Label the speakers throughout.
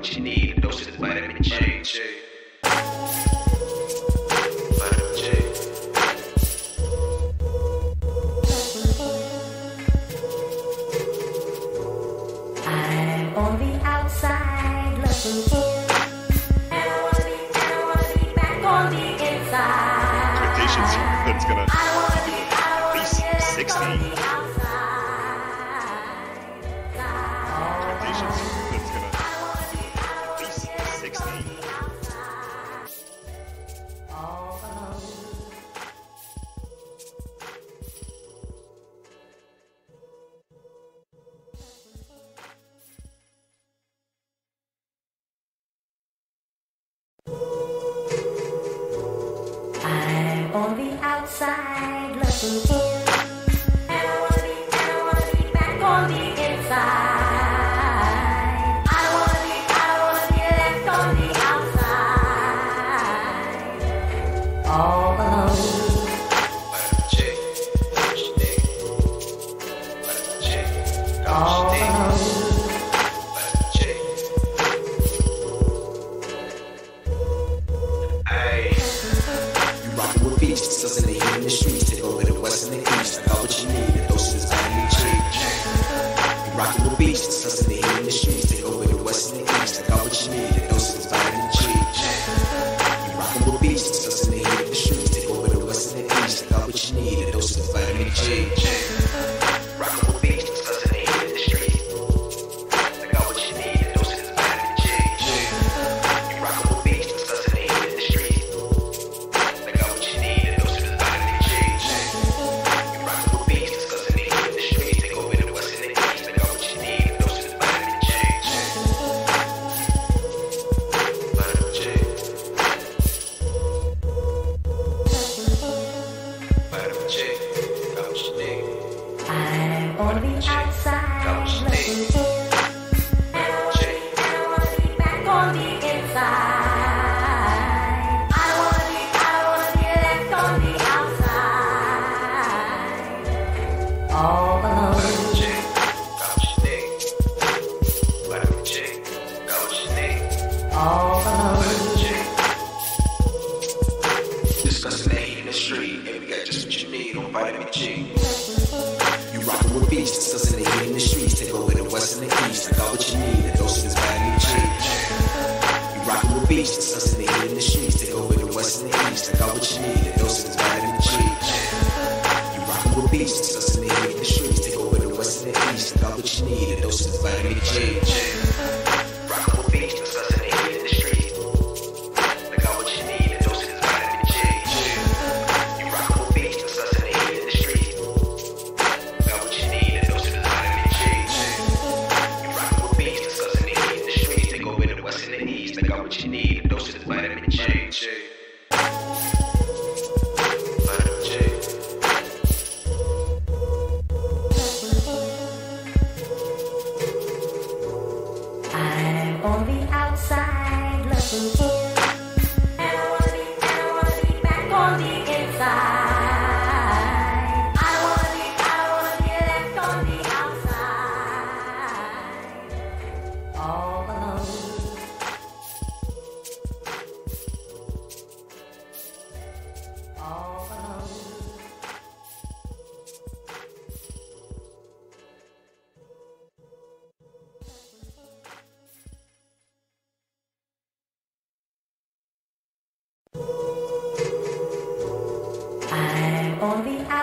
Speaker 1: what you need, a dose of vitamin J.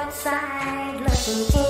Speaker 2: outside looking in.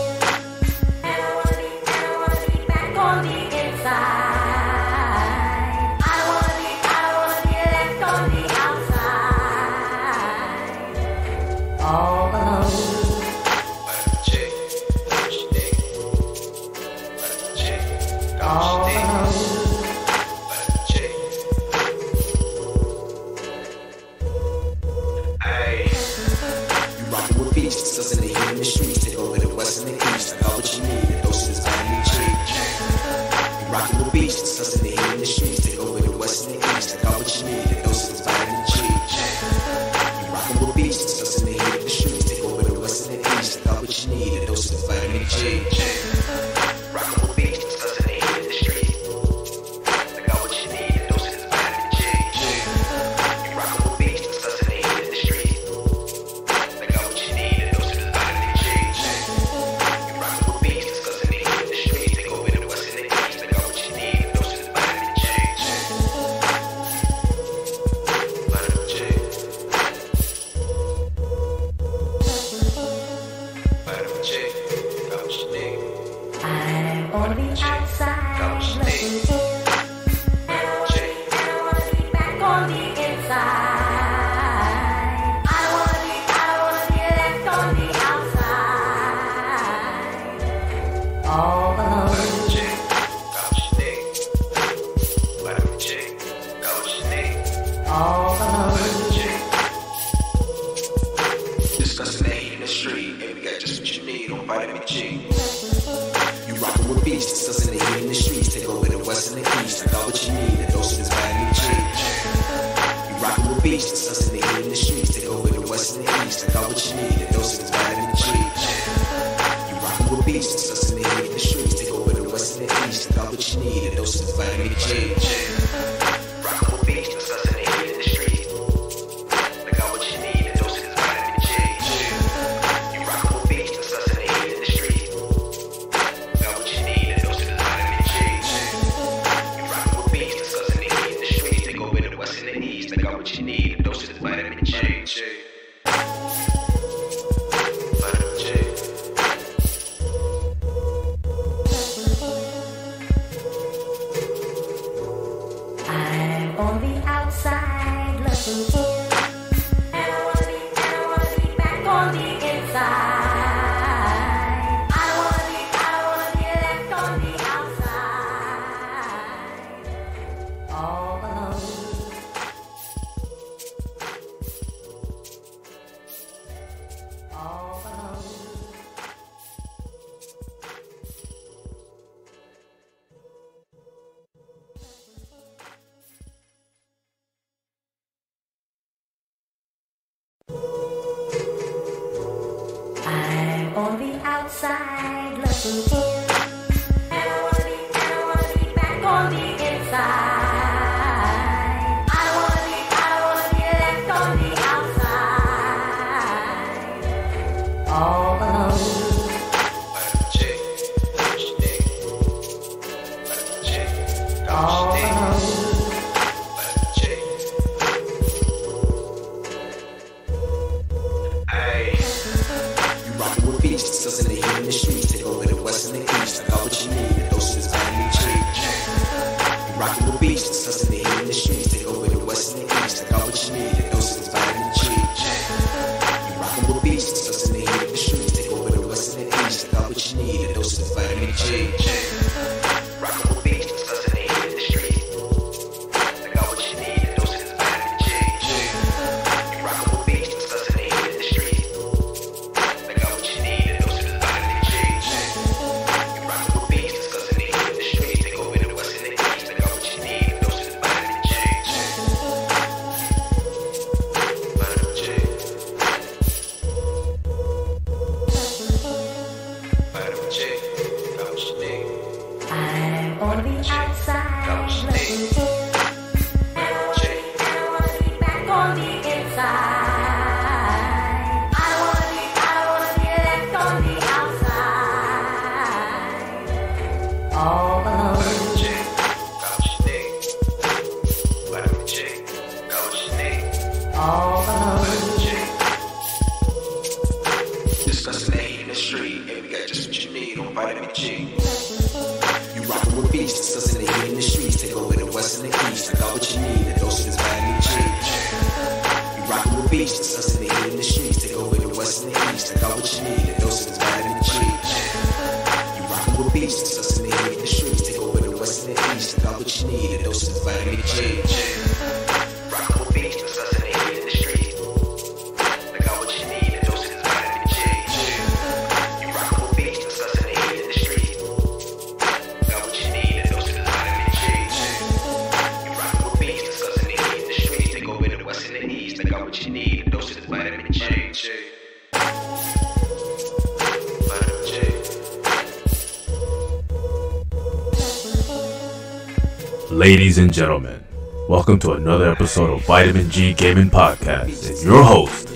Speaker 3: Ladies and gentlemen, welcome to another episode of Vitamin G Gaming Podcast. And your host,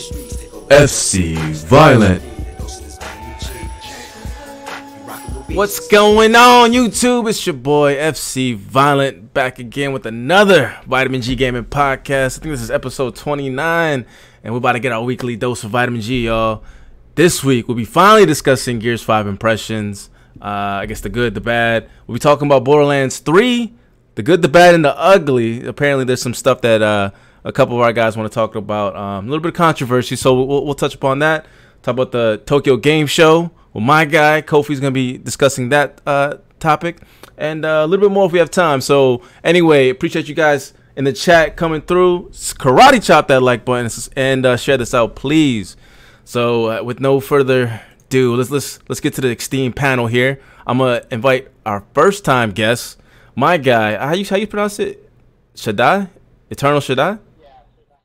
Speaker 3: FC Violent. What's going on, YouTube? It's your boy FC Violent back again with another Vitamin G Gaming Podcast. I think this is episode 29, and we're about to get our weekly dose of vitamin G, y'all. This week, we'll be finally discussing Gears 5 impressions. Uh, I guess the good, the bad. We'll be talking about Borderlands 3 the good, the bad, and the ugly. Apparently, there's some stuff that uh, a couple of our guys want to talk about. Um, a little bit of controversy, so we'll, we'll touch upon that. Talk about the Tokyo Game Show. Well, my guy Kofi's gonna be discussing that uh, topic, and uh, a little bit more if we have time. So, anyway, appreciate you guys in the chat coming through. Karate chop that like button and uh, share this out, please. So, uh, with no further ado, let's let's let's get to the esteemed panel here. I'm gonna invite our first time guest, my guy. How you how you pronounce it? Shaddai, Eternal Shaddai. Yeah, Shaddai.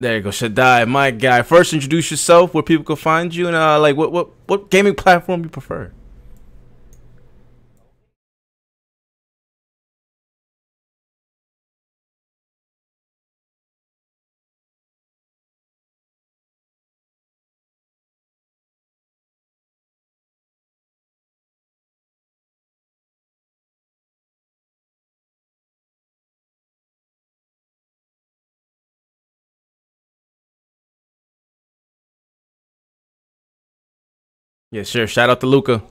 Speaker 3: There you go, Shaddai, my guy. First, introduce yourself, where people can find you, and uh, like what what what gaming platform you prefer. Yeah, sure. Shout out to Luca.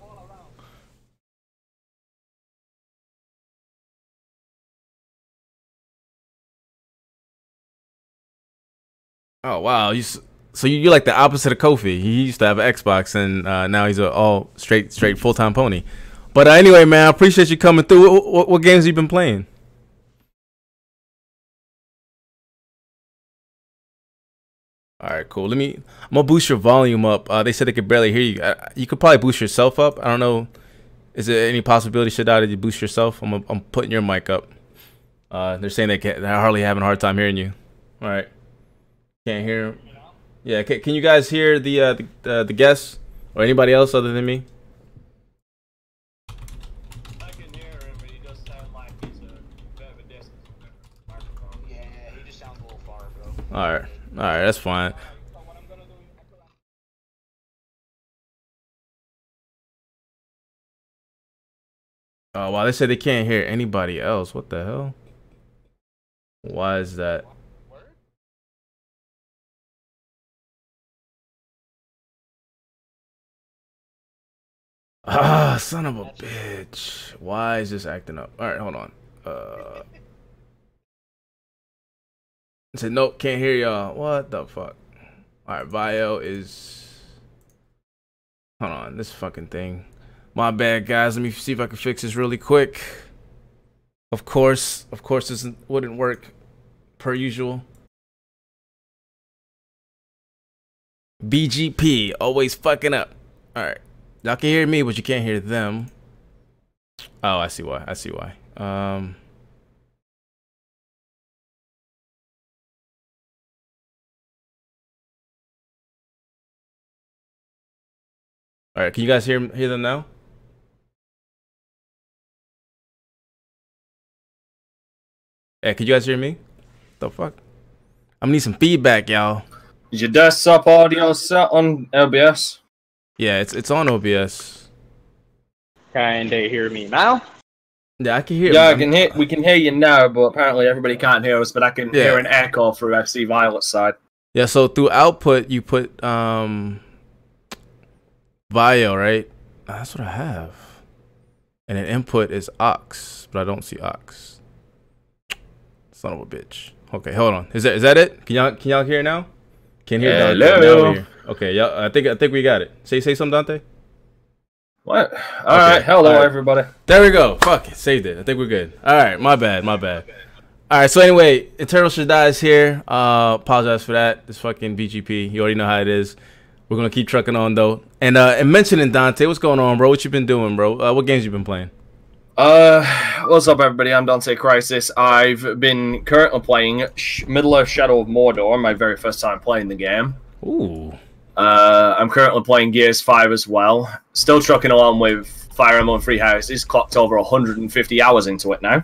Speaker 3: Oh wow, you so you, you're like the opposite of Kofi. He used to have an Xbox, and uh, now he's a all straight, straight full time pony. But uh, anyway, man, I appreciate you coming through. What, what, what games have you been playing? All right, cool. Let me. I'm gonna boost your volume up. Uh, they said they could barely hear you. Uh, you could probably boost yourself up. I don't know. Is there any possibility, should that you boost yourself? I'm. I'm putting your mic up. Uh, they're saying they can't. They're hardly having a hard time hearing you. All right. Can't hear. Yeah. Can, can you guys hear the uh, the uh, the guests or anybody else other than me?
Speaker 4: I can hear him, but he does sound like he's a bit of a distance from the microphone.
Speaker 5: Yeah, he just sounds a little far, bro.
Speaker 3: All right. All right. That's fine. Oh wow. They said they can't hear anybody else. What the hell? Why is that? Ah, son of a bitch. Why is this acting up? All right, hold on. Uh, Said nope, can't hear y'all. What the fuck? All right, Vio is. Hold on, this fucking thing. My bad, guys. Let me see if I can fix this really quick. Of course, of course, this wouldn't work per usual. VGP always fucking up. All right. Y'all can hear me, but you can't hear them. Oh, I see why. I see why. Um. All right, can you guys hear hear them now? Hey, can you guys hear me? The fuck? I'm gonna need some feedback, y'all.
Speaker 6: Is your desktop audio set on OBS?
Speaker 3: Yeah, it's it's on OBS.
Speaker 5: Can they hear me now?
Speaker 3: Yeah, I can hear.
Speaker 6: Yeah, I can hear. We can hear you now, but apparently everybody can't hear us. But I can
Speaker 3: Yeah.
Speaker 6: hear an echo through FC Violent's side.
Speaker 3: Yeah, so through output you put um Vio, right? Ah, That's what I have. And an input is Ox, but I don't see Ox. Son of a bitch. Okay, hold on. Is that is that it? Can y'all can y'all hear it now? Can hear Dante.
Speaker 6: Hello.
Speaker 3: Now. Okay, y'all I think I think we got it. Say say something, Dante.
Speaker 6: What? All right. Hello,
Speaker 3: all right.
Speaker 6: everybody.
Speaker 3: There we go. Fuck it. Saved it. I think we're good. All right. My bad. My bad. All right. So anyway, Eternal Shaddai is here. Uh, apologize for that. This fucking VGP. You already know how it is. We're gonna keep trucking on though. And uh, and mentioning Dante, what's going on, bro? What you been doing, bro? Uh, what games you been playing?
Speaker 6: Uh, what's up, everybody? I'm Dante Crisis. I've been currently playing Sh- Middle Earth Shadow of Mordor, my very first time playing the game.
Speaker 3: Ooh.
Speaker 6: Uh, I'm currently playing Gears 5 as well. Still trucking along with Fire Emblem Three Houses. Clocked over 150 hours into it now.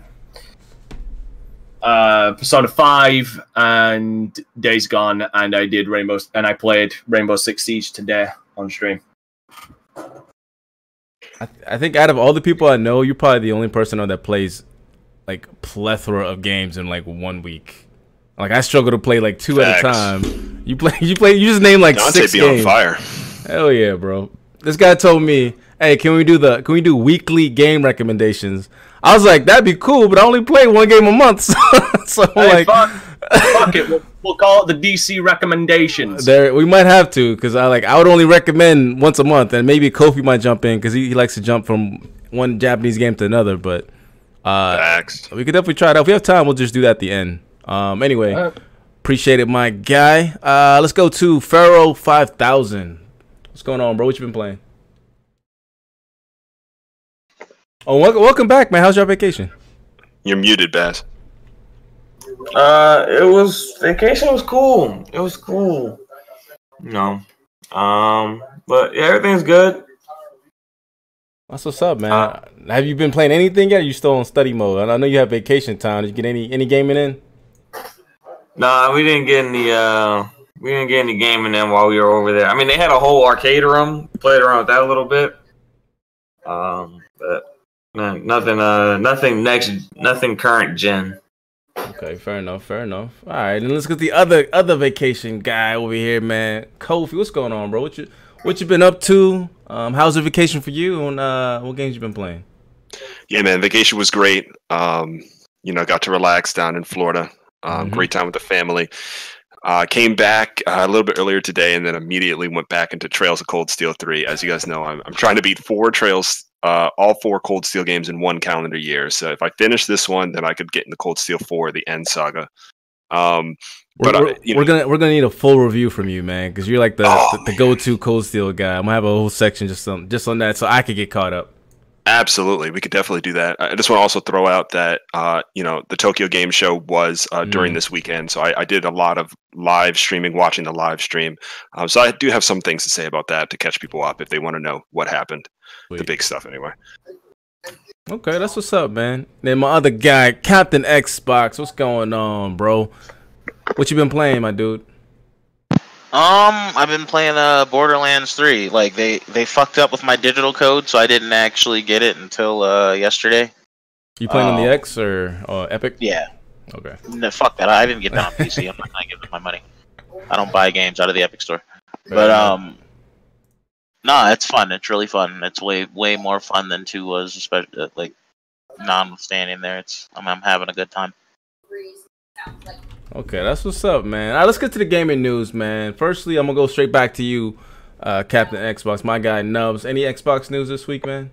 Speaker 6: Uh, Persona 5 and Days Gone, and I did Rainbow, and I played Rainbow Six Siege today on stream.
Speaker 3: I, th- I think out of all the people I know, you're probably the only person that plays like plethora of games in like one week. Like I struggle to play like two at a time. You play, you play, you just name like
Speaker 7: Dante
Speaker 3: six
Speaker 7: be
Speaker 3: games.
Speaker 7: on fire.
Speaker 3: Hell yeah, bro. this guy told me, "Hey, can we do the can we do weekly game recommendations?" I was like, "That'd be cool," but I only play one game a month, so, so
Speaker 6: Hey,
Speaker 3: like,
Speaker 6: fuck, fuck it. We'll, we'll call it the DC recommendations.
Speaker 3: there we might have to because I like I would only recommend once a month, and maybe Kofi might jump in because he, he likes to jump from one Japanese game to another. But uh,
Speaker 7: Facts.
Speaker 3: we could definitely try it out. If we have time, we'll just do that at the end. Um, anyway,
Speaker 6: Alright.
Speaker 3: appreciate it, my guy. Uh, let's go to Pharaoh five thousand. What's going on, bro? What you been playing? Oh, welcome, welcome back, man. How's your vacation?
Speaker 7: You're muted, Bass.
Speaker 8: Uh, it was vacation was cool. It was cool. No, um, but yeah, everything's good.
Speaker 3: That's what's up, man. have you been playing anything yet? Or you still on study mode? And I know you have vacation time. Did you get any any gaming in?
Speaker 8: Nah, we didn't get any. Uh, we didn't get any gaming in while we were over there. I mean, they had a whole arcade room. Played around with that a little bit. Um, but no, nothing. Uh, nothing next. Nothing current gen.
Speaker 3: Okay, fair enough, fair enough. All right, then let's get the other other vacation guy over here, man. Kofi, what's going on, bro? What you what you been up to? Um, how's the vacation for you? And uh, what games you been playing?
Speaker 7: Yeah, man. Vacation was great. Um, you know, got to relax down in Florida. Um,
Speaker 3: Mhm.
Speaker 7: Great time with the family. Uh, came back uh, a little bit earlier today, and then immediately went back into Trails of Cold Steel three. As you guys know, I'm I'm trying to beat four Trails, uh, all four Cold Steel games in one calendar year. So if I finish this one, then I could get into Cold Steel four, the End Saga. Um,
Speaker 3: We're,
Speaker 7: But,
Speaker 3: we're,
Speaker 7: you
Speaker 3: we're gonna we're gonna need a full review from you, man, because you're like the,
Speaker 7: Oh,
Speaker 3: the, the go to Cold Steel guy. I'm gonna have a whole section just on just on that, so I could get caught up.
Speaker 7: Absolutely, we could definitely do that. I just want to also throw out that uh, you know the Tokyo Game Show was uh, during
Speaker 3: Mm.
Speaker 7: this weekend, so I, I did a lot of live streaming, watching the live stream. Um, so I do have some things to say about that to catch people up if they want to know what happened, the big stuff anyway.
Speaker 3: Okay, that's what's up, man. Then my other guy, Captain Xbox. What's going on, bro? What you been playing, my dude?
Speaker 9: Um, I've been playing uh Borderlands 3. Like they they fucked up with my digital code, so I didn't actually get it until uh yesterday.
Speaker 3: You playing on the
Speaker 9: Oh.
Speaker 3: X or uh, Epic?
Speaker 9: Yeah.
Speaker 3: Okay.
Speaker 9: No, fuck that. I didn't get that on PC. I'm not gonna give them my money. I don't buy games out of the Epic Store. But um, nah, it's fun. It's really fun. It's way way more fun than two was, especially like notwithstanding there. It's I'm, I'm having a good time.
Speaker 3: Okay, that's what's up, man. All right, let's get to the gaming news, man. Firstly, I'm gonna go straight back to you, uh, Captain Xbox, my guy Nubs. Any Xbox news this week, man?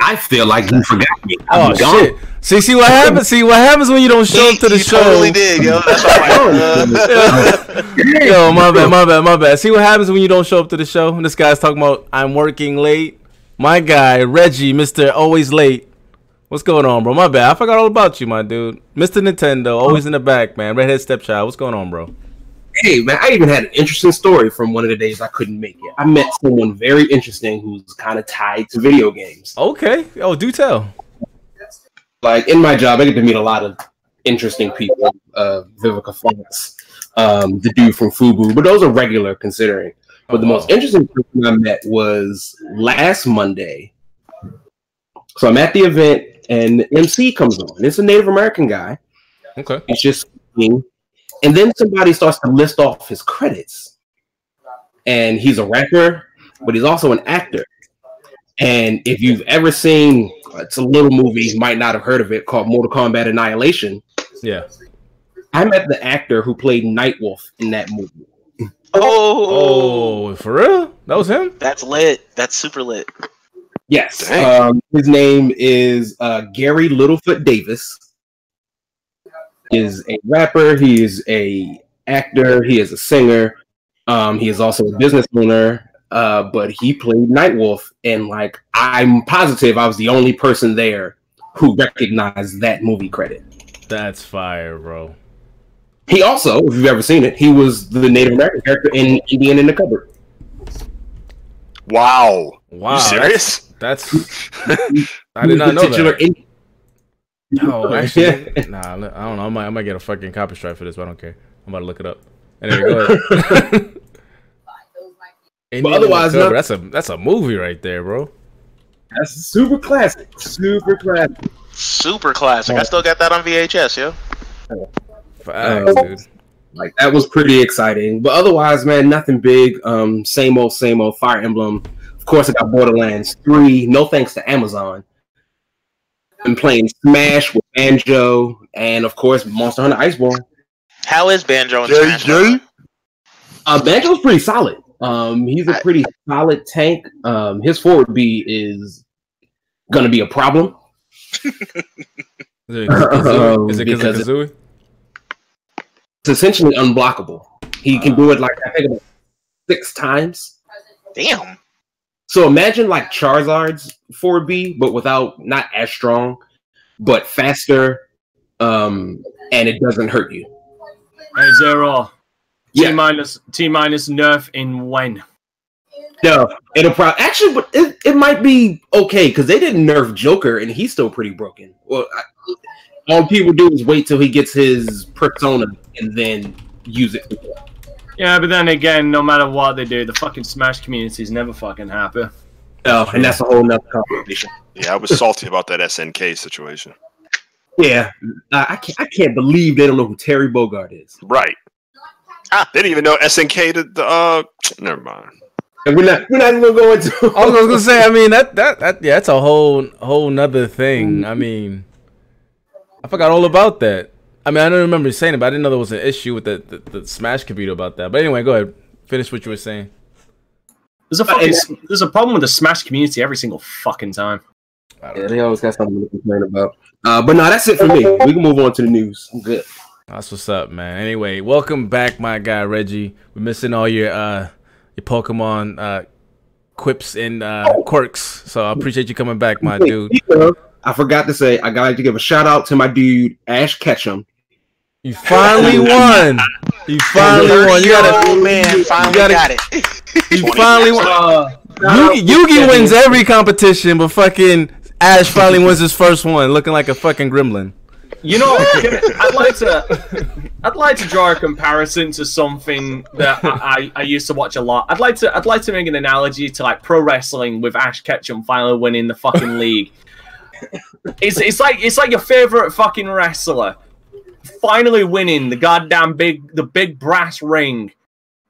Speaker 10: I feel like you forgot me.
Speaker 3: Oh
Speaker 10: I'm gone.
Speaker 3: shit! See, see what happens. See what happens when you don't show up to the
Speaker 9: you
Speaker 3: show.
Speaker 9: totally did, yo. That's why. Uh,
Speaker 3: Yo, my bad, my bad, my bad. See what happens when you don't show up to the show? This guy's talking about I'm working late. My guy, Reggie, Mr. Always Late. What's going on, bro? My bad. I forgot all about you, my dude. Mr. Nintendo, always in the back, man. Redhead stepchild. What's going on, bro?
Speaker 10: Hey man, I even had an interesting story from one of the days I couldn't make it. I met someone very interesting who's kind of tied to video games.
Speaker 3: Okay. Oh, do tell.
Speaker 10: Like in my job, I get to meet a lot of interesting people. Uh, Vivica Fox, um, the dude from Fubu, but those are regular considering. But the
Speaker 3: Oh,
Speaker 10: most interesting person I met was last Monday. So I'm at the event, and the MC comes on. It's a Native American guy.
Speaker 3: Okay.
Speaker 10: He's just speaking, and then somebody starts to list off his credits. And he's a rapper, but he's also an actor. And if you've ever seen, it's a little movie, you might not have heard of it, called Mortal Kombat Annihilation.
Speaker 3: Yeah.
Speaker 10: I met the actor who played Nightwolf in that movie.
Speaker 9: oh,
Speaker 3: Oh, for real? That was him?
Speaker 9: that's lit. That's super lit.
Speaker 10: Yes. Um, his name is uh, Gary Litefoot Davis. He is a rapper. He is a actor. He is a singer. Um, he is also a business owner. Uh, but he played Nightwolf, and like I'm positive, I was the only person there who recognized that movie credit.
Speaker 3: That's fire, bro.
Speaker 10: He also, if you've ever seen it, he was the Native American character in Indian in the Cupboard.
Speaker 7: Wow.
Speaker 3: Wow.
Speaker 7: you serious?
Speaker 3: That's, that's I did not know that.
Speaker 10: Indian-
Speaker 3: Oh, actually, nah. I don't know. I might, I might get a fucking copy strike for this, but I don't care. I'm about to look it up. Anyway, go ahead. Indian
Speaker 10: otherwise,
Speaker 3: Undercover,
Speaker 10: no-
Speaker 3: that's a that's a movie right there, bro.
Speaker 10: That's super classic. Super classic.
Speaker 9: Super classic. I still got that on VHS, yo.
Speaker 3: Facts, dude.
Speaker 10: Like that was pretty exciting. But otherwise, man, nothing big. Um, same old, same old. Fire Emblem. Of course, I got Borderlands Three. No thanks to Amazon. Been playing Smash with Banjo, and of course, Monster Hunter Iceborne.
Speaker 9: How is Banjo and
Speaker 7: Jay,
Speaker 9: Smash?
Speaker 7: Jay?
Speaker 10: Uh, Banjo's pretty solid. Um, he's a pretty solid tank. Um, his forward B is gonna be a problem.
Speaker 3: Is it Kazooie? Is it
Speaker 10: Because-
Speaker 3: because of Kazooie?
Speaker 10: It's essentially unblockable. He can do it like I think about six times.
Speaker 9: Damn.
Speaker 10: So imagine like Charizard's 4B, but without not as strong, but faster, um, and it doesn't hurt you.
Speaker 6: Hey Zero.
Speaker 10: Yeah.
Speaker 6: T minus T minus nerf in when?
Speaker 10: No, it'll probably actually, but it, it might be okay because they didn't nerf Joker, and he's still pretty broken. Well, I, all people do is wait till he gets his persona and then use it.
Speaker 6: Yeah, but then again, no matter what they do, the fucking Smash community is never fucking happy.
Speaker 10: No, and that's a whole nother conversation.
Speaker 7: Yeah, I was salty about that SNK situation.
Speaker 10: Yeah, I, I can't. I can't believe they don't know who Terry Bogard is.
Speaker 7: Right.
Speaker 9: Ah.
Speaker 7: They didn't even know SNK. The, the uh, never mind.
Speaker 10: And we're not. We're not even gonna go into.
Speaker 3: I was gonna say. I mean, that that that yeah, that's a whole whole nother thing. I mean, I forgot all about that. I mean, I don't remember you saying it, but I didn't know there was an issue with the, the, the Smash computer about that. But anyway, go ahead. Finish what you were saying.
Speaker 6: There's a fucking there's a problem with the Smash community every single fucking time.
Speaker 10: Yeah, they always got something to complain about. Uh, but no, that's it for me. We can move on to the news. I'm good.
Speaker 3: That's what's up, man. Anyway, welcome back, my guy Reggie. We're missing all your uh your Pokemon uh quips and uh quirks. So I appreciate you coming back, my dude.
Speaker 10: I forgot to say, I got to give a shout out to my dude Ash Ketchum.
Speaker 3: You finally won. You finally won. You gotta
Speaker 9: Oh man, finally
Speaker 3: gotta-
Speaker 9: got it.
Speaker 3: you finally won.
Speaker 6: Uh,
Speaker 3: Yugi, Yugi wins every competition, but fucking Ash finally wins his first one, looking like a fucking gremlin.
Speaker 6: You know, I'd like to, I'd like to draw a comparison to something that I, I, I used to watch a lot. I'd like to, I'd like to make an analogy to like pro wrestling with Ash Ketchum finally winning the fucking league. It's, it's like, it's like your favorite fucking wrestler finally winning the goddamn big, the big brass ring,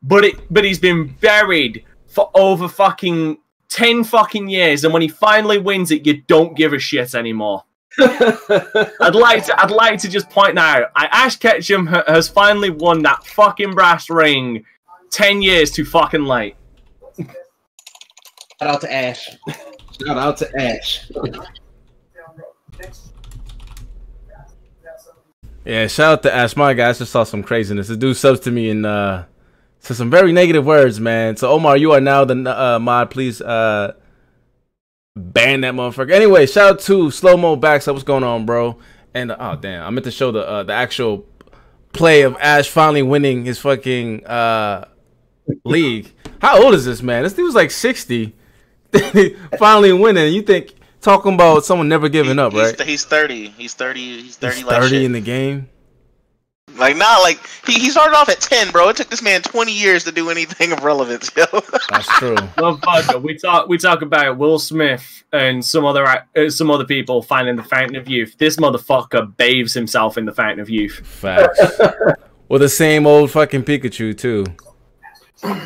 Speaker 6: but it, but he's been buried for over fucking ten fucking years, and when he finally wins it, you don't give a shit anymore. I'd like to I'd like to just point out I, Ash Ketchum has finally won that fucking brass ring ten years too fucking late.
Speaker 10: Shout out to Ash. Shout out to Ash.
Speaker 3: Yeah, shout out to Ash, my guy. I just saw some craziness. This dude subs to me and uh said some very negative words, man. So Omar, you are now the uh, mod. Please uh ban that motherfucker. Anyway, shout out to Slow Mo Backs. What's going on, bro? And uh, oh damn, I meant to show the uh, the actual play of Ash finally winning his fucking uh league. How old is this man? This dude was like sixty, finally winning. You think talking about someone never giving up, right?
Speaker 9: He's, he's thirty. He's thirty. He's thirty.
Speaker 3: He's
Speaker 9: like
Speaker 3: thirty
Speaker 9: shit.
Speaker 3: in the game.
Speaker 9: Like nah, like he, he started off at ten, bro. It took this man twenty years to do anything of relevance, yo.
Speaker 3: That's true.
Speaker 6: Motherfucker, we talk we talk about Will Smith and some other uh, some other people finding the Fountain of Youth. This motherfucker bathes himself in the Fountain of Youth.
Speaker 3: Facts. With the same old fucking Pikachu too.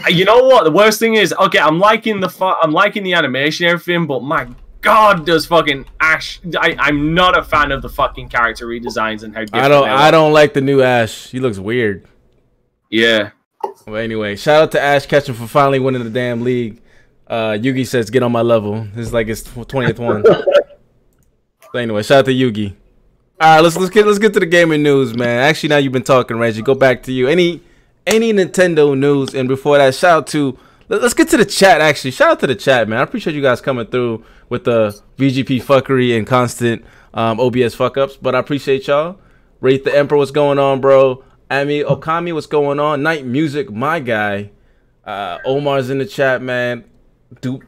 Speaker 6: You know what? The worst thing is, okay, I'm liking the I'm liking the animation everything, but my god, does fucking Ash? I, I'm not a fan of the fucking character redesigns and how
Speaker 3: I don't I don't like the new Ash. He looks weird.
Speaker 6: Yeah.
Speaker 3: Well anyway, shout out to Ash Ketchum for finally winning the damn league. Uh Yugi says get on my level. This is like his twentieth one. so anyway, shout out to Yugi. Alright, let's let's get let's get to the gaming news, man. Actually now you've been talking, Reggie. Go back to you. Any any Nintendo news and before that, shout out to Let's get to the chat. Actually, shout out to the chat, man. I appreciate you guys coming through with the VGP fuckery and constant um, OBS fuck ups. But I appreciate y'all. Rate the Emperor, what's going on, bro? Ami Okami, what's going on? Night Music, my guy. Uh, Omar's in the chat, man. Duke,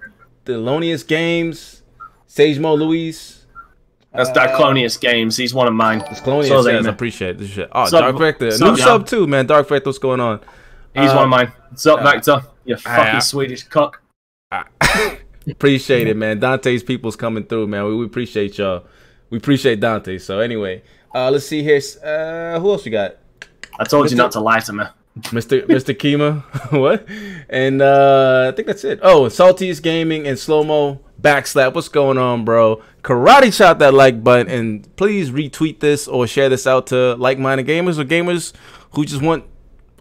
Speaker 3: Thelonious Games, Sage Mo Luis.
Speaker 6: That's Darklonius Games. He's one of mine.
Speaker 3: It's Colonius
Speaker 6: So they-
Speaker 3: I appreciate this shit. Oh,
Speaker 6: Sub-
Speaker 3: Dark Vector.
Speaker 6: sub,
Speaker 3: New
Speaker 6: yeah.
Speaker 3: sub too, man. Dark Vector, what's going on?
Speaker 6: He's
Speaker 3: Uh,
Speaker 6: one of mine. What's up,
Speaker 3: uh,
Speaker 6: Vector? You fucking
Speaker 3: I-
Speaker 6: Swedish cock.
Speaker 3: appreciate it, man. Dante's people's coming through, man. We, we appreciate y'all. We appreciate Dante. So anyway, uh, let's see here. Uh, who else we got?
Speaker 6: I told you not to lie to me.
Speaker 3: Mr. Mr. Kima, what? And uh, I think that's it. Oh, Salty's Gaming and Slow Mo Backslap. What's going on, bro? Karate chop that like button and please retweet this or share this out to like-minded gamers or gamers who just want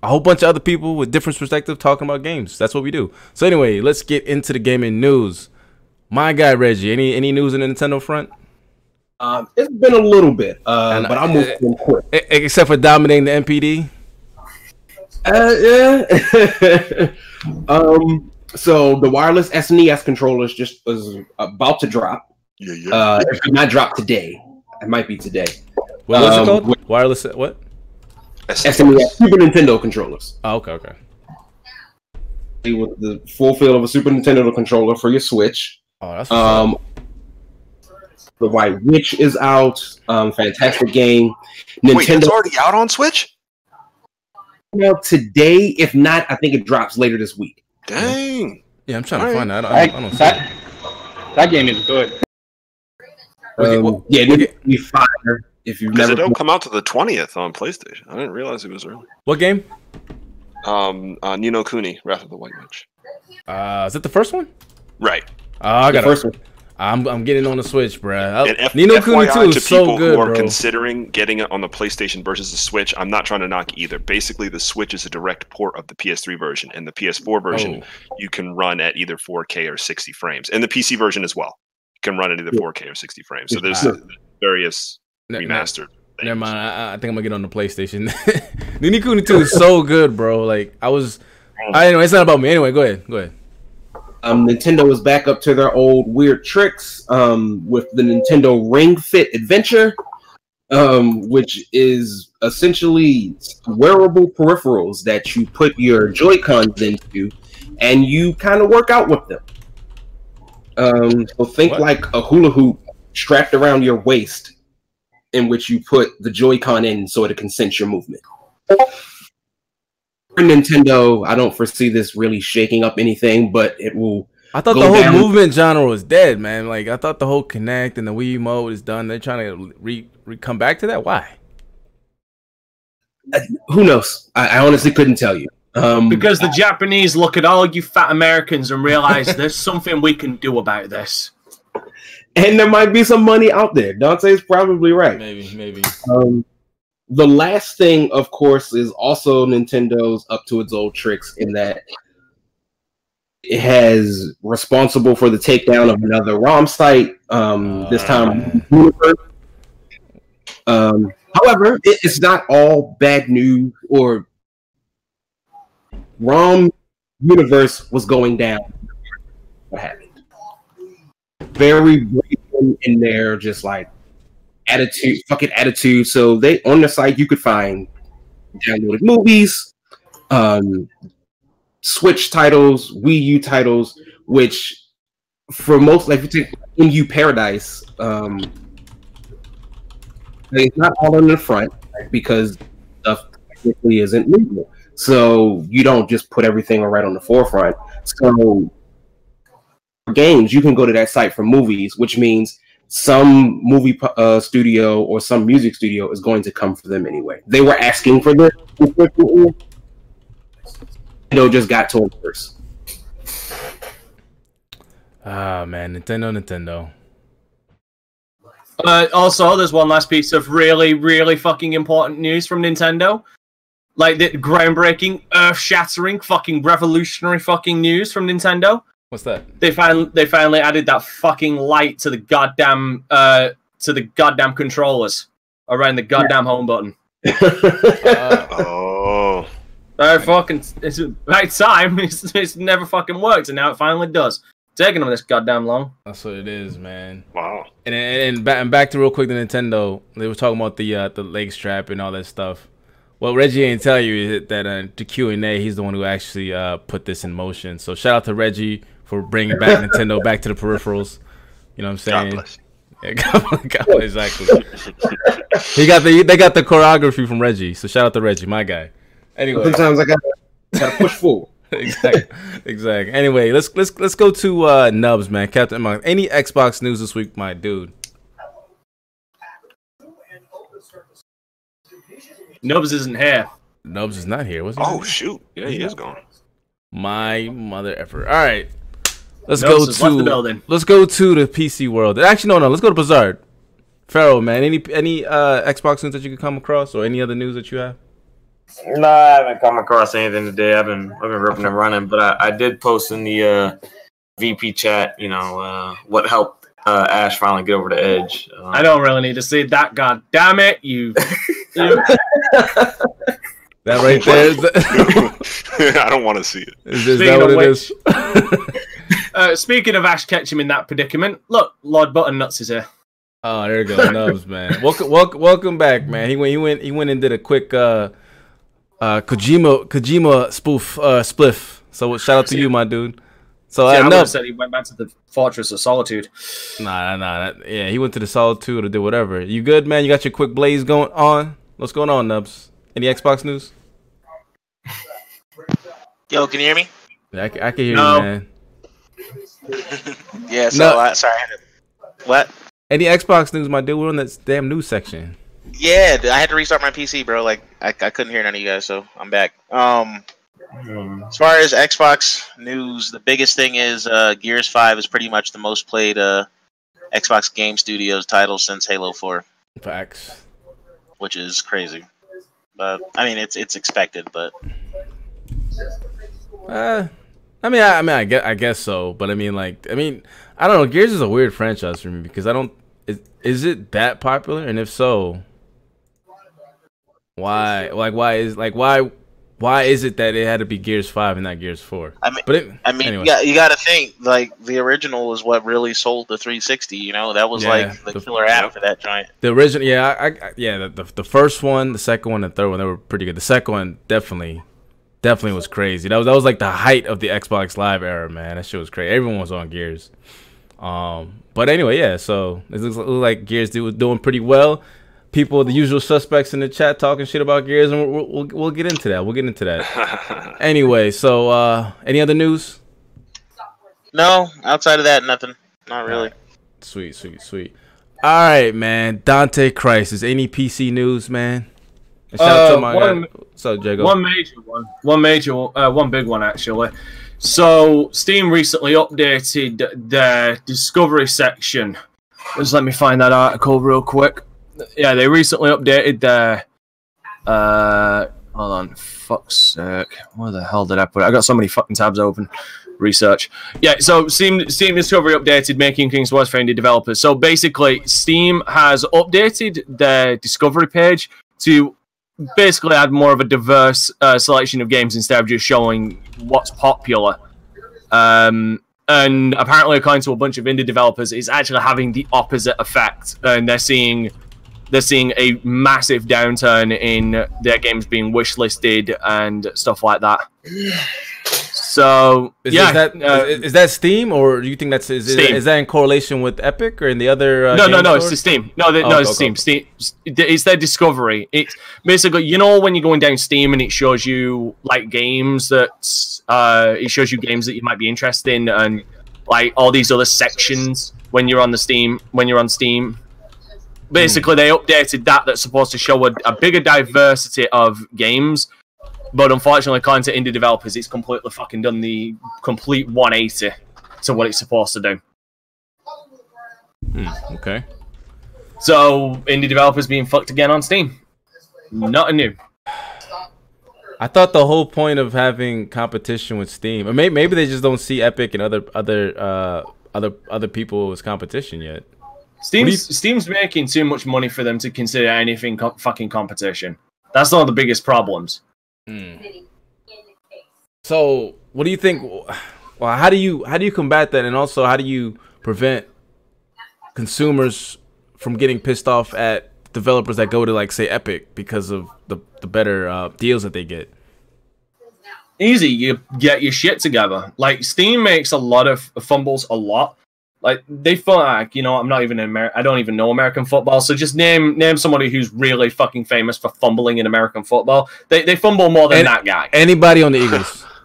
Speaker 3: a whole bunch of other people with different perspectives talking about games. That's what we do. So anyway, let's get into the gaming news. My guy Reggie, any any news in the Nintendo front?
Speaker 10: Um, it's been a little bit, uh,
Speaker 3: And,
Speaker 10: but I'll move to them quick.
Speaker 3: Except for dominating the NPD.
Speaker 10: Uh, yeah. um, so the wireless SNES controllers just was about to drop.
Speaker 7: Yeah, yeah.
Speaker 10: Uh, if not drop today, it might be today.
Speaker 3: What was it
Speaker 10: Um,
Speaker 3: called?
Speaker 10: with
Speaker 3: Wireless what?
Speaker 10: SNES Super Nintendo controllers.
Speaker 3: Oh, okay, okay.
Speaker 10: With the full feel of a Super Nintendo controller for your Switch.
Speaker 3: Oh, that's
Speaker 10: Um, the White Witch is out. Um, fantastic game.
Speaker 7: Wait,
Speaker 10: Nintendo
Speaker 7: it's already out on Switch?
Speaker 10: now today. If not, I think it drops later this week.
Speaker 7: Dang.
Speaker 3: Yeah, I'm trying to
Speaker 7: Alright.
Speaker 3: find that. I don't, I don't see it.
Speaker 5: that, that game is good.
Speaker 3: Okay,
Speaker 10: Um,
Speaker 3: well,
Speaker 10: yeah,
Speaker 3: okay.
Speaker 10: it would be fire if you've
Speaker 7: Because
Speaker 10: never.
Speaker 7: it don't come out to the 20th on PlayStation. I didn't realize it was early.
Speaker 3: What game?
Speaker 7: Um, uh, Ni no Kuni, Wrath of the White Witch.
Speaker 3: Uh, is it the first one?
Speaker 7: Right.
Speaker 3: Oh, I
Speaker 10: the
Speaker 3: got
Speaker 10: first one.
Speaker 3: I'm I'm getting on the Switch, bro.
Speaker 7: And F-
Speaker 3: Ni no Kuni
Speaker 7: FYI
Speaker 3: 2
Speaker 7: to
Speaker 3: is so
Speaker 7: people
Speaker 3: good,
Speaker 7: who are
Speaker 3: bro.
Speaker 7: considering getting it on the PlayStation versus the Switch, I'm not trying to knock either. Basically, the Switch is a direct port of the PS3 version, and the PS4 version
Speaker 3: Oh.
Speaker 7: you can run at either 4K or 60 frames, and the PC version as well. You can run at either 4K or 60 frames. So there's
Speaker 10: Yeah.
Speaker 7: various
Speaker 3: Ne- ne-
Speaker 7: remastered.
Speaker 3: Never mind. I, I think I'm gonna get on the PlayStation. Ni no Kuni 2 is so good, bro. Like I was. I, anyway, it's not about me. Anyway, go ahead. Go ahead.
Speaker 10: Um, Nintendo is back up to their old weird tricks um, with the Nintendo Ring Fit Adventure, um, which is essentially wearable peripherals that you put your Joy Cons into, and you kind of work out with them. Um, so think
Speaker 3: What?
Speaker 10: like a hula hoop strapped around your waist, in which you put the Joy-Con in so it can sense your movement. For Nintendo, I don't foresee this really shaking up anything, but it will
Speaker 3: I thought
Speaker 10: Go
Speaker 3: the whole
Speaker 10: down.
Speaker 3: movement genre was dead, man. Like I thought the whole Kinect and the Wii mode is done. They're trying to re, re come back to that. Why?
Speaker 10: who knows? I, I honestly couldn't tell you. Um,
Speaker 6: Because the Japanese look at all you fat Americans and realize there's something we can do about this.
Speaker 10: And there might be some money out there. Dante's probably right.
Speaker 3: Maybe, maybe.
Speaker 10: Um, the last thing, of course, is also Nintendo's up to its old tricks in that it has responsible for the takedown of another ROM site. Um, this time, Universe. Um, however, it, it's not all bad news or ROM Universe was going down. Very in there, just like attitude, fucking attitude. So they on the site you could find downloaded movies, um, Switch titles, Wii U titles, which for most, like if you take EmuParadise, um, it's not all in the front because stuff technically isn't legal. So you don't just put everything right on the forefront. So games, you can go to that site for movies, which means some movie uh, studio or some music studio is going to come for them anyway. They were asking for this. Nintendo just got told first.
Speaker 3: Ah man, Nintendo, Nintendo.
Speaker 6: Uh, also, there's one last piece of really, really fucking important news from Nintendo. Like the groundbreaking, earth-shattering, fucking revolutionary fucking news from Nintendo.
Speaker 3: What's that?
Speaker 6: They finally they finally added that fucking light to the goddamn uh to the goddamn controllers around the goddamn home button.
Speaker 3: Uh,
Speaker 7: Oh.
Speaker 6: Uh, fucking it's right time. It's, it's never fucking worked, and now it finally does. Taking them this goddamn long.
Speaker 3: that's what it is, man.
Speaker 7: Wow.
Speaker 3: And and, and, back, and back to real quick the Nintendo. They were talking about the uh, the leg strap and all that stuff. What Reggie ain't tell you is that uh, to Q and A, he's the one who actually uh, put this in motion. So shout out to Reggie for bringing back Nintendo back to the peripherals. You know what I'm
Speaker 7: God
Speaker 3: saying?
Speaker 7: bless.
Speaker 3: Yeah, God, God, exactly. he got the they got the choreography from Reggie. So shout out to Reggie, my guy. Anyway,
Speaker 10: Sometimes I got to push forward.
Speaker 3: exactly, exactly. Anyway, let's let's let's go to uh, Nubs, man. Captain Mark. Any Xbox news this week, my dude?
Speaker 6: Nubs isn't here.
Speaker 3: Nubs is not here. Was he?
Speaker 7: Oh shoot! Yeah, he is gone.
Speaker 3: My mother effer. All right. Let's
Speaker 6: Nubs
Speaker 3: go
Speaker 6: has left the
Speaker 3: to
Speaker 6: building.
Speaker 3: let's go to the PC world. Actually, no, no. Let's go to Blizzard. Pharaoh, man. Any any uh Xbox news that you could come across, or any other news that you have?
Speaker 8: No, I haven't come across anything today. I've been I've been ripping and running, but I, I did post in the uh, VP chat. You know uh, what helped uh, Ash finally get over the edge. Um,
Speaker 6: I don't really need to see that. God damn it, you. you
Speaker 3: That right there is, the,
Speaker 7: I don't want to see it.
Speaker 3: is, is that what
Speaker 6: of
Speaker 3: it is?
Speaker 6: uh, speaking of Ash Ketchum in that predicament, look, Lord Buttonnuts is here.
Speaker 3: Oh, there you go, Nubs, man. Welcome, welcome, welcome back, man. He went, he went, he went and did a quick uh, uh, Kojima, Kojima spoof, uh, spliff. So shout out to you, my dude. So
Speaker 6: See, I
Speaker 3: uh,
Speaker 6: would have
Speaker 3: Nubs,
Speaker 6: said he went back to the Fortress of Solitude.
Speaker 3: nah, nah, nah, that- yeah, he went to the solitude or did whatever. You good, man? You got your quick blaze going on? What's going on, Nubs? Any Xbox news?
Speaker 9: Yo, can you hear me?
Speaker 3: I, I can hear
Speaker 6: No.
Speaker 3: you, man.
Speaker 9: Yeah. So
Speaker 3: No.
Speaker 9: uh, sorry. I had to, what?
Speaker 3: Any Xbox news, my dude? We're on that damn news section.
Speaker 9: Yeah, I had to restart my PC, bro. Like I, I couldn't hear none of you guys, so I'm back. Um, as far as Xbox news, the biggest thing is uh, Gears Five is pretty much the most played uh, Xbox Game Studios title since Halo Four,
Speaker 3: Facts.
Speaker 9: which is crazy. But I mean, it's it's expected, but
Speaker 3: Uh, I mean, I, I mean, I guess, I guess so. But I mean, like, I mean, I don't know. Gears is a weird franchise for me because I don't. Is, is it that popular? And if so, why? Like, why is like why? Why is it that it had to be Gears Five and not Gears Four?
Speaker 9: I mean,
Speaker 3: But it,
Speaker 9: I mean,
Speaker 3: anyway.
Speaker 9: yeah, you got to think like the original is what really sold the 360. You know, that was
Speaker 3: Yeah,
Speaker 9: like the
Speaker 3: the-
Speaker 9: killer app for that giant.
Speaker 3: the original, yeah, I, I yeah, the, the the first one, the second one, the third one, they were pretty good. The second one definitely, definitely was crazy. That was that was like the height of the Xbox Live era, man. That shit was crazy. Everyone was on Gears. Um, but anyway, yeah. So it looks, it looks like Gears do, was doing pretty well. People, the usual suspects in the chat, talking shit about Gears, and we'll we'll, we'll get into that. We'll get into that. anyway, so uh, any other news?
Speaker 9: No, outside of that, nothing. Not really.
Speaker 3: Sweet, sweet, sweet. All right, man. Dante Crisis. Any PC news, man? And shout out
Speaker 6: Uh,
Speaker 3: to my
Speaker 6: one-
Speaker 3: guy. Up, Jago?
Speaker 6: One major one. One major, uh, one big one actually. So Steam recently updated their discovery section. Just let me find that article real quick. Yeah, they recently updated their. Uh, hold on, fuck's sake, where the hell did I put it? I got so many fucking tabs open. Research. Yeah, so Steam Steam Discovery updated making things worse for indie developers. So basically, Steam has updated their discovery page to basically add more of a diverse uh, selection of games instead of just showing what's popular. Um, and apparently, according to a bunch of indie developers, it's actually having the opposite effect, and they're seeing they're seeing a massive downturn in their games being wishlisted and stuff like that. So
Speaker 3: Is,
Speaker 6: yeah,
Speaker 3: is that
Speaker 6: uh,
Speaker 3: is, is that Steam or do you think that's is, is, that in correlation with Epic or in the other? Uh,
Speaker 6: no, no, no. It's
Speaker 3: stores?
Speaker 6: the Steam. No, the,
Speaker 3: Oh,
Speaker 6: no, it's
Speaker 3: okay,
Speaker 6: Steam. Steam. It's their discovery. It's basically you know when you're going down Steam and it shows you like games that uh, it shows you games that you might be interested in and like all these other sections when you're on the Steam when you're on Steam. Basically, they updated that. That's supposed to show a, a bigger diversity of games. But unfortunately, according to indie developers, it's completely fucking done the complete 180 to what it's supposed to do.
Speaker 3: Hmm, okay.
Speaker 6: So indie developers being fucked again on Steam. Nothing new.
Speaker 3: I thought the whole point of having competition with Steam, or maybe, maybe they just don't see Epic and other other uh, other other people as competition yet.
Speaker 6: Steam's Steam's making too much money for them to consider anything co- fucking competition. That's one of the biggest problems.
Speaker 3: So, what do you think? Well, how do you how do you combat that, and also how do you prevent consumers from getting pissed off at developers that go to like say Epic because of the the better uh, deals that they get?
Speaker 6: Easy, you get your shit together. Like Steam makes a lot of fumbles a lot. Like they feel like you know I'm not even in Amer- I don't even know American football. So just name name somebody who's really fucking famous for fumbling in American football. They they fumble more than
Speaker 3: Any-
Speaker 6: that guy.
Speaker 3: Anybody on the Eagles?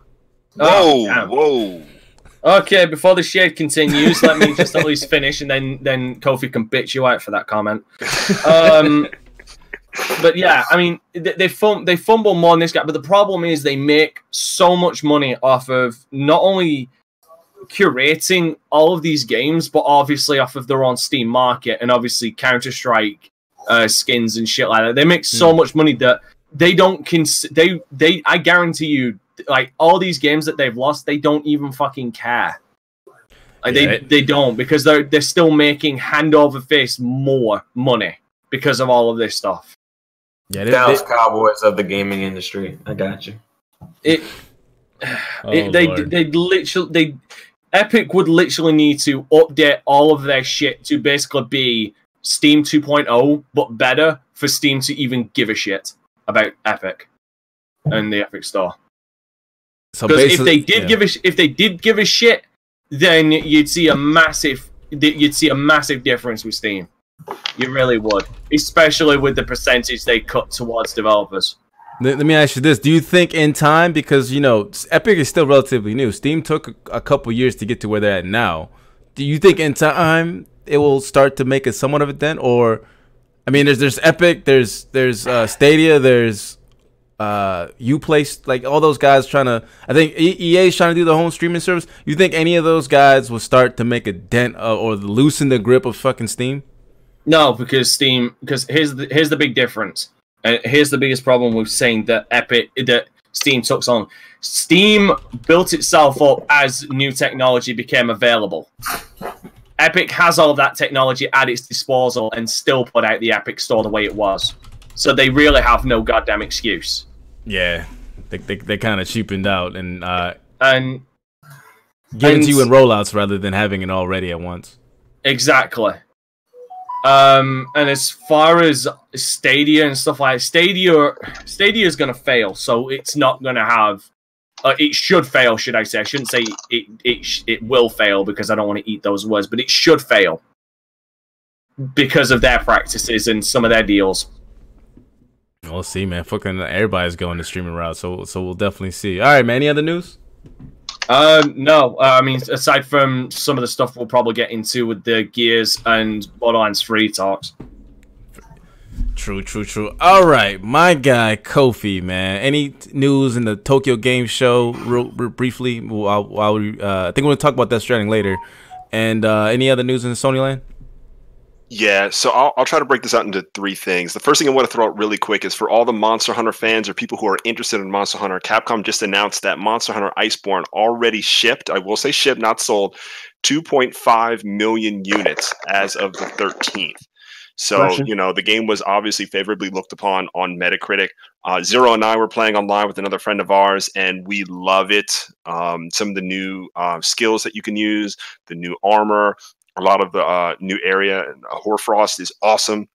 Speaker 6: Oh,
Speaker 7: Whoa,
Speaker 6: damn.
Speaker 7: whoa.
Speaker 6: Okay, before the shade continues, let me just at least finish, and then then Kofi can bitch you out for that comment. Um, but yeah, I mean, they they, fum- they fumble more in this guy, but the problem is they make so much money off of not only curating all of these games, but obviously off of their own Steam market and obviously Counter Strike uh, skins and shit like that. They make so much money that they don't cons- they they I guarantee you like all these games that they've lost, they don't even fucking care. Like
Speaker 3: Yeah,
Speaker 6: they,
Speaker 3: it-
Speaker 6: they don't because they're they're still making hand over fist more money because of all of this stuff.
Speaker 3: Yeah, they-
Speaker 8: Dallas
Speaker 3: they-
Speaker 8: Cowboys of the gaming industry. I got you.
Speaker 6: It,
Speaker 3: Oh,
Speaker 6: it they
Speaker 3: Lord.
Speaker 6: they literally they Epic would literally need to update all of their shit to basically be Steam 2.0 but better for Steam to even give a shit about Epic and the Epic Store.
Speaker 3: so
Speaker 6: Because if they did
Speaker 3: yeah.
Speaker 6: give a if they did give a shit, then you'd see a massive you'd see a massive difference with Steam. You really would, especially with the percentage they cut towards developers.
Speaker 3: Let, let me ask you this: Do you think in time, because you know Epic is still relatively new, Steam took a, a couple years to get to where they're at now. Do you think in time it will start to make a somewhat of a dent, or I mean, there's there's Epic, there's there's uh, Stadia, there's uh Uplay, like all those guys trying to. I think EA is trying to do the home streaming service. You think any of those guys will start to make a dent uh, or loosen the grip of fucking Steam?
Speaker 6: No, because Steam. Because here's the here's the big difference, and here's the biggest problem with saying that Epic that Steam took on. Steam built itself up as new technology became available. Epic has all of that technology at its disposal and still put out the Epic Store the way it was. So they really have no goddamn excuse.
Speaker 3: Yeah, they they, they kind of cheapened out and uh,
Speaker 6: And
Speaker 3: giving to you in rollouts rather than having it already at once.
Speaker 6: Exactly. Um, and as far as Stadia and stuff like Stadia, Stadia is going to fail, so it's not going to have. Uh, it should fail, should I say? I shouldn't say it. It it will fail because I don't want to eat those words, but it should fail because of their practices and some of their deals.
Speaker 3: We'll see, man. Fucking everybody's going the streaming route, so so we'll definitely see. All right, man. Any other news?
Speaker 6: Um, no, uh, I mean, aside from some of the stuff we'll probably get into with the Gears and Borderlands 3 talks.
Speaker 3: True, true, true. All right, my guy Kofi, man. Any news in the Tokyo Game Show, real, real briefly? While we, uh, I think we're gonna talk about that Stranding later. And uh, any other news in Sony land?
Speaker 7: Yeah, so I'll, I'll try to break this out into three things. The first thing I want to throw out really quick is for all the Monster Hunter fans or people who are interested in Monster Hunter, Capcom just announced that Monster Hunter Iceborne already shipped. I will say shipped, not sold, 2.5 million units as of the 13th. So,
Speaker 10: Question.
Speaker 7: you know, the game was obviously favorably looked upon on Metacritic. Uh, Zero and I were playing online with another friend of ours, and we love it. Um, some of the new uh, skills that you can use, the new armor, a lot of the uh, new area. and, Uh, Hoarfrost is awesome.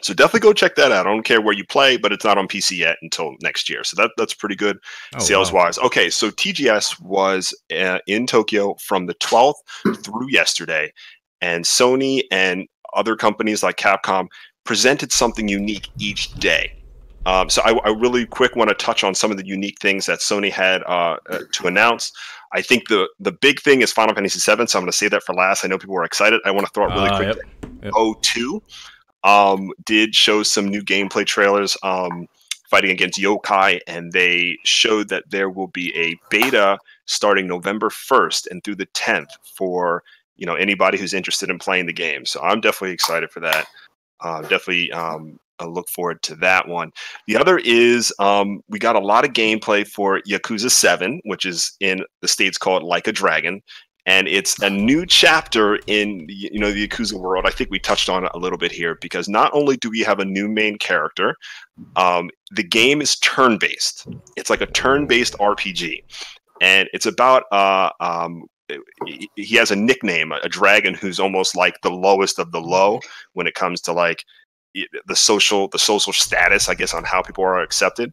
Speaker 7: So definitely go check that out. I don't care where you play, but it's not on PC yet until next year. So that that's pretty good
Speaker 3: Oh,
Speaker 7: sales
Speaker 3: wow.
Speaker 7: wise. Okay, so TGS was uh, in Tokyo from the 12th through yesterday, and Sony and other companies like Capcom presented something unique each day. Um, so I, I really quick want to touch on some of the unique things that Sony had uh, uh, to announce. I think the the big thing is Final Fantasy VII, so I'm going to save that for last. I know people are excited. I want to throw it really
Speaker 3: Uh,
Speaker 7: quick.
Speaker 3: yep, yep.
Speaker 7: Nioh 2 um, did show some new gameplay trailers um, fighting against Yokai, and they showed that there will be a beta starting November 1st and through the 10th for you know anybody who's interested in playing the game. So I'm definitely excited for that. Uh, definitely um, I look forward to that one. The other is um, we got a lot of gameplay for Yakuza 7, which is in the states called Like a Dragon. And it's a new chapter in you know the Yakuza world. I think we touched on it a little bit here because not only do we have a new main character, um, the game is turn-based. It's like a turn-based RPG, and it's about uh, um, he- has a nickname, a dragon who's almost like the lowest of the low when it comes to like the social the social status, I guess, on how people are accepted.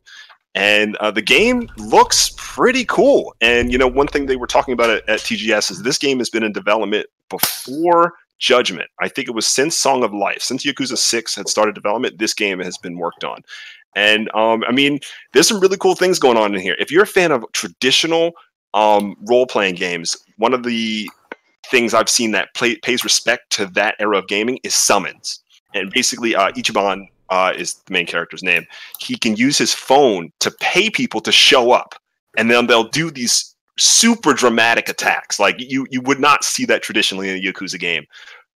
Speaker 7: And uh, the game looks pretty cool. And you know, one thing they were talking about at, at TGS is this game has been in development before Judgment. I think it was since Song of Life, since Yakuza Six had started development. This game has been worked on. And um, I mean, there's some really cool things going on in here. If you're a fan of traditional um, role playing games, one of the things I've seen that play, pays respect to that era of gaming is summons. And basically, uh, Ichiban uh, is the main character's name. He can use his phone to pay people to show up, and then they'll do these super dramatic attacks. Like you, you would not see that traditionally in a Yakuza game.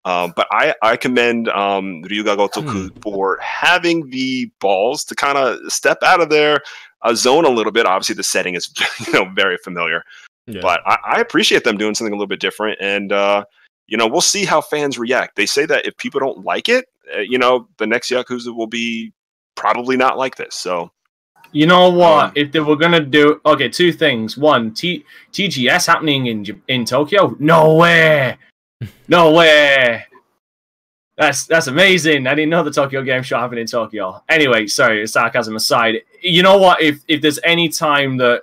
Speaker 7: Um, but I, I commend um, Ryuga Gotoku for having the balls to kind of step out of their uh, zone a little bit. Obviously, the setting is you know very familiar,
Speaker 3: Yeah.
Speaker 7: but I, I appreciate them doing something a little bit different. And uh, you know, we'll see how fans react. They say that if people don't like it, you know, the next Yakuza will be probably not like this. So
Speaker 6: You know what?
Speaker 7: Um,
Speaker 6: if they were gonna do okay, two things. One, T- TGS happening in in Tokyo? No way, no way. That's that's amazing. I didn't know the Tokyo Game Show happened in Tokyo. Anyway, sorry, sarcasm aside. You know what? If if there's any time that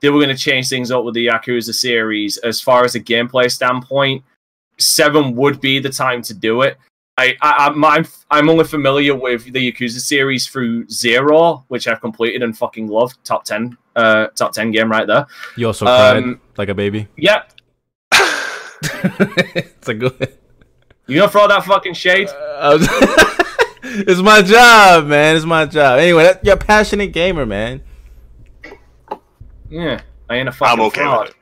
Speaker 6: they were gonna change things up with the Yakuza series as far as a gameplay standpoint, seven would be the time to do it. I, I I'm, I'm I'm only familiar with the Yakuza series through Zero, which I've completed and fucking loved. Top ten, uh, top ten game right there.
Speaker 3: You also cried
Speaker 6: Um,
Speaker 3: like a baby.
Speaker 6: Yeah,
Speaker 3: it's a good.
Speaker 6: you gonna throw that fucking shade?
Speaker 3: I was- it's my job, man. It's my job. Anyway, that, you're a passionate gamer, man.
Speaker 6: Yeah, I ain't a fucking
Speaker 7: I'm okay
Speaker 6: fraud.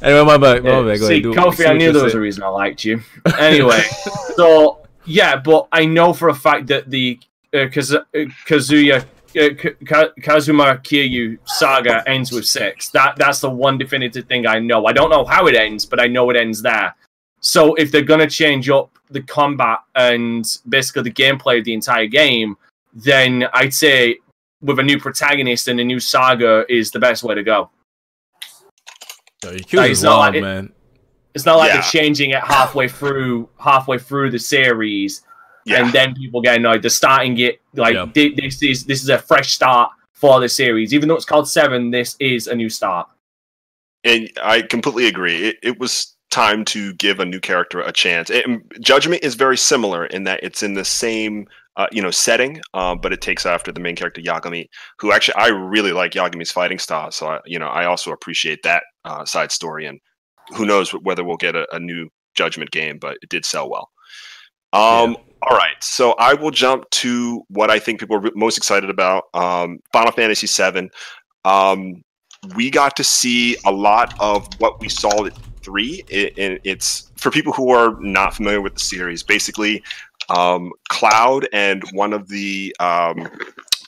Speaker 3: Anyway, my bad. My bad. Go
Speaker 6: see,
Speaker 3: ahead. Do-
Speaker 6: Kofi,
Speaker 3: see
Speaker 6: I knew there was a reason I liked you. Anyway, so yeah, but I know for a fact that the uh, Kaz- uh, Kazuya uh, Ka- Kazuma Kiryu saga ends with six. That that's the one definitive thing I know. I don't know how it ends, but I know it ends there. So if they're gonna change up the combat and basically the gameplay of the entire game, then I'd say with a new protagonist and a new saga is the best way to go.
Speaker 3: Yo,
Speaker 6: Like,
Speaker 3: Yakuza's
Speaker 6: it's not
Speaker 3: wild,
Speaker 6: like-
Speaker 3: man.
Speaker 6: It's not like
Speaker 7: Yeah.
Speaker 6: they're changing it halfway through halfway through the series,
Speaker 7: Yeah.
Speaker 6: and then people get annoyed. They're starting it like
Speaker 3: Yeah.
Speaker 6: this is this is a fresh start for the series. Even though it's called Seven, this is a new start.
Speaker 7: and I completely agree. It, it was time to give a new character a chance. And Judgment is very similar in that it's in the same uh, you know setting, uh, but it takes after the main character Yagami, who actually I really like Yagami's fighting style. So I, you know I also appreciate that uh, side story. And who knows whether we'll get a, a new Judgment game, but it did sell well. Um, All right, so I will jump to what I think people are most excited about. Um, Final Fantasy VII. Um, we got to see a lot of what we saw at three. It, it, it's for people who are not familiar with the series. Basically, um, Cloud and one of the um,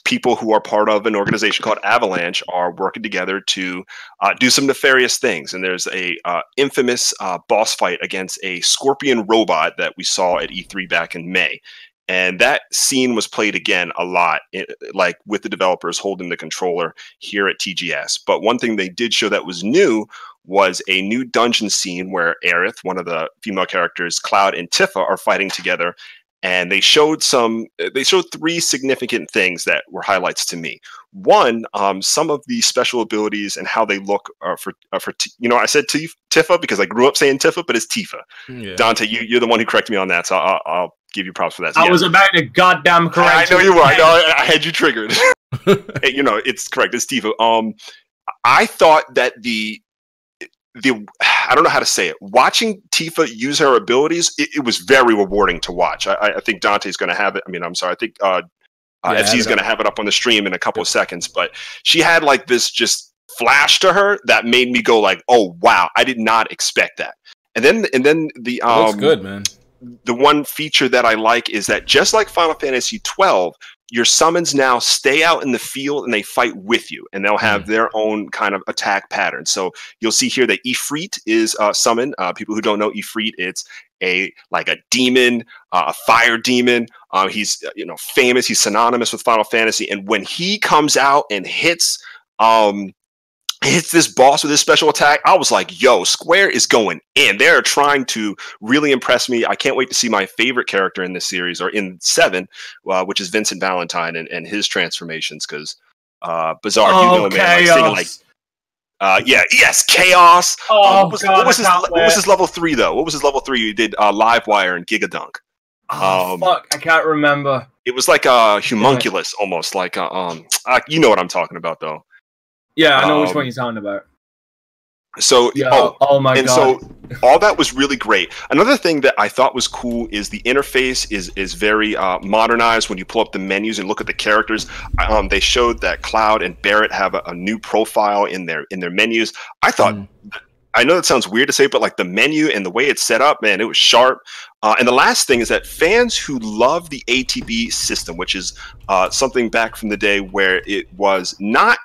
Speaker 7: people who are part of an organization called Avalanche are working together to uh, do some nefarious things. And there's a uh, infamous uh, boss fight against a scorpion robot that we saw at E3 back in May. And that scene was played again a lot, i- like with the developers holding the controller here at TGS. But one thing they did show that was new was a new dungeon scene where Aerith, one of the female characters, Cloud and Tifa are fighting together. And they showed some, they showed three significant things that were highlights to me. One, um, some of the special abilities and how they look are for, are for T- you know, I said Tif- Tifa because I grew up saying Tifa, but it's Tifa.
Speaker 3: Yeah.
Speaker 7: Dante, you, you're the one who corrected me on that, so I'll, I'll give you props for that. So
Speaker 6: I
Speaker 7: yeah.
Speaker 6: was about to goddamn correct.
Speaker 7: I know you were. I know. I, I had you triggered. Hey, you know, it's correct. It's Tifa. Um, I thought that the the I don't know how to say it. Watching Tifa use her abilities, it, it was very rewarding to watch. I, I- think Dante's going to have it. I mean, I'm sorry. I think uh, uh,
Speaker 3: Yeah,
Speaker 7: FC's going to have it up on the stream in a couple of seconds. But she had like this just flash to her that made me go like, "Oh wow, I did not expect that." And then and then the um,
Speaker 3: looks good, man.
Speaker 7: the one feature that I like is that just like Final Fantasy 12, your summons now stay out in the field and they fight with you, and they'll have their own kind of attack pattern. So you'll see here that Ifrit is uh, summoned. Uh, people who don't know Ifrit, it's a like a demon, uh, a fire demon. Uh, he's uh, you know famous. He's synonymous with Final Fantasy, and when he comes out and hits. Um, hits this boss with his special attack. I was like, yo, Square is going in. They're trying to really impress me. I can't wait to see my favorite character in this series or in seven, uh, which is Vincent Valentine and, and his transformations. Because uh, Bizarre, you
Speaker 6: Oh,
Speaker 7: know, man, like like, uh, yeah, yes, chaos. Uh,
Speaker 6: Oh,
Speaker 7: what was,
Speaker 6: God,
Speaker 7: what was his what was his level three though? What was his level three? You did uh, Livewire and Gigadunk.
Speaker 6: Oh,
Speaker 7: Um,
Speaker 6: fuck, I can't remember.
Speaker 7: It was like a homunculus, almost like a, um, uh, you know what I'm talking about though.
Speaker 6: Yeah, I know which
Speaker 7: um,
Speaker 6: one you're talking about.
Speaker 7: So
Speaker 6: Yeah.
Speaker 7: oh,
Speaker 6: Oh, my
Speaker 7: and
Speaker 6: god.
Speaker 7: so all that was really great. Another thing that I thought was cool is the interface is is very uh, modernized. When you pull up the menus and look at the characters, um, they showed that Cloud and Barret have a, a new profile in their in their menus. I thought. I know that sounds weird to say, but like the menu and the way it's set up, man, it was sharp. Uh, and the last thing is that fans who love the ATB system, which is uh, something back from the day where it was not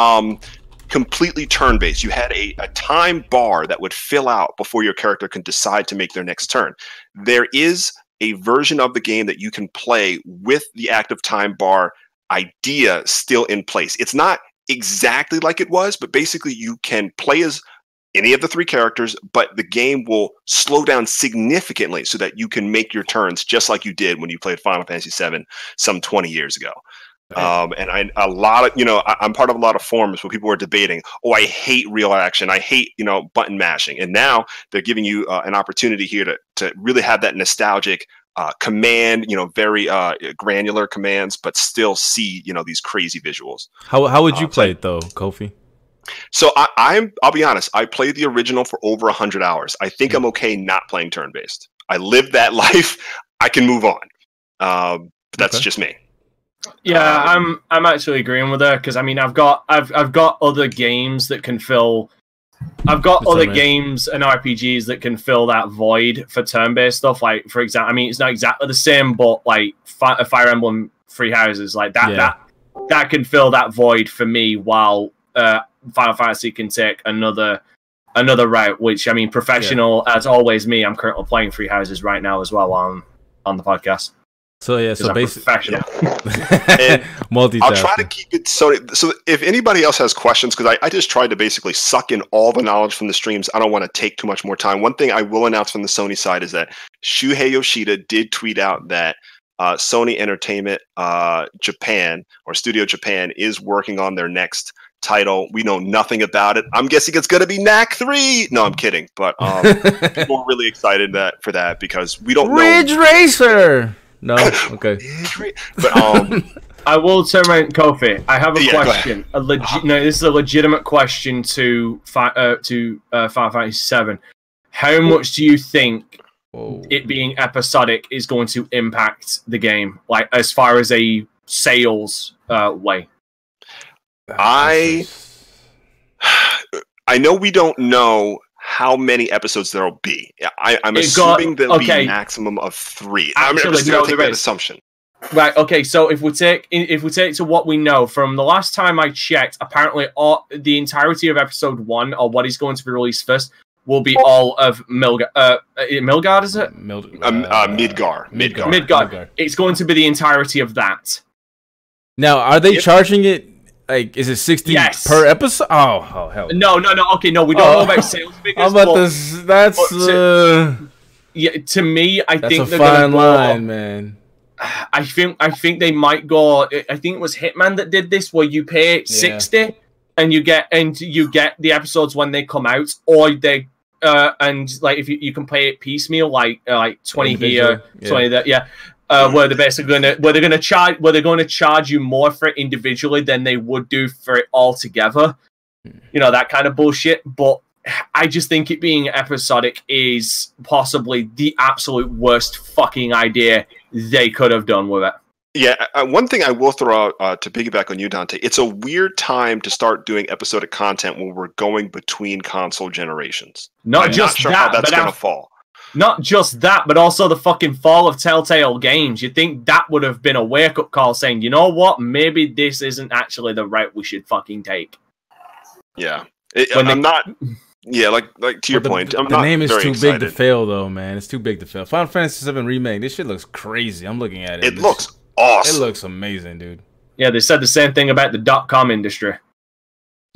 Speaker 7: um, completely turn based. You had a, a time bar that would fill out before your character can decide to make their next turn. There is a version of the game that you can play with the active time bar idea still in place. It's not exactly like it was, but basically you can play as any of the three characters, but the game will slow down significantly so that you can make your turns just like you did when you played Final Fantasy VII some 20 years ago. Um, and I, a lot of, you know, I, I'm part of a lot of forums where people were debating, oh, I hate real action. I hate, you know, button mashing. And now they're giving you uh, an opportunity here to, to really have that nostalgic uh, command, you know, very uh, granular commands, but still see, you know, these crazy visuals.
Speaker 3: How how would you
Speaker 7: Um, so-
Speaker 3: play it though, Kofi?
Speaker 7: So I, I'm, I'll be honest. I played the original for over hundred hours. I think I'm okay not playing turn based. I lived that life. I can move on. Um, that's
Speaker 3: Okay.
Speaker 7: just me.
Speaker 6: Yeah, I'm I'm actually agreeing with her because I mean I've got I've I've got other games that can fill I've got other games and RPGs that can fill that void for turn-based stuff. Like for example, I mean it's not exactly the same, but like Fi- Fire Emblem Three Houses, like that
Speaker 3: Yeah.
Speaker 6: that that can fill that void for me. While uh, Final Fantasy can take another another route. Which I mean, professional as always. Me, I'm currently playing Free Houses right now as well on on the podcast.
Speaker 3: So yeah, so
Speaker 6: I'm
Speaker 3: basically.
Speaker 7: And. I'll try to keep it so. So if anybody else has questions, because I, I just tried to basically suck in all the knowledge from the streams. I don't want to take too much more time. One thing I will announce from the Sony side is that Shuhei Yoshida did tweet out that uh, Sony Entertainment uh, Japan or Studio Japan is working on their next title. We know nothing about it. I'm guessing it's going to be Knack Three. No, I'm kidding. But um, people are really excited that for that because we don't
Speaker 3: Ridge
Speaker 7: know.
Speaker 3: Racer. No, okay.
Speaker 7: But um,
Speaker 6: I will turn around, Kofi. I have a
Speaker 7: Yeah,
Speaker 6: question. A legit, no, this is a legitimate question to fi- uh, to uh, Final Fantasy Seven. How much do you think
Speaker 3: Whoa.
Speaker 6: it being episodic is going to impact the game, like as far as a sales uh, way?
Speaker 7: I I know we don't know how many episodes there'll be. I, I'm
Speaker 6: It got-
Speaker 7: assuming there'll
Speaker 6: okay.
Speaker 7: be a maximum of three. I'm
Speaker 6: Actually,
Speaker 7: just
Speaker 6: no,
Speaker 7: gonna take
Speaker 6: there
Speaker 7: that
Speaker 6: is.
Speaker 7: assumption.
Speaker 6: Right. Okay. So if we take if we take to what we know from the last time I checked, apparently all the entirety of episode one or what is going to be released first will be all of Milgard. Uh, uh, Milgard is it?
Speaker 3: Mild-
Speaker 7: Um, uh, Midgar.
Speaker 3: Midgar.
Speaker 7: Midgar.
Speaker 6: Midgard. It's going to be the entirety of that.
Speaker 3: Now, are they
Speaker 7: Yep.
Speaker 3: charging it? Like, is it sixty
Speaker 6: Yes.
Speaker 3: per episode? Oh, oh hell.
Speaker 6: No, no, no. Okay, no, we don't know
Speaker 3: Oh.
Speaker 6: about sales figures.
Speaker 3: How about this? That's
Speaker 6: to-
Speaker 3: uh,
Speaker 6: Yeah, to me, I
Speaker 3: that's
Speaker 6: think
Speaker 3: a
Speaker 6: they're
Speaker 3: fine
Speaker 6: go-
Speaker 3: line, man.
Speaker 6: I think I think they might go. I think it was Hitman that did this, where you pay sixty and you get and you get the episodes when they come out, or they uh and like if you, you can pay it piecemeal, like uh, like twenty here,
Speaker 3: yeah.
Speaker 6: twenty that, yeah. Uh, where they're basically gonna where they're gonna charge where they're going to charge you more for it individually than they would do for it all together. You know that kind of bullshit. But I just think it being episodic is possibly the absolute worst fucking idea they could have done with it.
Speaker 7: Yeah, uh, one thing I will throw out uh, to piggyback on you, Dante. It's a weird time to start doing episodic content when we're going between console generations.
Speaker 6: Not
Speaker 7: I'm
Speaker 6: just
Speaker 7: not sure
Speaker 6: that,
Speaker 7: how that's going to fall.
Speaker 6: Not just that, but also the fucking fall of Telltale Games. You think that would have been a wake up call saying, you know what, maybe this isn't actually the route we should fucking take.
Speaker 7: Yeah, It- I'm not. Yeah, like like to your
Speaker 3: the,
Speaker 7: point, I'm
Speaker 3: the
Speaker 7: not
Speaker 3: name is
Speaker 7: very
Speaker 3: too
Speaker 7: excited.
Speaker 3: big to fail, though, man. It's too big to fail. Final Fantasy VII remake. This shit looks crazy. I'm looking at it.
Speaker 7: It
Speaker 3: This-
Speaker 7: looks awesome.
Speaker 3: It looks amazing, dude.
Speaker 6: Yeah, they said the same thing about the dot com industry.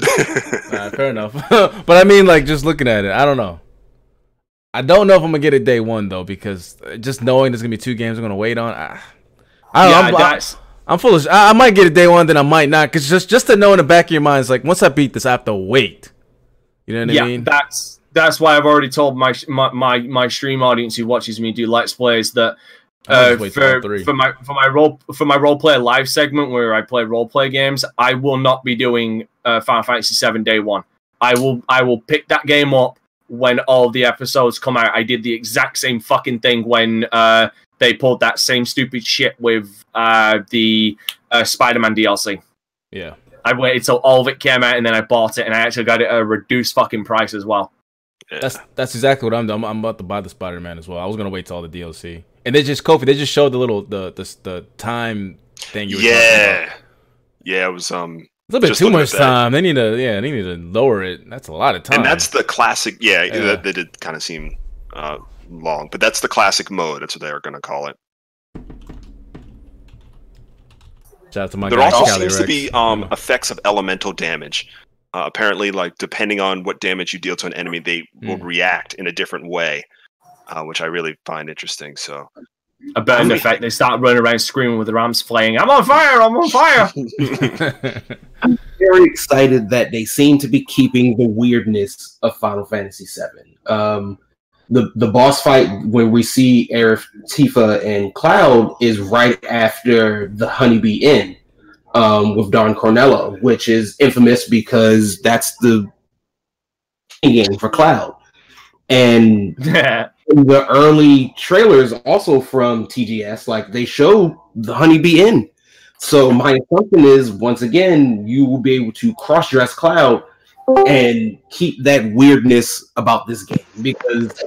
Speaker 3: Alright, fair enough. but I mean, like, just looking at it, I don't know. I don't know if I'm gonna get it day one though, because just knowing there's gonna be two games I'm gonna wait on. I, I don't
Speaker 6: yeah,
Speaker 3: know. I'm,
Speaker 6: that's
Speaker 3: I'm foolish. I, I might get it day one, then I might not, because just just to know in the back of your mind, is like once I beat this, I have to wait. You know what
Speaker 6: yeah,
Speaker 3: I mean?
Speaker 6: Yeah, that's that's why I've already told my my my, my stream audience who watches me do let's plays that uh,
Speaker 3: just wait till all
Speaker 6: for, for my for my role for my role play live segment where I play role play games, I will not be doing uh, Final Fantasy VII day one. I will I will pick that game up when all the episodes come out. I did the exact same fucking thing when uh, they pulled that same stupid shit with uh, the uh, Spider-Man DLC.
Speaker 3: Yeah.
Speaker 6: I waited till all of it came out and then I bought it and I actually got it at a reduced fucking price as well.
Speaker 3: That's that's exactly what I'm doing. I'm, I'm about to buy the Spider Man as well. I was gonna wait till all the DLC, and they just Kofi. They just showed the little the the, the time thing you were talking about.
Speaker 7: Yeah, yeah. It was um.
Speaker 3: A little bit
Speaker 7: just
Speaker 3: too much time. They need to yeah. They need to lower it. That's a lot of time.
Speaker 7: And that's the classic. Yeah,
Speaker 3: Yeah.
Speaker 7: that, that did kind of seem uh, long, but that's the classic mode. That's what they were going to call it.
Speaker 3: shout out to my
Speaker 7: there also
Speaker 3: Cali
Speaker 7: seems to be um, effects of elemental damage. Uh, apparently, like depending on what damage you deal to an enemy, they will
Speaker 3: Hmm.
Speaker 7: react in a different way, uh, which I really find interesting. So,
Speaker 6: A burn effect. They start running around screaming with their arms flaying. I'm on fire! I'm on fire!
Speaker 10: I'm very excited that they seem to be keeping the weirdness of Final Fantasy VII. Um, the the boss fight when we see Aerith, Tifa, and Cloud is right after the Honeybee Inn um, with Don Cornello, which is infamous because that's the game for Cloud. And
Speaker 6: Yeah.
Speaker 10: In the early trailers, also from TGS, like they show the Honeybee Inn. So my assumption is, once again, you will be able to cross-dress Cloud and keep that weirdness about this game because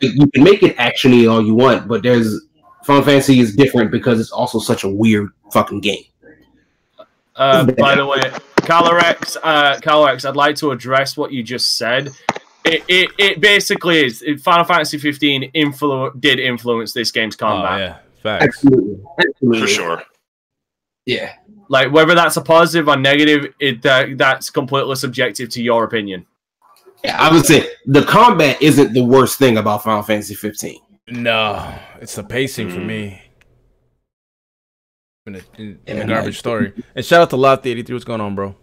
Speaker 10: you can make it actiony all you want, but there's Final Fantasy is different because it's also such a weird fucking game.
Speaker 6: Uh, by the way, Calorex, uh, Calorex, I'd like to address what you just said. It, it, it basically is Final Fantasy 15 influ- did influence this game's
Speaker 3: oh
Speaker 6: combat.
Speaker 3: yeah, facts.
Speaker 10: Absolutely, absolutely.
Speaker 7: for sure.
Speaker 10: Yeah,
Speaker 6: Like whether that's a positive or negative, it uh, that's completely subjective to your opinion.
Speaker 10: yeah. I would say the combat isn't the worst thing about Final Fantasy 15.
Speaker 3: No, it's the pacing for me. In a, in, in a garbage story. And shout out to Lofty83. What's going on, bro?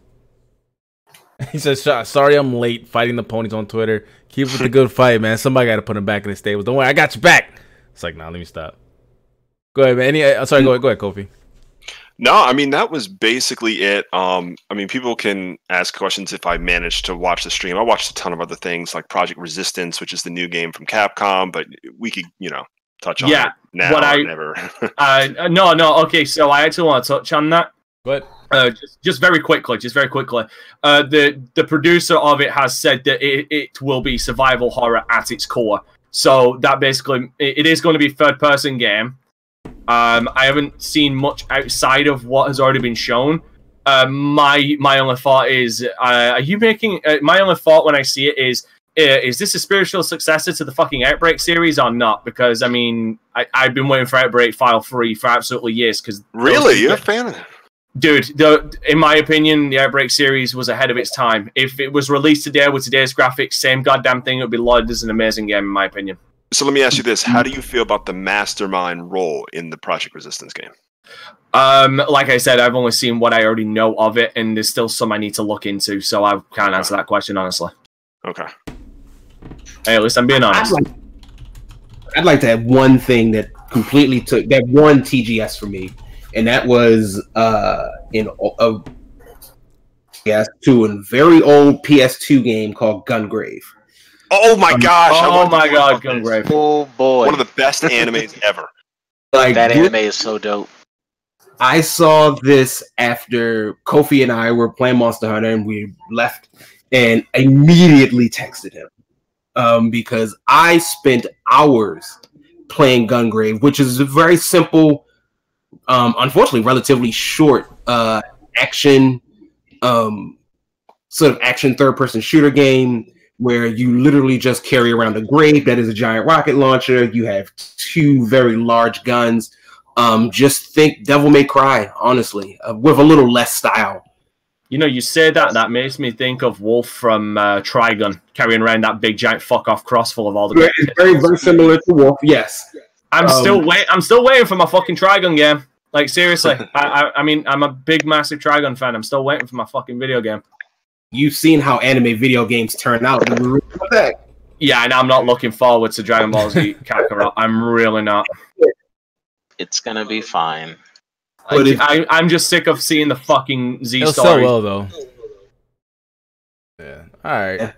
Speaker 3: He says, "Sorry, I'm late fighting the ponies on Twitter. Keep with the good fight, man. Somebody got to put him back in the stable. Don't worry, I got you back." It's like, nah, let me stop. Go ahead, man. Any? Uh, sorry, go ahead, go ahead, Kofi.
Speaker 7: No, I mean that was basically it. Um, I mean, people can ask questions if I managed to watch the stream. I watched a ton of other things like Project Resistance, which is the new game from Capcom, but we could, you know, touch on
Speaker 6: Yeah,
Speaker 7: it now
Speaker 6: what
Speaker 7: or
Speaker 6: I-
Speaker 7: never.
Speaker 6: Uh, no, no. Okay, so I actually want to touch on that.
Speaker 3: But
Speaker 6: Uh, just, just very quickly, just very quickly. Uh, the the producer of it has said that it, it will be survival horror at its core. So that basically it, it is going to be third person game. Um, I haven't seen much outside of what has already been shown. Uh, my my only thought is, uh, are you making? Uh, my only thought when I see it is, uh, is this a spiritual successor to the fucking Outbreak series or not? Because I mean, I, I've been waiting for Outbreak File Three for absolutely years. Because
Speaker 7: really, you're a fan of it?
Speaker 6: Dude the, in my opinion the outbreak series was ahead of its time. If it was released today with today's graphics same goddamn thing. It would be lauded as an amazing game in my opinion.
Speaker 7: So let me ask you this: How do you feel about the mastermind role in the Project Resistance game?
Speaker 6: um like i said i've only seen what i already know of it and there's still some i need to look into so i can't answer that question honestly.
Speaker 7: Okay.
Speaker 6: hey at least i'm being
Speaker 10: I'd
Speaker 6: honest.
Speaker 10: like, I'd like to have one thing that completely took that one TGS for me, and that was uh in a yes to a very old PS2 game called Gungrave.
Speaker 7: Oh my gosh!
Speaker 6: Oh my god gungrave
Speaker 9: Oh boy,
Speaker 7: One of the best animes ever.
Speaker 10: Like
Speaker 9: that
Speaker 10: this-
Speaker 9: anime is so dope.
Speaker 10: I saw this after Kofi and I were playing Monster Hunter, and we left, and immediately texted him um, because I spent hours playing Gungrave, which is a very simple, um, unfortunately, relatively short uh, action, um, sort of action third-person shooter game where you literally just carry around a grave that is a giant rocket launcher. You have two very large guns. Um, just think Devil May Cry, honestly, uh, with a little less style.
Speaker 6: you know you say that that makes me think of wolf from uh, trigun carrying around that big giant fuck off cross full of all the great
Speaker 10: very, very similar to Wolf. Yes,
Speaker 6: I'm
Speaker 10: Um,
Speaker 6: still wait. I'm still waiting for my fucking Trigun game. Like seriously, I, I I mean I'm a big massive Trigun fan. I'm still waiting for my fucking video game.
Speaker 10: you've seen how anime video games turn out. You were with that.
Speaker 6: Yeah, and I'm not looking forward to Dragon Ball Z Kakarot. I'm really not.
Speaker 9: It's gonna be fine.
Speaker 10: But
Speaker 6: I,
Speaker 10: if-
Speaker 6: I, I'm just sick of seeing the fucking Z
Speaker 3: It'll sell well though. Yeah. All right.
Speaker 10: Yeah.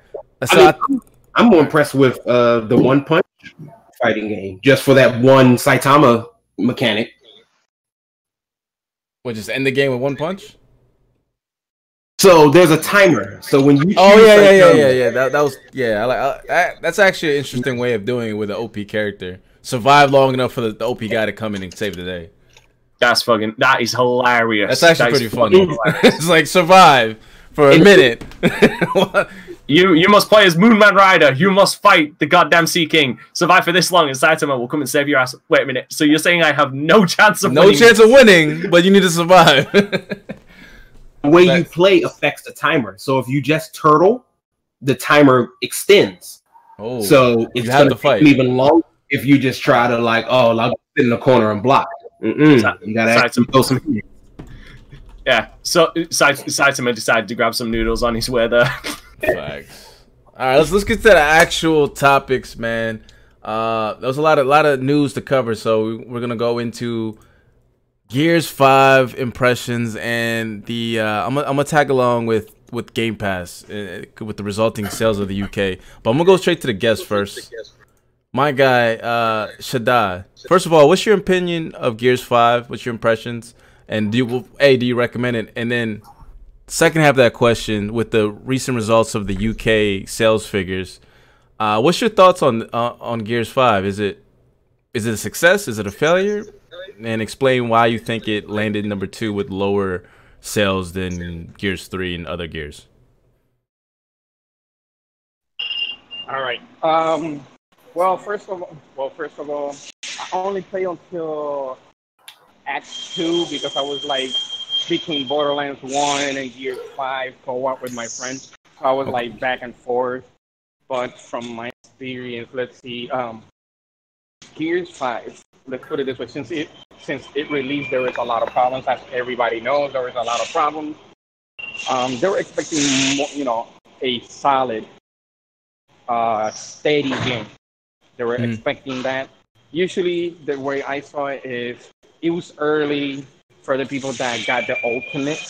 Speaker 3: So
Speaker 10: I
Speaker 3: I,
Speaker 10: mean, I'm more impressed with uh, the One Punch fighting game, just for that one Saitama mechanic.
Speaker 3: What just end the game with one punch?
Speaker 10: So there's a timer. So when you
Speaker 3: Oh
Speaker 10: choose
Speaker 3: yeah, yeah, yeah, yeah, yeah. That, that was yeah. I like I, that, that's actually an interesting way of doing it with an OP character. Survive long enough for the, the OP guy to come in and save the day.
Speaker 6: That's fucking. That is hilarious.
Speaker 3: That's actually
Speaker 6: That
Speaker 3: pretty funny. it's like survive for a minute.
Speaker 6: You you must play as Mumen Rider. You must fight the goddamn Sea King. Survive for this long, and Saitama will come and save your ass. Wait a minute. So you're saying I have no chance of
Speaker 3: no
Speaker 6: winning
Speaker 3: chance of winning, but you need to survive.
Speaker 10: the way you play affects the timer. So if you just turtle, the timer extends.
Speaker 3: Oh,
Speaker 10: so it's gonna
Speaker 3: fight.
Speaker 10: even longer if you just try to like, oh, I'll sit in the corner and block. Mm-mm. You gotta actually throw some.
Speaker 6: Yeah. So Saitama decided to grab some noodles on his way there.
Speaker 3: Facts. All right, let's let's get to the actual topics, man. Uh, there was a lot of lot of news to cover, so we're gonna go into Gears Five impressions and the. Uh, I'm gonna, I'm gonna tag along with with Game Pass uh, with the resulting sales of the UK, but I'm gonna go straight to the guest first. My guy, uh, Shadai. First of all, what's your opinion of Gears Five? What's your impressions? And do you, a do you recommend it? And then second half of that question with the recent results of the UK sales figures, uh, what's your thoughts on uh, on Gears Five? Is it is it a success? Is it a failure? And explain why you think it landed number two with lower sales than Gears Three and other Gears.
Speaker 5: All right. Um. Well, first of all, well, first of all, I only play until Act Two because I was like between Borderlands One and Gears Five co-op with my friends. So I was like back and forth. But from my experience, let's see. Um, Gears Five. Let's put it this way: since it since it released, there was a lot of problems. As everybody knows, there was a lot of problems. Um, they were expecting, more, you know, a solid, uh, steady game. They were
Speaker 3: Mm.
Speaker 5: expecting that. Usually, the way I saw it is it was early for the people that got the ultimate,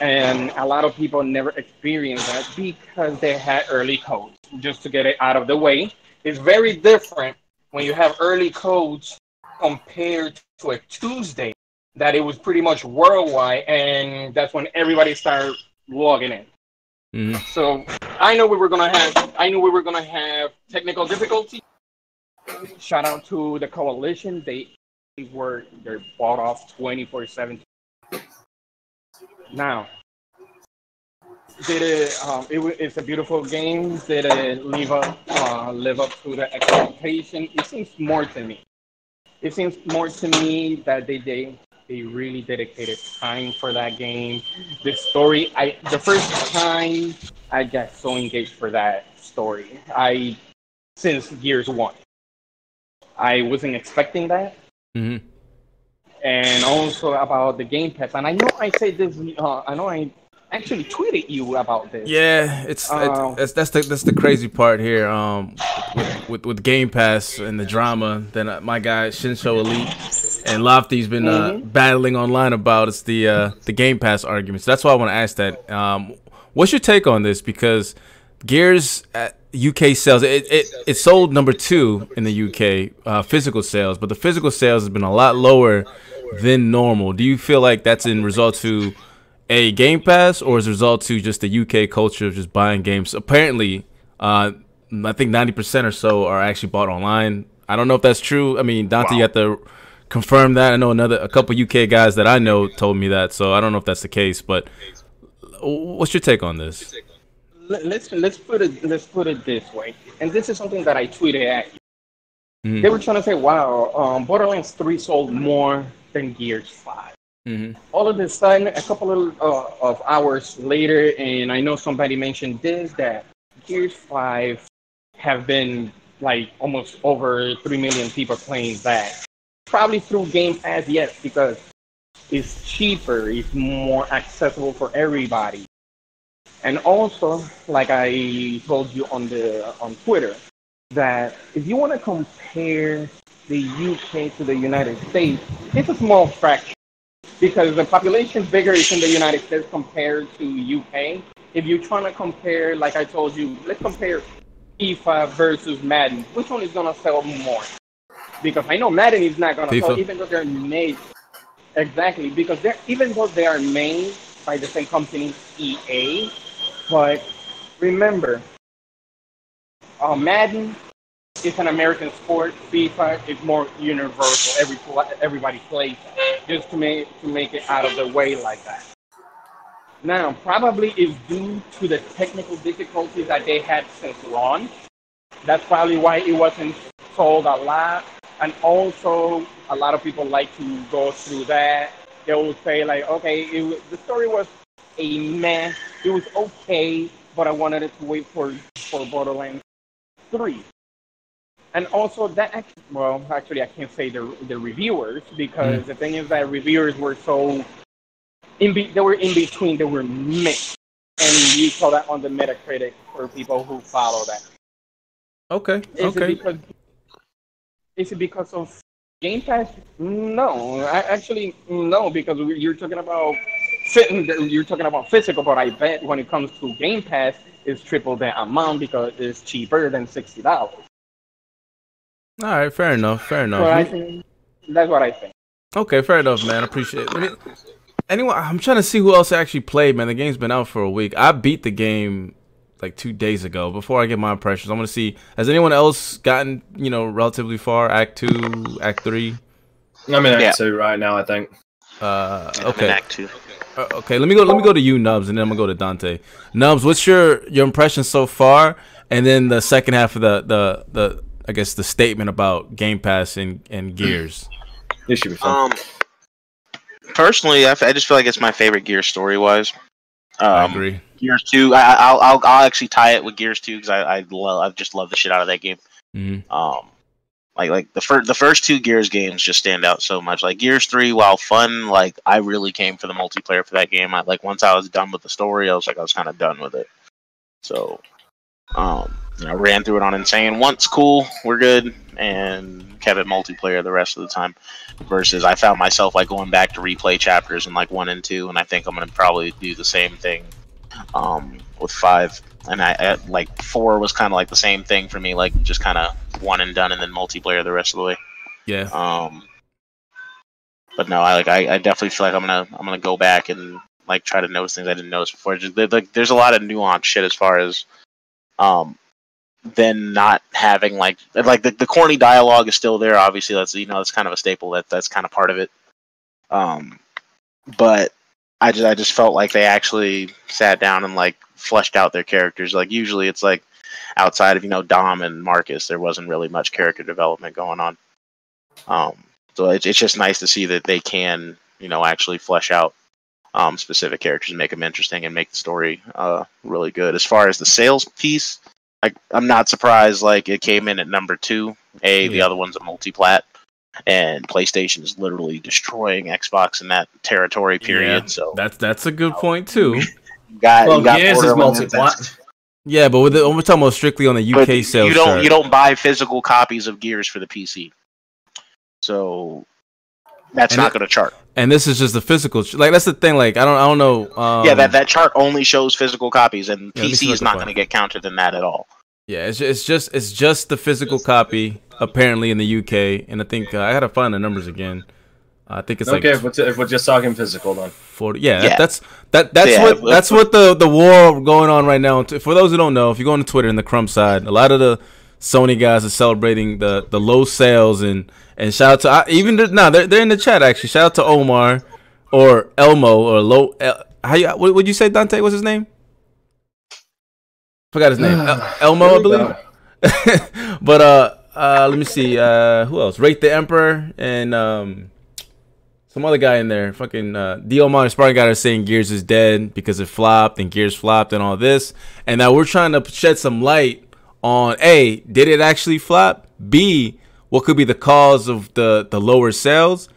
Speaker 5: and a lot of people never experienced that because they had early codes. Just to get it out of the way, it's very different when you have early codes compared to a Tuesday that it was pretty much worldwide, and that's when everybody started logging in.
Speaker 3: Mm-hmm.
Speaker 5: So I know we were gonna have. I knew we were gonna have technical difficulty. Shout out to the coalition. They were they're bought off twenty four seven. Now, did it? Um, it it's a beautiful game. Did it live up uh, live up to the expectation? It seems more to me. It seems more to me that they they they really dedicated time for that game. The story, I the first time I got so engaged for that story, I since years One, I wasn't expecting that,
Speaker 3: Mm-hmm.
Speaker 5: and also about the Game Pass. And I know I said this. Uh, I know I actually tweeted you about this.
Speaker 3: Yeah, it's, it's that's the that's the crazy part here. Um, with, with with Game Pass and the drama, then uh, my guy Shinsho Elite and Lofty's been uh, battling online about. It's the uh, the Game Pass arguments. So that's why I want to ask that. Um, what's your take on this? Because Gears at UK sales, it, it it sold number two in the UK uh, physical sales, but the physical sales has been a lot lower than normal. Do you feel like that's in result to a Game Pass or is a result to just the UK culture of just buying games? Apparently, uh, I think ninety percent or so are actually bought online. I don't know if that's true. I mean, Dante, you have to confirm that. I know another a couple UK guys that I know told me that, so I don't know if that's the case. But what's your take on this?
Speaker 5: Let- Let's let's put it let's put it this way, and this is something that I tweeted at you.
Speaker 3: Mhm.
Speaker 5: They were trying to say, "Wow, um, Borderlands Three sold more than Gears 5.
Speaker 3: Mhm.
Speaker 5: All of a sudden, a couple of, uh, of hours later, and I know somebody mentioned this that Gears Five have been like almost over three million people playing that. Probably through Game Pass, yes, because it's cheaper, it's more accessible for everybody. And also, like I told you on the on Twitter, that if you want to compare the UK to the United States, it's a small fraction because the population is bigger is in the United States compared to UK. If you're trying to compare, like I told you, let's compare FIFA versus Madden, which one is gonna sell more? Because I know Madden is not gonna sell, even though they're made exactly because they're even though they are made by the same company EA, but remember, uh, Madden is an American sport. FIFA is more universal. Every everybody plays just to make to make it out of the way like that. Now, probably is due to the technical difficulties that they had since launch. That's probably why it wasn't sold a lot. And also, a lot of people like to go through that. They will say like, okay, it the story was a mess. It was okay, but I wanted it to wait for for Borderlands three. And also that act- well, actually I can't say the the reviewers because
Speaker 3: Mm.
Speaker 5: the thing is that reviewers were so in be, they were in between, they were mixed, and you saw that on the Metacritic for people who follow that.
Speaker 3: Okay.
Speaker 5: Is
Speaker 3: okay.
Speaker 5: it because is it because of Game Pass? No, I, actually no, because we- you're talking about fit- you're talking about physical, but I bet when it comes to Game Pass, it's triple the amount because it's cheaper than sixty dollars.
Speaker 3: All right. Fair enough. Fair enough.
Speaker 5: So I think that's what I think.
Speaker 3: Okay, fair enough, man. I appreciate it. Let me, anyone, I'm trying to see who else actually played, man. The game's been out for a week. I beat the game like two days ago. Before I get my impressions, I'm gonna see has anyone else gotten you know relatively far? Act two, Act three.
Speaker 6: I'm in Act
Speaker 9: Yeah.
Speaker 6: Two right now. I think.
Speaker 3: Uh,
Speaker 9: I'm in
Speaker 3: okay.
Speaker 9: Act Two.
Speaker 3: Uh, okay, let me go. Let me go to you, Nubs, and then I'm gonna go to Dante. Nubs, what's your your impression so far? And then the second half of the the the I guess the statement about Game Pass and and Gears.
Speaker 6: This should be fun.
Speaker 9: Um, personally, I, f- I just feel like it's my favorite Gear story wise. Um,
Speaker 3: I agree.
Speaker 9: Gears Two, I, I- I'll, I'll I'll actually tie it with Gears Two because I I love I just love the shit out of that game.
Speaker 3: Mhm.
Speaker 9: Um, like like the first the first two Gears games just stand out so much. Like Gears Three, while fun, like I really came for the multiplayer for that game. I like once I was done with the story, I was like I was kind of done with it. So, um, I ran through it on Insane once, cool, we're good, and kept it multiplayer the rest of the time. Versus, I found myself like going back to replay chapters in like one and two, and I think I'm gonna probably do the same thing um, with five. And I, I like four was kind of like the same thing for me, like just kind of one and done, and then multiplayer the rest of the way.
Speaker 3: Yeah.
Speaker 9: Um, but no, I like I, I definitely feel like I'm gonna I'm gonna go back and like try to notice things I didn't notice before. Just like there's a lot of nuanced shit as far as um then not having like like the, the corny dialogue is still there. Obviously, that's you know that's kind of a staple. That that's kind of part of it. Um, but I just I just felt like they actually sat down and like fleshed out their characters. Like usually it's like outside of you know Dom and Marcus, there wasn't really much character development going on. Um, so it's it's just nice to see that they can you know actually flesh out um, specific characters and make them interesting and make the story uh, really good. As far as the sales piece, I, I'm not surprised. Like it came in at number two. A the other one's a multi-plat, and PlayStation is literally destroying Xbox in that territory. Period.
Speaker 3: Yeah,
Speaker 9: So
Speaker 3: that's that's a good point too.
Speaker 9: got
Speaker 6: Well,
Speaker 9: got
Speaker 6: Gears is multi-plat.
Speaker 3: Yeah, but with the, we're talking about strictly on the
Speaker 9: but
Speaker 3: UK sales.
Speaker 9: you don't
Speaker 3: chart.
Speaker 9: you don't buy physical copies of Gears for the PC. So that's
Speaker 3: And
Speaker 9: not going to chart.
Speaker 3: and this is just the physical. Like that's the thing. Like I don't I don't know. Um,
Speaker 9: yeah, that, that chart only shows physical copies, and
Speaker 3: Yeah, let me see
Speaker 9: PC is not going to get counted in that at all.
Speaker 3: Yeah, it's just, it's just it's just the physical copy apparently in the UK, and I think uh, I gotta find the numbers again. I think it's
Speaker 6: okay,
Speaker 3: like
Speaker 6: if we're, t- if we're just talking physical, then.
Speaker 3: forty. Yeah,
Speaker 9: Yeah.
Speaker 3: that's that that's
Speaker 9: Yeah,
Speaker 3: what that's what the the war going on right now. For those who don't know, if you go on Twitter in the Crumb side, a lot of the Sony guys are celebrating the the low sales and and shout out to I, even the, no they're they're in the chat actually. Shout out to Omar or Elmo or low. El, how you what would you say Dante? What's his name? Forgot his name. El, Elmo, I believe. but uh, uh, let me see. Uh, who else? Rate the Emperor and um, some other guy in there. Fucking uh, Dio Monte Spartan guy is saying Gears is dead because it flopped and Gears flopped and all this. And now we're trying to shed some light on a did it actually flop? B what could be the cause of the the lower sales?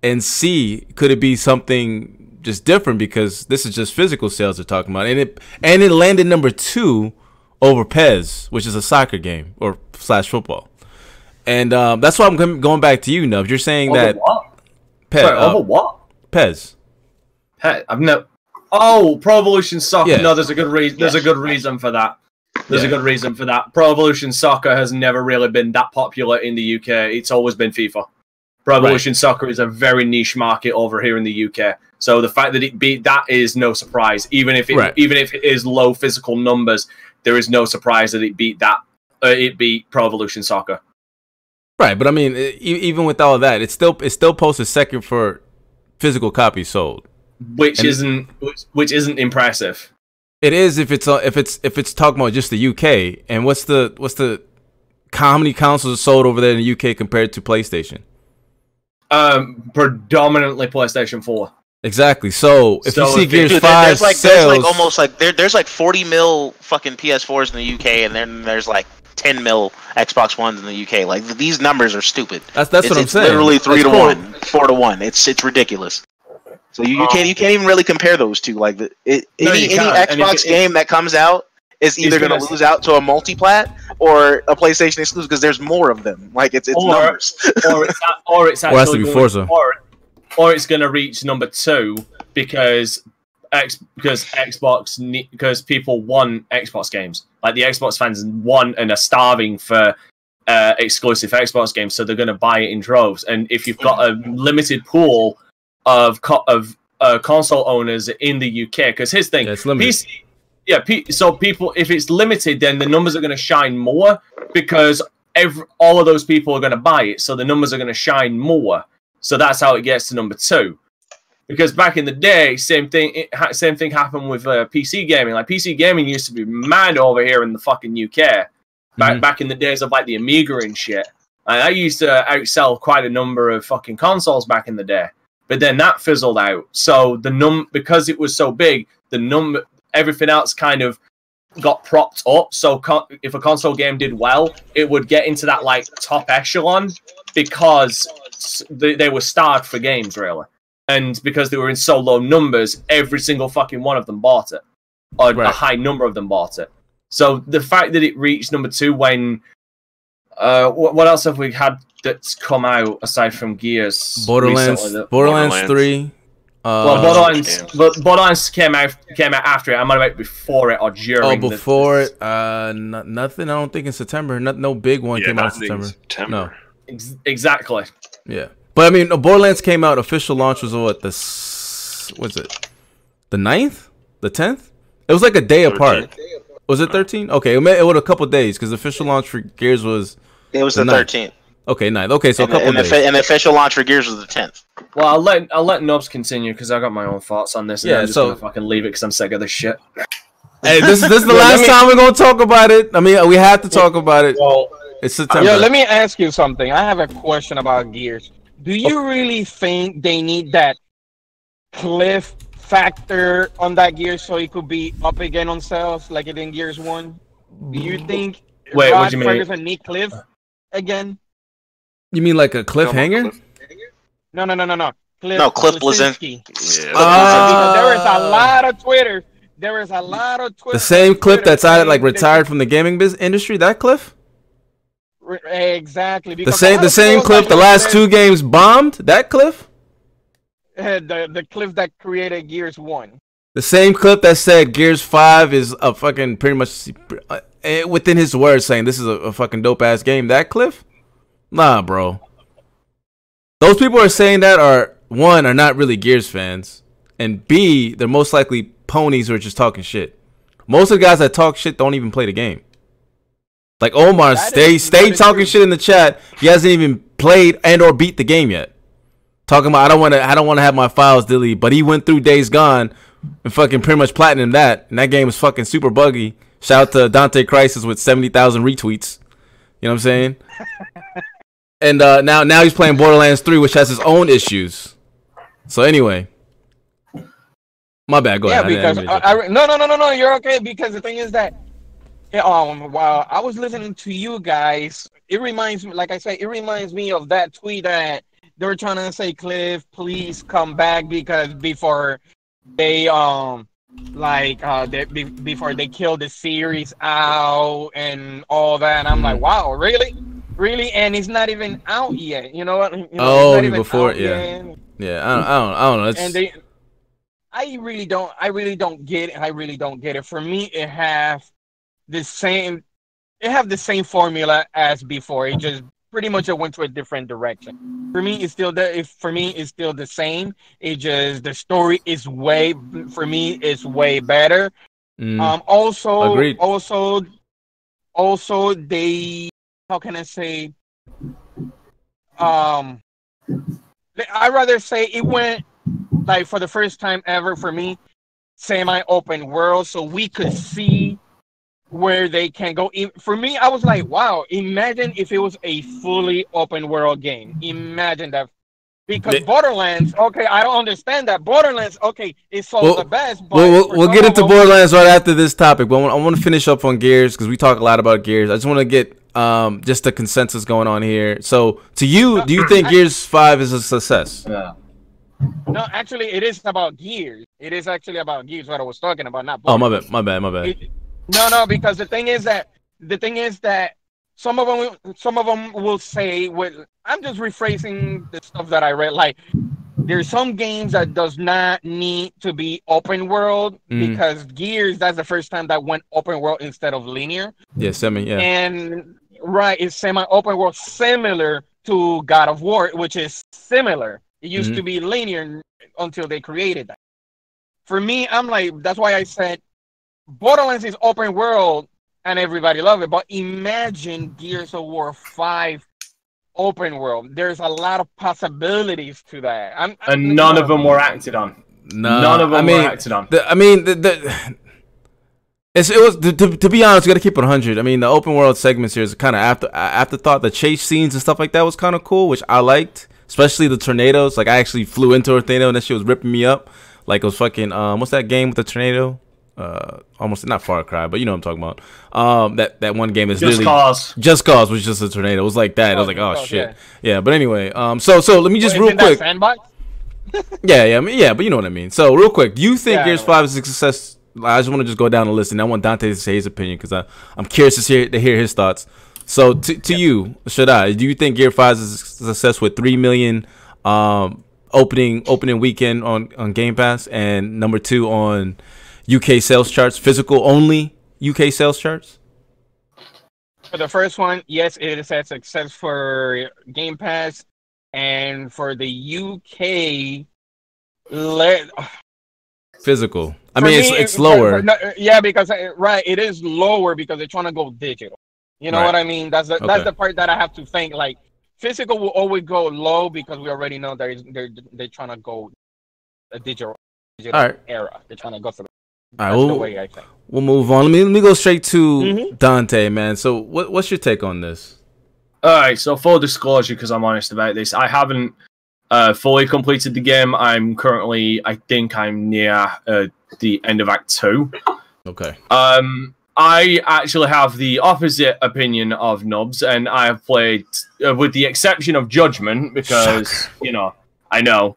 Speaker 3: And C could it be something just different because this is just physical sales they're talking about and it and it landed number two over PES, which is a soccer game or slash football. And um, that's why I'm going back to you, Nubs. You're saying
Speaker 6: Over
Speaker 3: that
Speaker 6: what?
Speaker 3: PES,
Speaker 6: Sorry,
Speaker 3: uh,
Speaker 6: over what?
Speaker 3: PES.
Speaker 6: Hey, I've no. Oh, Pro Evolution Soccer.
Speaker 3: Yeah.
Speaker 6: No, there's a good reason. There's a good reason for that. There's
Speaker 3: Yeah.
Speaker 6: a good reason for that. Pro Evolution Soccer has never really been that popular in the UK. It's always been FIFA. Pro Evolution Soccer is a very niche market over here in the UK. So the fact that it beat that is no surprise. Even if it
Speaker 3: Right.
Speaker 6: even if it is low physical numbers, there is no surprise that it beat that. Uh, it beat Pro Evolution Soccer.
Speaker 3: Right, but I mean, e- even with all of that, it's still it still posted second for physical copies sold.
Speaker 6: which
Speaker 3: And-
Speaker 6: isn't which, which isn't impressive.
Speaker 3: It is if it's uh, if it's if it's talking about just the UK. And what's the what's the how many consoles are sold over there in the UK compared to PlayStation?
Speaker 6: Um, predominantly PlayStation Four.
Speaker 3: Exactly. So if
Speaker 6: So
Speaker 3: you see
Speaker 6: if
Speaker 3: Gears
Speaker 9: Dude,
Speaker 3: Five
Speaker 9: there's like
Speaker 3: sales,
Speaker 9: there's like almost like there, there's like 40 mil fucking PS4s in the UK, and then there's like 10 mil Xbox Ones in the UK. Like these numbers are stupid.
Speaker 3: That's- that's
Speaker 9: it's,
Speaker 3: what I'm
Speaker 9: it's
Speaker 3: saying.
Speaker 9: Literally three
Speaker 3: That's
Speaker 9: to
Speaker 3: cool.
Speaker 9: one, four to one. It's it's ridiculous. So you, you can't you can't even really compare those two. Like the, it,
Speaker 6: No,
Speaker 9: any any
Speaker 6: can't. And if
Speaker 9: Xbox
Speaker 6: it-
Speaker 9: game that comes out is either
Speaker 6: gonna
Speaker 9: going to
Speaker 6: s-
Speaker 9: lose out to a multi-plat or a PlayStation exclusive because there's more of them. Like it's it's
Speaker 6: Or-
Speaker 9: numbers.
Speaker 6: or it's a- or it's
Speaker 3: Or to
Speaker 6: actually
Speaker 3: be
Speaker 6: going-
Speaker 3: Forza.
Speaker 6: or or it's going to reach number two because X because Xbox ne- because people want Xbox games like the Xbox fans want and are starving for uh, exclusive Xbox games, so they're going to buy it in droves. And if you've got a limited pool of co- of uh, console owners in the UK, because his thing,
Speaker 3: Yeah, it's limited.
Speaker 6: PC, yeah, P- so people if it's limited, then the numbers are going to shine more because every, all of those people are going to buy it, so the numbers are going to shine more. So that's how it gets to number two. Because back in the day, same thing, it, ha- same thing happened with uh, PC gaming. Like PC gaming used to be mad over here in the fucking UK. Back
Speaker 3: Mhm.
Speaker 6: back in the days of like the Amiga and shit. And I used to outsell quite a number of fucking consoles back in the day. But then that fizzled out. So the num because it was so big, the number everything else kind of got propped up. So co- if a console game did well, it would get into that like top echelon because they, they were starved for games really, and because they were in so low numbers, every single fucking one of them bought it, or a high number of them bought it. So the fact that it reached number two when uh what, what else have we had that's come out aside from Gears?
Speaker 3: Borderlands,
Speaker 6: recently that-
Speaker 3: Borderlands,
Speaker 7: Borderlands.
Speaker 3: Three. Uh,
Speaker 6: well, Borderlands,
Speaker 7: games.
Speaker 6: but Borderlands came out came out after it. I might on about before it or during.
Speaker 3: Oh,
Speaker 6: the-
Speaker 3: before it, uh, no, nothing. I don't think in September. No, no big one
Speaker 7: Yeah,
Speaker 3: came out in
Speaker 7: nothing in
Speaker 3: September.
Speaker 7: September.
Speaker 6: Ex- exactly.
Speaker 3: Yeah, but I mean, uh, Borderlands came out. Official launch was what the s- what's it? The 9th? The tenth? It was like a day apart. Was it thirteen? Okay, it, it was a couple days because official launch for Gears was
Speaker 9: It was
Speaker 3: The
Speaker 9: the 13th,
Speaker 3: okay, 9th. Okay, so a
Speaker 9: and, the,
Speaker 3: couple
Speaker 9: and,
Speaker 3: days.
Speaker 9: fi- and the official launch for Gears was the 10th.
Speaker 6: Well, I'll let I'll let Nubs continue because I got my own thoughts on this. And
Speaker 3: Yeah,
Speaker 6: I'm just
Speaker 3: so-
Speaker 6: gonna fucking leave it because I'm sick of this shit.
Speaker 3: hey, this, this is the last
Speaker 5: me-
Speaker 3: time we're gonna talk about it. I mean, we have to talk about it.
Speaker 6: Well,
Speaker 3: It's uh, September.
Speaker 5: Yeah, let me ask you something. I have a question about Gears. Do you really think they need that cliff factor on that gear so it could be up again on sales like it in Gears One? Do you think
Speaker 6: Wait, what
Speaker 5: Rod
Speaker 6: do you mean?
Speaker 5: Ferguson need cliff again?
Speaker 3: You mean like a cliffhanger?
Speaker 5: No, no, no, no, no. Cliff
Speaker 9: No, Cliff
Speaker 5: Bleszinski.
Speaker 7: Yeah.
Speaker 3: Ah.
Speaker 5: Because there is a lot of Twitter. There is a lot of Twitter.
Speaker 3: The same clip
Speaker 5: Twitter
Speaker 3: that's out like retired from the gaming business industry. That cliff.
Speaker 5: Re- Exactly.
Speaker 3: The same the same
Speaker 5: people
Speaker 3: clip.
Speaker 5: like
Speaker 3: The last
Speaker 5: said,
Speaker 3: two games bombed. That cliff.
Speaker 5: uh, the the cliff that created Gears One.
Speaker 3: The same clip that said Gears Five is a fucking pretty much uh, eh, within his words saying this is a, a fucking dope ass game. That cliff? Nah, bro. Those people are saying that are one are not really Gears fans, and B they're most likely ponies who are just talking shit. Most of the guys that talk shit don't even play the game. Like Omar,
Speaker 5: That
Speaker 3: stay stay talking
Speaker 5: true.
Speaker 3: shit in the chat. He hasn't even played and or beat the game yet. Talking about I don't want to I don't want to have my files deleted, but he went through Days Gone and fucking pretty much platinum that, and that game was fucking super buggy. Shout out to Dante Crisis with seventy thousand retweets. You know what I'm saying? and uh, now now he's playing Borderlands Three, which has its own issues. So anyway, my bad. Go
Speaker 5: yeah,
Speaker 3: ahead.
Speaker 5: Because I, I, no, no, no, no, no. You're okay because the thing is that um, while I was listening to you guys, it reminds me, like I said, it reminds me of that tweet that they were trying to say, Cliff, please come back because before they um like uh they, be, before they killed the series out and all that. And I'm like, wow, really, really, and it's not even out yet. You know what? You know,
Speaker 3: Oh, before- yeah.
Speaker 5: yet.
Speaker 3: yeah, I don't, I don't, I don't know. It's,
Speaker 5: and they i really don't i really don't get it i really don't get it for me it has the same. It have the same formula as before. It just pretty much it went to a different direction. For me, it's still the. If for me, it's still the same. It just the story is way. For me, it's way better.
Speaker 3: Mm.
Speaker 5: Um. Also,
Speaker 3: Agreed.
Speaker 5: also, also they. How can I say? Um. I rather say it went like for the first time ever for me, semi-open world, so we could see where they can go. For me, I was like, wow! Imagine if it was a fully open world game. Imagine that. Because
Speaker 3: They-
Speaker 5: Borderlands, okay, I don't understand that. Borderlands, okay, it's so
Speaker 3: Well,
Speaker 5: the best, but
Speaker 3: We'll, we'll, we'll get into
Speaker 5: them-
Speaker 3: Borderlands right after this topic, but I want, I want to finish up on Gears because we talk a lot about Gears. I just want to get um, just the consensus going on here. So, to you, do you think
Speaker 5: I-
Speaker 3: Gears 5 is a success?
Speaker 6: Yeah.
Speaker 5: No, actually, it is about Gears. It is actually about Gears. What I was talking about, not.
Speaker 3: Oh, my bad, my bad, my bad.
Speaker 5: It- no, no, because the thing is that the thing is that some of them, some of them will say, "With I'm just rephrasing the stuff that I read. Like, there's some games that does not need to be open world
Speaker 3: Mm.
Speaker 5: because Gears that's the first time that went open world instead of linear,
Speaker 3: Yeah, semi, yeah.
Speaker 5: and right, it's semi-open world, similar to God of War, which is similar. It used
Speaker 3: Mhm.
Speaker 5: to be linear until they created that. For me, I'm like, that's why I said Borderlands is open world and everybody love it. But imagine Gears of War 5 open world. There's a lot of possibilities to that. I'm, I'm-
Speaker 6: And none of them were acted on.
Speaker 3: No,
Speaker 6: None of them
Speaker 3: I mean,
Speaker 6: were acted on.
Speaker 3: The, I mean, the, the, it's, it was to, to, to be honest, you got to keep it 100. I mean, the open world segments here is kind of after afterthought. The chase scenes and stuff like that was kind of cool, which I liked, especially the tornadoes. Like I actually flew into a tornado and that shit was ripping me up. Like it was fucking um, what's that game with the tornado? Uh, almost not Far Cry, but you know what I'm talking about. Um, that that one game is
Speaker 6: Just Cause.
Speaker 3: Just Cause was just a tornado. It was like that. I was
Speaker 5: Oh,
Speaker 3: like, oh
Speaker 5: Cause,
Speaker 3: shit, yeah. But anyway, um, so so let me just
Speaker 5: Wait,
Speaker 3: real quick. Yeah, yeah, I mean, yeah, but you know what I mean. So, real quick, do you think
Speaker 5: Yeah,
Speaker 3: Gears. Five is a success? I just want to just go down the list, and I want Dante to say his opinion because I I'm curious to hear to hear his thoughts. So, to, to you, should I? Do you think Gear Five is a success with three million um, opening opening weekend on on Game Pass, and number two on UK sales charts, physical only UK sales charts?
Speaker 5: For the first one, yes, it is a success for Game Pass, and for the UK, let
Speaker 3: Physical. I
Speaker 5: For
Speaker 3: mean, it's
Speaker 5: me,
Speaker 3: it's
Speaker 5: for-
Speaker 3: lower.
Speaker 5: for- no, yeah, because uh, right, it is lower because they're trying to go digital. You know
Speaker 3: Right.
Speaker 5: what I mean? That's the
Speaker 3: Okay.
Speaker 5: that's the part that I have to think. Like physical will always go low because we already know they're they're they're trying to go a digital, digital
Speaker 3: right.
Speaker 5: era. They're trying to go for the.
Speaker 3: All right,
Speaker 5: That's the
Speaker 3: we'll,
Speaker 5: way I think.
Speaker 3: we'll move on. Let me let me go straight to
Speaker 5: Mhm.
Speaker 3: Dante, man. So, what what's your take on this?
Speaker 6: All right, so full disclosure, because I'm honest about this, I haven't uh, fully completed the game. I'm currently, I think, I'm near uh, the end of Act Two.
Speaker 3: Okay.
Speaker 6: Um, I actually have the opposite opinion of Nubs, and I have played, uh, with the exception of Judgment, because you know I know.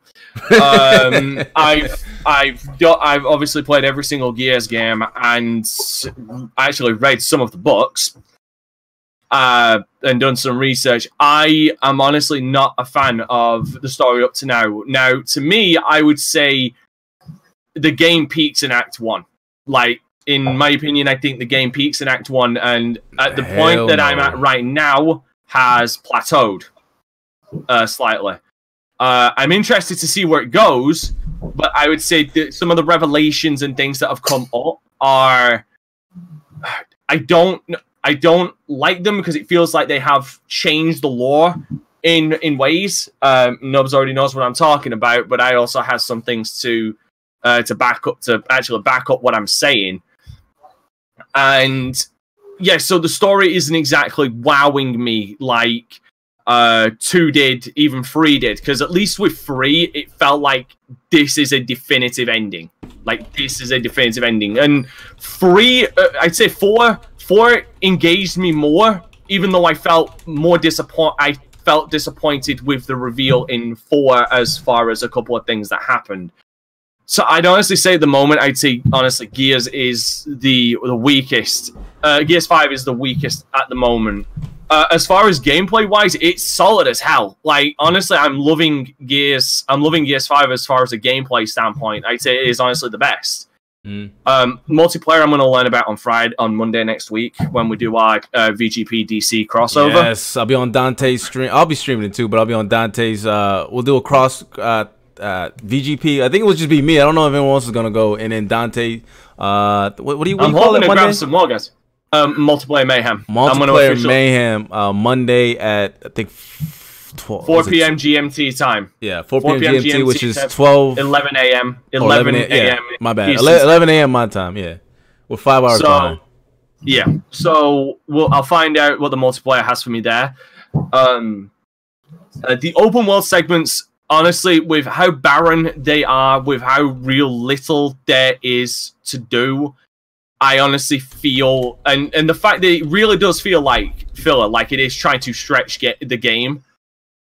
Speaker 6: Um, I've I've do- I've obviously played every single Gears game, and actually read some of the books. Uh, and done some research. I am honestly not a fan of the story up to now. Now, to me, I would say the game peaks in Act One. Like, in my opinion, I think the game peaks in Act One, and at the
Speaker 3: Hell
Speaker 6: point that I'm at right now has plateaued uh, slightly. Uh, I'm interested to see where it goes, but I would say that some of the revelations and things that have come up are I don't I don't like them because it feels like they have changed the lore in in ways. Um, Nubs already knows what I'm talking about, but I also have some things to uh, to back up to actually back up what I'm saying. And yeah, so the story isn't exactly wowing me like uh two did, even three did, because at least with three, it felt like this is a definitive ending. Like this is a definitive ending, and three, uh, I'd say four, four engaged me more, even though I felt more disappoint. I felt disappointed with the reveal in four as far as a couple of things that happened. So I'd honestly say at the moment, I'd say honestly, Gears is the the weakest. Uh, Gears Five is the weakest at the moment. Uh, as far as gameplay wise, it's solid as hell. Like honestly, I'm loving Gears. I'm loving Gears Five as far as a gameplay standpoint. I'd say it is honestly the best.
Speaker 3: Mhm.
Speaker 6: Um, multiplayer, I'm going to learn about on Friday, on Monday next week when we do our uh, VGP DC crossover.
Speaker 3: Yes, I'll be on Dante's stream. I'll be streaming it too, but I'll be on Dante's. Uh, we'll do a cross uh, uh, VGP. I think it will just be me. I don't know if anyone else is gonna go. And then Dante. Uh, what, what do you, what
Speaker 6: I'm
Speaker 3: do you
Speaker 6: hoping to grab some more guys. Um, multiplayer mayhem.
Speaker 3: Multiplayer mayhem. Uh, Monday at I think 12,
Speaker 6: 4 p.m. GMT time.
Speaker 3: Yeah, 4 p.m. GMT, which is
Speaker 6: time,
Speaker 3: 12
Speaker 6: 11 a.m. 11 a.m.
Speaker 3: Yeah, my bad.
Speaker 6: Eastern
Speaker 3: 11, 11 a.m. my time. Yeah, we're five hours
Speaker 6: So-
Speaker 3: behind.
Speaker 6: Yeah. So we'll, I'll find out what the multiplayer has for me there. Um, uh, the open world segments, honestly, with how barren they are, with how real little there is to do, I honestly feel, and and the fact that it really does feel like filler, like it is trying to stretch get the game.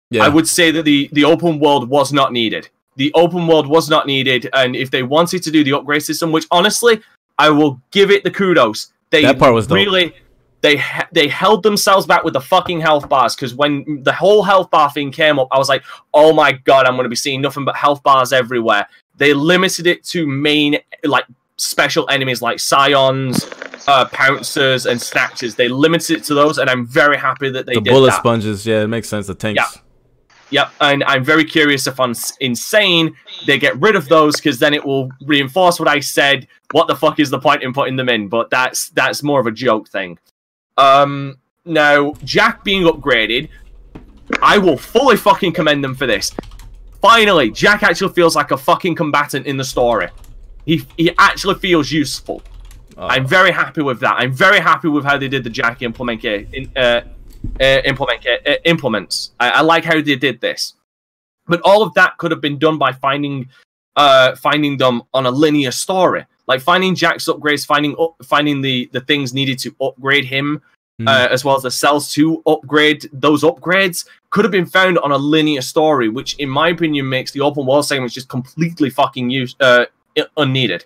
Speaker 3: Yeah.
Speaker 6: I would say that the the open world was not needed. The open world was not needed, and if they wanted to do the upgrade system, which honestly I will give it the kudos, they
Speaker 3: That part was dope.
Speaker 6: really they he- they held themselves back with the fucking health bars because when the whole health bar thing came up, I was like, oh my god, I'm going to be seeing nothing but health bars everywhere. They limited it to main like special enemies like scions, uh, pouncers, and snatchers. They limited it to those, and I'm very happy that they
Speaker 3: the
Speaker 6: did
Speaker 3: bullet
Speaker 6: that.
Speaker 3: sponges. Yeah, it makes sense. The tanks.
Speaker 6: Yeah. Yep, and I'm very curious if on Insane they get rid of those because then it will reinforce what I said. What the fuck is the point in putting them in? But that's that's more of a joke thing. Um, now Jack being upgraded, I will fully fucking commend them for this. Finally, Jack actually feels like a fucking combatant in the story. He he actually feels useful. I'm very happy with that. I'm very happy with how they did the Jack implement in, uh, uh, implement uh, implements. I, I like how they did this, but all of that could have been done by finding uh finding them on a linear story, like finding Jack's upgrades, finding up, finding the the things needed to upgrade him, uh, as well as the cells to upgrade those upgrades could have been found on a linear story, which in my opinion makes the open world segments just completely fucking use uh unneeded.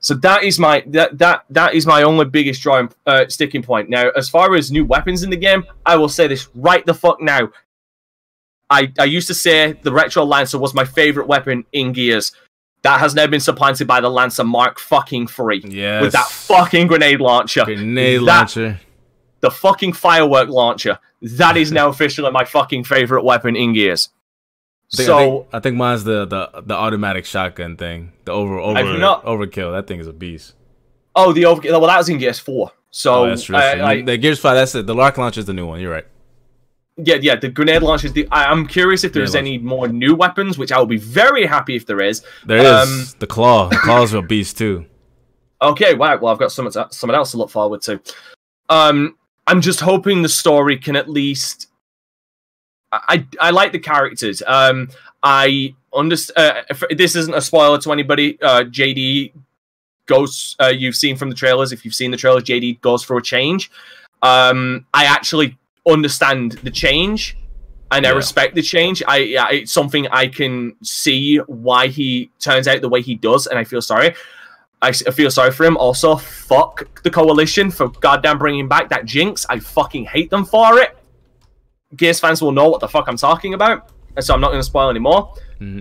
Speaker 6: So that is my that that that is my only biggest drawing uh, sticking point. Now, as far as new weapons in the game, I will say this right the fuck now. I I used to say the retro lancer was my favorite weapon in Gears. That has now been supplanted by the Lancer Mark fucking three.
Speaker 3: Yes.
Speaker 6: With that fucking grenade launcher.
Speaker 3: Grenade
Speaker 6: That-
Speaker 3: launcher.
Speaker 6: The fucking firework launcher. That is now officially my fucking favorite weapon in Gears.
Speaker 3: I think,
Speaker 6: so
Speaker 3: I think, I think mine's the, the the automatic shotgun thing. The over over
Speaker 6: not-
Speaker 3: overkill. That thing is a beast.
Speaker 6: oh the overkill. well that was in Gears four. So
Speaker 3: oh, that's true.
Speaker 6: I-. I-
Speaker 3: the Gears Five. That's it. The rocket launcher is the new one. You're right.
Speaker 6: Yeah, yeah, the grenade launcher is the. I, I'm curious if there's any more new weapons, which I will be very happy if there is.
Speaker 3: There is
Speaker 6: Um,
Speaker 3: the claw. The claw's a beast too.
Speaker 6: Okay, wow. Well, I've got something to, something else to look forward to. Um, I'm just hoping the story can at least. I I, I like the characters. Um, I understand. Uh, this isn't a spoiler to anybody. Uh, JD goes. Uh, you've seen from the trailers. If you've seen the trailers, JD goes for a change. Um, I actually understand the change. And I respect the change. I, I it's something I can see why he turns out the way he does, and I feel sorry. I feel sorry for him. Also, fuck the coalition for goddamn bringing back that jinx. I fucking hate them for it. Gears fans will know what the fuck I'm talking about, and so I'm not going to spoil anymore.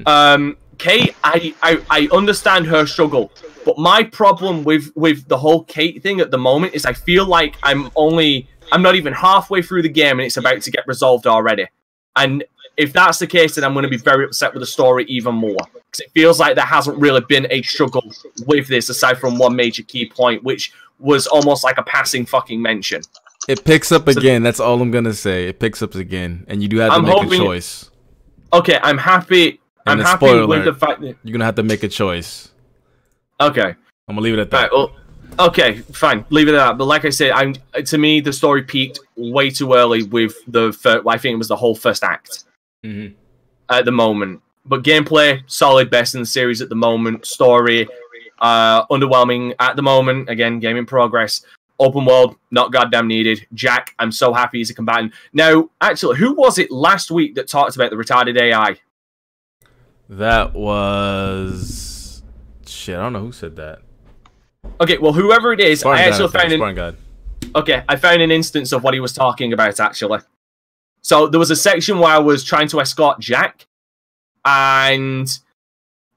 Speaker 6: Um, Kate, I, I I understand her struggle, but my problem with with the whole Kate thing at the moment is I feel like I'm only I'm not even halfway through the game and it's about to get resolved already. And if that's the case, then I'm going to be very upset with the story even more because it feels like there hasn't really been a struggle with this aside from one major key point, which was almost like a passing fucking mention.
Speaker 3: It picks up again. That's all I'm gonna say. It picks up again, and you do have to
Speaker 6: I'm
Speaker 3: make
Speaker 6: hoping-
Speaker 3: a choice.
Speaker 6: Okay, I'm happy. I'm happy with the fact that
Speaker 3: you're gonna have to make a choice.
Speaker 6: Okay.
Speaker 3: I'm gonna leave it at that.
Speaker 6: Right, well, okay, fine, leave it at that. But like I said, I'm to me the story peaked way too early with the first, I think it was the whole first act
Speaker 3: Mhm.
Speaker 6: at the moment. But gameplay solid, best in the series at the moment. Story uh, underwhelming at the moment. Again, game in progress. Open world, not goddamn needed. Jack, I'm so happy he's a combatant. Now, actually, who was it last week that talked about the retarded AI?
Speaker 3: That was shit. I don't know who said that.
Speaker 6: Okay, well, whoever it is,
Speaker 3: Spartan
Speaker 6: I actually found an,
Speaker 3: God.
Speaker 6: Okay, I found an instance of what he was talking about actually. So there was a section where I was trying to escort Jack, and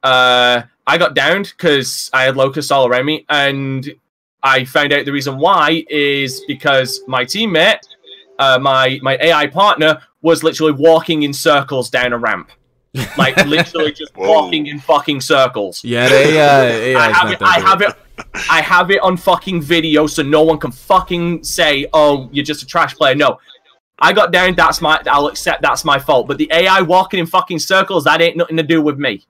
Speaker 6: uh, I got downed because I had locusts all around me, and I found out the reason why is because my teammate, uh, my my AI partner, was literally walking in circles down a ramp, like literally just walking in fucking circles.
Speaker 3: Yeah, the AI, AI
Speaker 6: I have it. I have it. I have it on fucking video, so no one can fucking say, "Oh, you're just a trash player." No, I got down. That's my. I'll accept that's my fault. But the AI walking in fucking circles, that ain't nothing to do with me.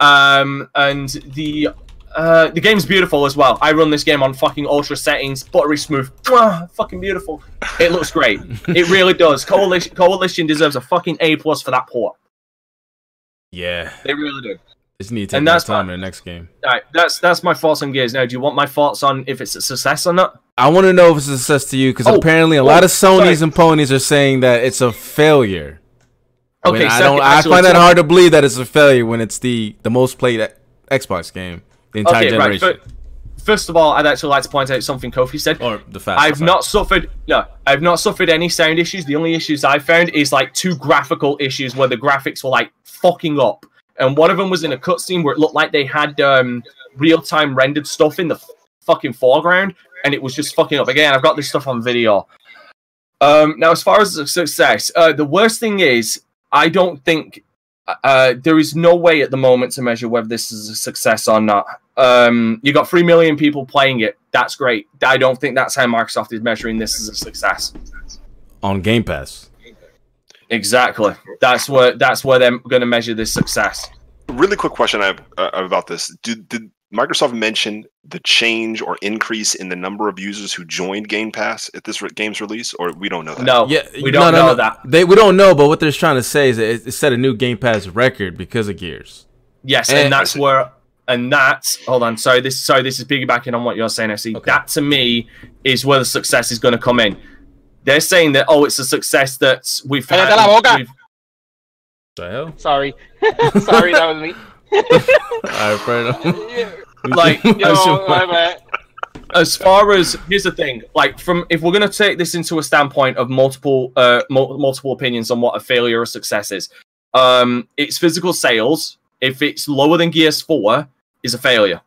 Speaker 6: Um, and the uh, the game's beautiful as well. I run this game on fucking ultra settings, buttery smooth, Mwah, fucking beautiful. It looks great. it really does. Coalition Coalition deserves a fucking A plus for that port.
Speaker 3: Yeah,
Speaker 6: They really do.
Speaker 3: just need to take
Speaker 6: And that's
Speaker 3: time in the next game.
Speaker 6: All right, that's that's my thoughts on Gears. Now, do you want my thoughts on if it's a success or not?
Speaker 3: I want to know if it's a success to you because
Speaker 6: Oh,
Speaker 3: apparently a
Speaker 6: oh,
Speaker 3: lot of oh, Sony's
Speaker 6: sorry.
Speaker 3: and ponies are saying that it's a failure. When
Speaker 6: Okay,
Speaker 3: I
Speaker 6: second-
Speaker 3: don't. I find that hard to believe that it's a failure when it's the the most played Xbox game the entire
Speaker 6: okay,
Speaker 3: generation.
Speaker 6: But first of all, I'd actually like to point out something Kofi said.
Speaker 3: Or the fact
Speaker 6: I've not suffered no, I've not suffered any sound issues. The only issues I've found is like two graphical issues where the graphics were like fucking up. And one of them was in a cutscene where it looked like they had um, real-time rendered stuff in the f- fucking foreground, and it was just fucking up. Again, I've got this stuff on video. Um, now, as far as the success, uh, the worst thing is I don't think uh, there is no way at the moment to measure whether this is a success or not. Um, you got three million people playing it. That's great. I don't think that's how Microsoft is measuring this as a success.
Speaker 3: on Game Pass.
Speaker 6: Exactly. That's where that's where they're going to measure this success.
Speaker 7: Really quick question I have uh, about this: did, did Microsoft mention the change or increase in the number of users who joined Game Pass at this re- game's release, or we don't know that?
Speaker 6: No,
Speaker 3: Yeah,
Speaker 6: we don't
Speaker 3: no, no,
Speaker 6: know
Speaker 3: no.
Speaker 6: that.
Speaker 3: They we don't know, but what they're trying to say is that it, it set a new Game Pass record because of Gears.
Speaker 6: Yes,
Speaker 3: And-
Speaker 6: and that's where and that's hold on. Sorry, this sorry, this is piggybacking on what you're saying. I see that to me is where the success is going to come in. They're saying that oh, it's a success that we've had.
Speaker 5: Cállate
Speaker 6: we've-
Speaker 3: The hell?
Speaker 5: Sorry, sorry, that was me.
Speaker 3: All right, fair enough.
Speaker 6: like
Speaker 5: Yo, my
Speaker 6: as far as here's the thing like from if we're going to take this into a standpoint of multiple uh mul- multiple opinions on what a failure or success is um it's physical sales if it's lower than gears 4 is a failure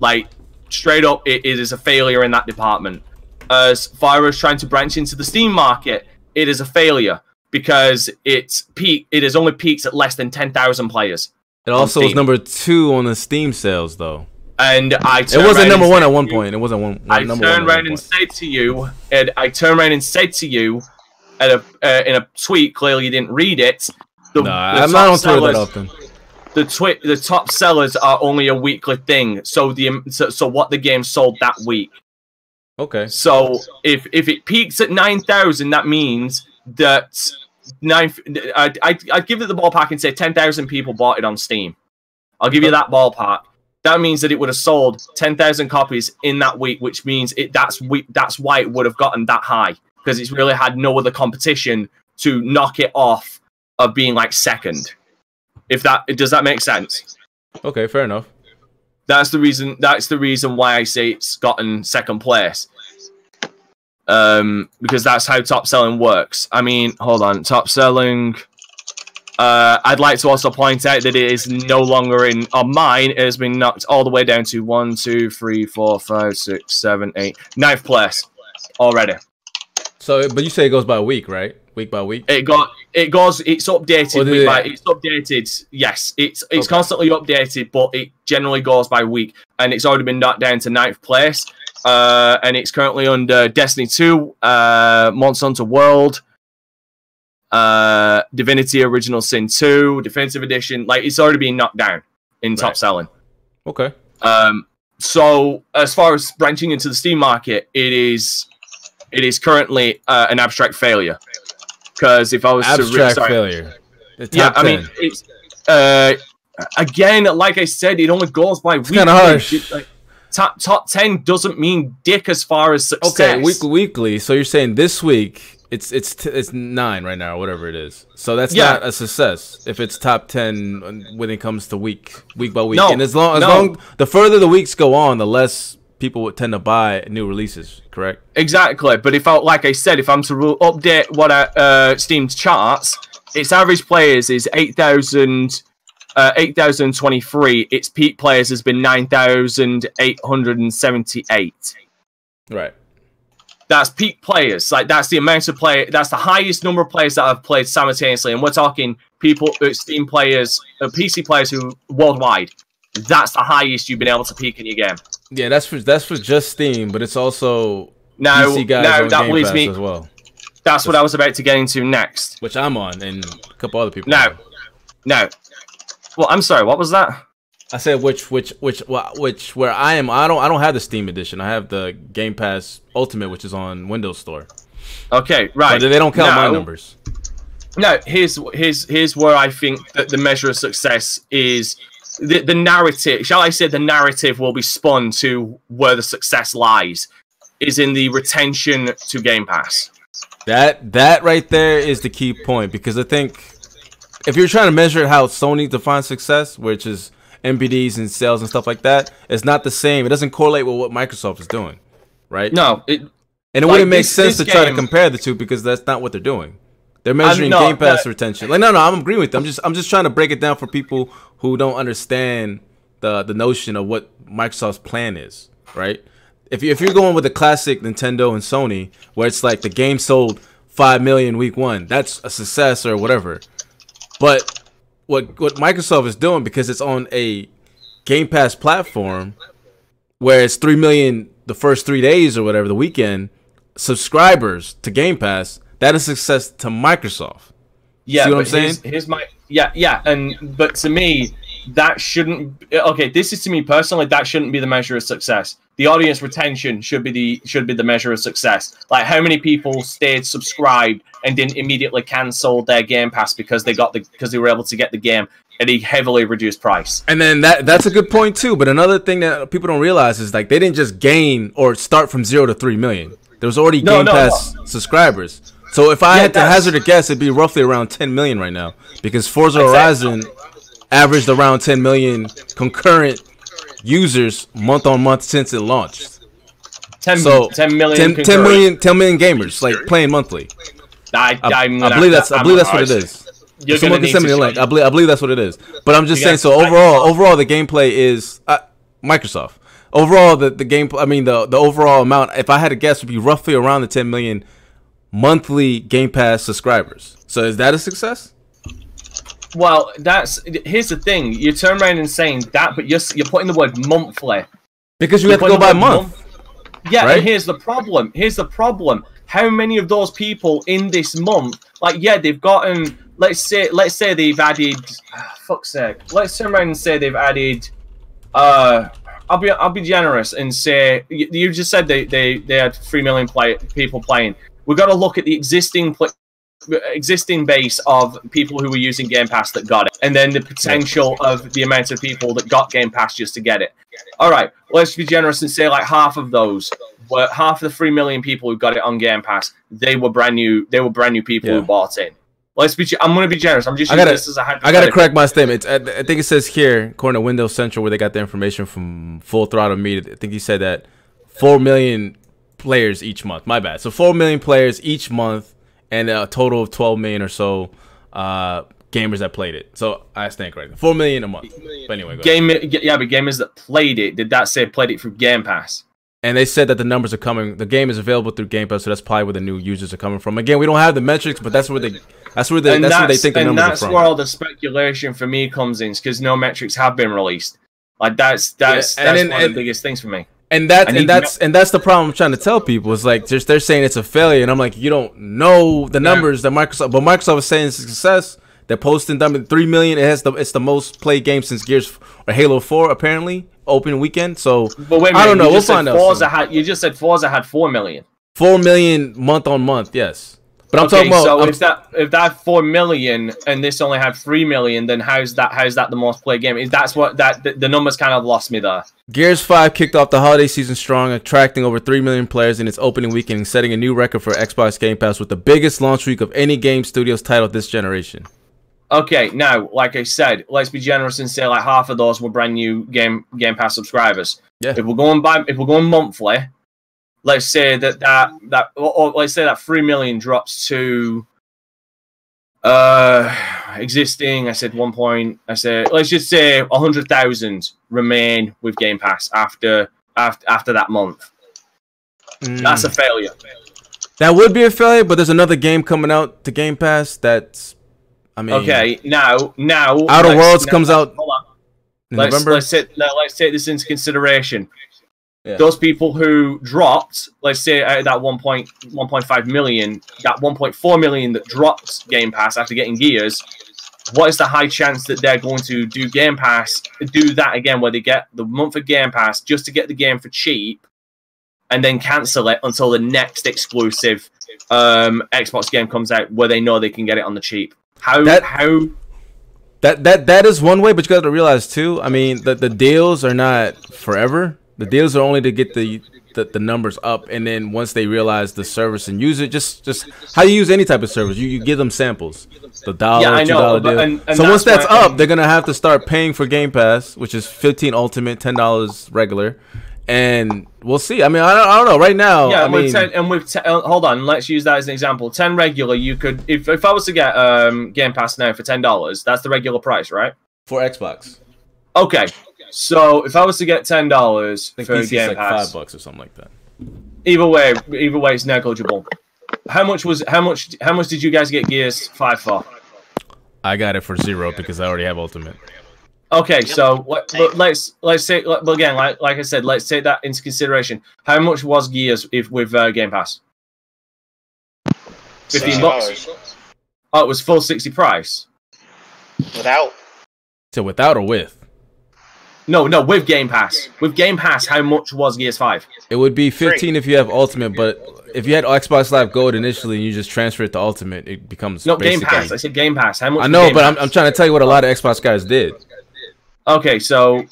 Speaker 6: like straight up it, is a failure in that department as far as trying to branch into the steam market it is a failure because it's peak it is only peaks at less than 10,000 players
Speaker 3: It also was number two on the Steam sales, though.
Speaker 6: and I
Speaker 3: It wasn't number one at one
Speaker 6: you-
Speaker 3: point. It wasn't one.
Speaker 6: I turned around and
Speaker 3: point.
Speaker 6: said to you, and I turned around and said to you, at a uh, in a tweet. Clearly, you didn't read it. The,
Speaker 3: No,
Speaker 6: the
Speaker 3: I'm not on Twitter that often.
Speaker 6: The twi- the top sellers are only a weekly thing. So the so, so what the game sold that week.
Speaker 3: Okay.
Speaker 6: So if if it peaks at nine thousand, that means that nine. I I I'd give it the ballpark and say ten thousand people bought it on Steam. I'll give you that ballpark. That means that it would have sold ten thousand copies in that week, which means it that's we, that's why it would have gotten that high because it's really had no other competition to knock it off of being like second. If that does that make sense?
Speaker 3: Okay, fair enough.
Speaker 6: That's the reason. That's the reason why I say it's gotten second place. Um, because that's how top selling works. I mean, hold on, top selling. Uh, I'd like to also point out that it is no longer in on mine. It has been knocked all the way down to one, two, three, four, five, six, seven, eight, ninth place already.
Speaker 3: So, but you say it goes by a week, right? Week by week.
Speaker 6: It got it goes. It's updated. Week by, it's updated. Yes, it's it's
Speaker 3: Okay.
Speaker 6: constantly updated, but it generally goes by week, and it's already been knocked down to ninth place. Uh, and it's currently under Destiny Two, uh, Monster Hunter World, uh, Divinity Original Sin Two, Definitive Edition. Like it's already been knocked down in top selling.
Speaker 3: Okay.
Speaker 6: Um, so as far as branching into the Steam market, it is it is currently uh, an abstract failure. Because if I was to re-
Speaker 3: Abstract failure. The
Speaker 6: yeah,
Speaker 3: top
Speaker 6: I mean
Speaker 3: 10.
Speaker 6: it's uh again, like I said, it only goes by weekly.
Speaker 3: kinda harsh.
Speaker 6: It- like, top top ten doesn't mean dick as far as success.
Speaker 3: Okay, week weekly. So you're saying this week it's it's t- it's nine right now, whatever it is. So that's
Speaker 6: Yeah.
Speaker 3: not a success if it's top ten when it comes to week week by week.
Speaker 6: No,
Speaker 3: and as long as
Speaker 6: no.
Speaker 3: long the further the weeks go on, the less people would tend to buy new releases. Correct.
Speaker 6: Exactly, but if I, like I said, if I'm to update what I, uh, Steam's charts, its average players is eight thousand uh, 8,023. Its peak players has been 9,878.
Speaker 3: Right.
Speaker 6: That's peak players. Like that's the amount of play. That's the highest number of players that have played simultaneously, and we're talking people, uh, Steam players, uh, PC players who worldwide. That's the highest you've been able to peak in your game.
Speaker 3: Yeah, that's for that's for just Steam, but it's also
Speaker 6: Now,
Speaker 3: PC guys
Speaker 6: now
Speaker 3: on
Speaker 6: that
Speaker 3: Game
Speaker 6: leads
Speaker 3: Pass
Speaker 6: me.
Speaker 3: as well,
Speaker 6: That's what I was about to get into next.
Speaker 3: which I'm on, and a couple other people.
Speaker 6: No, no. Well, I'm sorry. What was that?
Speaker 3: I said which which which which where I am. I don't I don't have the Steam edition. I have the Game Pass Ultimate, which is on Windows Store.
Speaker 6: Okay, right.
Speaker 3: But they don't count my numbers.
Speaker 6: No, here's here's here's where I think that the measure of success is the, the narrative. Shall I say the narrative will be spun to where the success lies, is in the retention to Game Pass.
Speaker 3: That that right there is the key point because I think if you're trying to measure how Sony defines success, which is NPDs and sales and stuff like that, it's not the same. It doesn't correlate with what Microsoft is doing, right?
Speaker 6: No, it,
Speaker 3: and it
Speaker 6: like,
Speaker 3: wouldn't make
Speaker 6: this-
Speaker 3: sense
Speaker 6: this
Speaker 3: to try to compare the two because that's not what they're doing. They're measuring
Speaker 6: no,
Speaker 3: Game Pass retention. Like no, no, I'm agreeing with them. I'm just I'm just trying to break it down for people who don't understand the the notion of what Microsoft's plan is, right? If you if you're going with the classic Nintendo and Sony, where it's like the game sold five million week one, that's a success or whatever. But what what Microsoft is doing because it's on a Game Pass platform where it's three million the first three days or whatever the weekend subscribers to Game Pass, that is success to Microsoft.
Speaker 6: Yeah,
Speaker 3: See what
Speaker 6: but
Speaker 3: I'm saying?
Speaker 6: Here's, here's my yeah, yeah, and but to me, that shouldn't. Okay, this is to me personally. That shouldn't be the measure of success. The audience retention should be the should be the measure of success. Like how many people stayed subscribed and didn't immediately cancel their Game Pass because they got the because they were able to get the game at a heavily reduced price.
Speaker 3: And then that that's a good point too. But another thing that people don't realize is like they didn't just gain or start from zero to three million. There was already
Speaker 6: No,
Speaker 3: Game
Speaker 6: no,
Speaker 3: Pass subscribers. So if I
Speaker 6: Yeah,
Speaker 3: had to hazard a guess, it'd be roughly around 10 million right now because Forza
Speaker 6: Exactly.
Speaker 3: Horizon averaged around 10 million concurrent users month on month since it launched.
Speaker 6: 10,
Speaker 3: So
Speaker 6: 10 million.
Speaker 3: 10, 10
Speaker 6: concurrent.
Speaker 3: million, 10 million gamers like playing monthly.
Speaker 6: I,
Speaker 3: I,
Speaker 6: gonna
Speaker 3: believe that's I believe that's what it is.
Speaker 6: You're
Speaker 3: Someone can send me the link. I believe I believe that's what it is. But I'm just saying. So overall, overall, the gameplay is uh, Microsoft. Overall, the the game. I mean, the the overall amount. If I had to guess, would be roughly around the 10 million monthly Game Pass subscribers. So is that a success?
Speaker 6: Well, that's here's the thing. You turn around and saying that, but you're you're putting the word monthly.
Speaker 3: Because you
Speaker 6: You're
Speaker 3: have to go by
Speaker 6: word
Speaker 3: month.
Speaker 6: Yeah,
Speaker 3: right?
Speaker 6: and here's the problem. Here's the problem. How many of those people in this month, like, yeah, they've gotten. Let's say, let's say they've added. ah, fuck's sake. Let's turn around and say they've added. Uh, I'll be I'll be generous and say you, you just said they, they they had three million play, people playing. We got to look at the existing pl- existing base of people who were using Game Pass that got it, and then the potential of the amount of people that got Game Pass just to get it. All right, let's be generous and say like half of those were half of the three million people who got it on Game Pass. They were brand new. They were brand new people
Speaker 3: Yeah.
Speaker 6: who bought in. Let's be. I'm going to be generous. I'm just
Speaker 3: I
Speaker 6: using
Speaker 3: gotta,
Speaker 6: this as a
Speaker 3: I gotta correct my statement. I, I think it says here, according to Windows Central, where they got the information from Full Throttle Media. I think he said that four million players each month. My bad. So four million players each month, and a total of twelve million or so uh, gamers that played it. So I stand corrected. Four million a month. But anyway.
Speaker 6: Game, yeah, but gamers that played it did that say played it through Game Pass?
Speaker 3: and they said that the numbers are coming. The game is available through Game Pass, so that's probably where the new users are coming from. Again, we don't have the metrics, but that's where they. That's where they. That's,
Speaker 6: that's,
Speaker 3: where they think the
Speaker 6: and
Speaker 3: numbers are from.
Speaker 6: And that's where all the speculation for me comes in, because no metrics have been released. Like that's that's
Speaker 3: Yeah,
Speaker 6: that's
Speaker 3: then-
Speaker 6: one of the biggest things for me.
Speaker 3: And that's and that's and that's the problem I'm trying to tell people. Is like just they're saying it's a failure, and I'm like, you don't know the numbers that Microsoft, but Microsoft is saying it's a success. They're posting them three million. It has the it's the most played game since Gears or Halo Four apparently open weekend. So
Speaker 6: But wait
Speaker 3: I don't know.
Speaker 6: You
Speaker 3: We'll find out.
Speaker 6: Forza had, you just said Forza had four million.
Speaker 3: Four million month on month. Yes, but I'm
Speaker 6: okay,
Speaker 3: talking about.
Speaker 6: so
Speaker 3: I'm-
Speaker 6: if that if that four million and this only had three million, then how's that how's that the most played game? Is that's what that the, the numbers kind of lost me there.
Speaker 3: Gears 5 kicked off the holiday season strong, attracting over 3 million players in its opening weekend setting a new record for Xbox Game Pass with the biggest launch week of any game studios title this generation.
Speaker 6: Okay, now like I said, let's be generous and say like half of those were brand new game Game Pass subscribers.
Speaker 3: Yeah.
Speaker 6: If we're going by if we're going monthly, let's say that that that or, let's say that three million drops to uh existing i said one point i said let's just say a 100000 remain with game pass after after after that month that's a failure
Speaker 3: That would be a failure, but there's another game coming out to Game Pass that's I mean
Speaker 6: okay now now
Speaker 3: Outer
Speaker 6: let's-
Speaker 3: Worlds
Speaker 6: now-
Speaker 3: comes out
Speaker 6: hold on.
Speaker 3: in
Speaker 6: let's,
Speaker 3: November.
Speaker 6: let's, take, let, us take this into consideration
Speaker 3: Yeah.
Speaker 6: those people who dropped let's say out of that 1.1.5 million that 1.4 million that dropped game pass after getting gears what is the high chance that they're going to do game pass do that again where they get the month of game pass just to get the game for cheap and then cancel it until the next exclusive um xbox game comes out where they know they can get it on the cheap how
Speaker 3: That-
Speaker 6: how
Speaker 3: That that that is one way, but you got to realize too. I mean, the the deals are not forever. The deals are only to get the, the the numbers up, and then once they realize the service and use it, just just how you use any type of service, you, you give them samples. The dollar,
Speaker 6: Yeah, I
Speaker 3: two
Speaker 6: know,
Speaker 3: dollar
Speaker 6: but-
Speaker 3: deal.
Speaker 6: and- and
Speaker 3: so once
Speaker 6: that's
Speaker 3: that's up, they're gonna have to start paying for Game Pass, which is fifteen ultimate, ten dollars regular, and we'll see. I mean, I don't, I don't know. Right now,
Speaker 6: yeah,
Speaker 3: I
Speaker 6: and
Speaker 3: mean,
Speaker 6: with ten, and with te- uh, hold on, let's use that as an example. Ten regular, you could if if I was to get um Game Pass now for ten dollars, that's the regular price, right?
Speaker 3: for Xbox,
Speaker 6: Okay, so if I was to get ten dollars
Speaker 3: I think
Speaker 6: for
Speaker 3: PC is
Speaker 6: Game
Speaker 3: like
Speaker 6: Pass,
Speaker 3: five bucks or something like that.
Speaker 6: either way, either way, it's negligible. How much was how much how much did you guys get Gears Five for?
Speaker 3: I got it for zero because I already have Ultimate.
Speaker 6: Okay, so let, but let's let's say let- but again, like like I said, let's take that into consideration. How much was Gears if with uh, Game Pass? Fifteen bucks. Oh, it was full sixty price.
Speaker 9: Without
Speaker 3: So without or with?
Speaker 6: No, no, with Game Pass. With Game Pass, how much was Gears Five?
Speaker 3: It would be 15 if you have Ultimate, but if you had Xbox Live Gold initially and you just transfer it to Ultimate, it becomes
Speaker 6: No, Game
Speaker 3: basically-
Speaker 6: Pass. I said Game Pass. How much?
Speaker 3: I
Speaker 6: was
Speaker 3: know,
Speaker 6: Game
Speaker 3: but I'm,
Speaker 6: Pass?
Speaker 3: I'm trying to tell you what a lot of Xbox guys did.
Speaker 6: okay. So,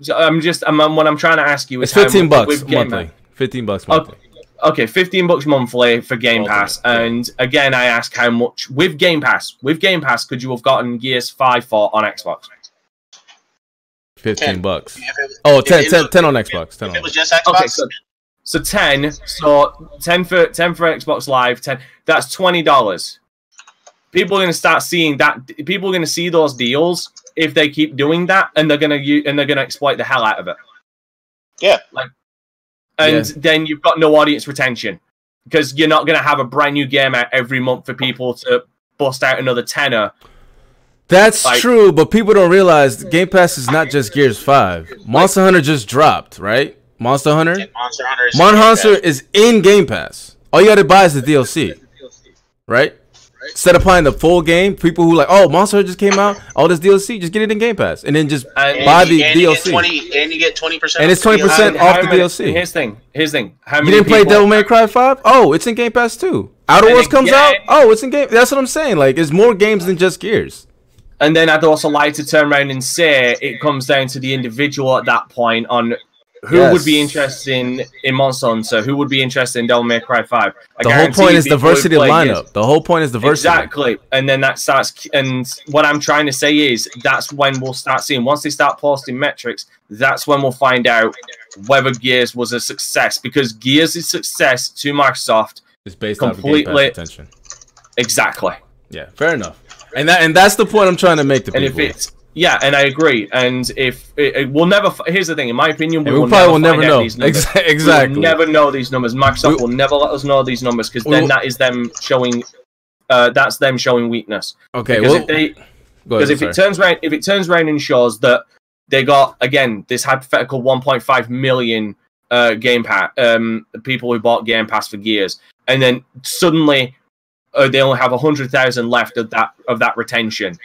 Speaker 6: so I'm just I'm, I'm- what I'm trying to ask you is
Speaker 3: It's 15
Speaker 6: how much
Speaker 3: bucks monthly.
Speaker 6: Pass-
Speaker 3: 15 bucks monthly.
Speaker 6: Okay, fifteen bucks monthly for Game
Speaker 3: Ultimate,
Speaker 6: Pass,
Speaker 3: yeah.
Speaker 6: and again, I ask how much with Game Pass. With Game Pass, could you have gotten Gears Five for on Xbox?
Speaker 3: 15
Speaker 9: 10.
Speaker 3: bucks.
Speaker 9: If it-
Speaker 3: Oh,
Speaker 9: if
Speaker 3: 10,
Speaker 9: it-
Speaker 3: 10, 10 on Xbox. 10 on
Speaker 9: it was just Xbox,
Speaker 6: Okay, so, so ten. So ten for ten for Xbox Live. Ten. That's twenty dollars. People are going to start seeing that. People are going to see those deals if they keep doing that, and they're going to and they're going to exploit the hell out of it.
Speaker 9: Yeah.
Speaker 6: Like, and
Speaker 3: Yeah.
Speaker 6: then you've got no audience retention because you're not going to have a brand new game out every month for people to bust out another tenner.
Speaker 3: That's
Speaker 6: Like-
Speaker 3: true, but people don't realize Game Pass is not just Gears 5. Monster Hunter just dropped, right? Monster Hunter?
Speaker 9: Monster Hunter. is
Speaker 3: Monster
Speaker 9: Game
Speaker 3: Hunter is in Game Pass. All you got to buy is the DLC, right? Instead of buying the full game, people who like, oh, Monster Hunter just came out, all this DLC, just get it in Game Pass, and then just
Speaker 6: And-
Speaker 3: buy
Speaker 9: And
Speaker 3: the
Speaker 9: you- and you
Speaker 3: DLC.
Speaker 9: 20, and you get twenty percent.
Speaker 3: And it's 20% off
Speaker 6: How
Speaker 3: the
Speaker 6: many-
Speaker 3: DLC.
Speaker 6: Here's the thing. Here's the thing. How
Speaker 3: You didn't play Devil May Cry 5? Oh, it's in Game Pass too. Outer
Speaker 6: And
Speaker 3: Worlds comes
Speaker 6: again-
Speaker 3: out. Oh, it's in Game. That's what I'm saying. Like, it's more games than just Gears.
Speaker 6: And then I'd also like to turn around and say it comes down to the individual at that point on who
Speaker 3: Yes.
Speaker 6: would be interested in, in Monster Hunter, who would be interested in Devil May Cry 5. I
Speaker 3: The whole point is diversity of lineup. The whole point is diversity.
Speaker 6: Exactly. And then that starts, and what I'm trying to say is that's when we'll start seeing, once they start posting metrics, that's when we'll find out whether Gears was a success. Because Gears' is success to Microsoft,
Speaker 3: It's based off of
Speaker 6: completely-
Speaker 3: Pass attention.
Speaker 6: exactly.
Speaker 3: Yeah, fair enough. And that and that's the point I'm trying to make to
Speaker 6: And
Speaker 3: people.
Speaker 6: if it's yeah, and I agree. And if it, it, we'll never, f- here's the thing. In my opinion, we,
Speaker 3: we
Speaker 6: will
Speaker 3: probably will
Speaker 6: never,
Speaker 3: never
Speaker 6: find out
Speaker 3: know.
Speaker 6: these numbers. We will never know these numbers. Microsoft
Speaker 3: We-
Speaker 6: will never let us know these numbers because then that is them showing. Uh, that's them showing weakness.
Speaker 3: okay,
Speaker 6: Because
Speaker 3: well,
Speaker 6: if they, because if
Speaker 3: sorry.
Speaker 6: it turns around, if it turns around and shows that they got again this hypothetical 1.5 million uh, Game Pass um, people who bought Game Pass for Gears, and then suddenly uh, they only have hundred thousand left of that of that retention.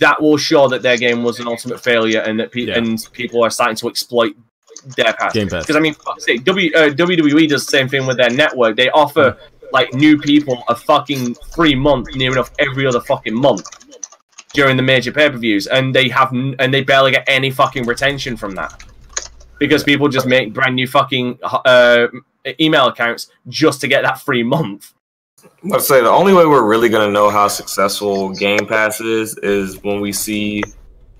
Speaker 6: That will show that their game was an ultimate failure, and that pe-
Speaker 3: Yeah.
Speaker 6: and people are starting to exploit their pass. Because I mean, sake, w, uh, WWE does the same thing with their network. They offer like new people a fucking free month near enough every other fucking month during the major pay per views, and they have n- and they barely get any fucking retention from that because people just make brand new fucking uh, email accounts just to get that free month.
Speaker 8: Let's say the only way we're really gonna know how successful Game Pass is is when we see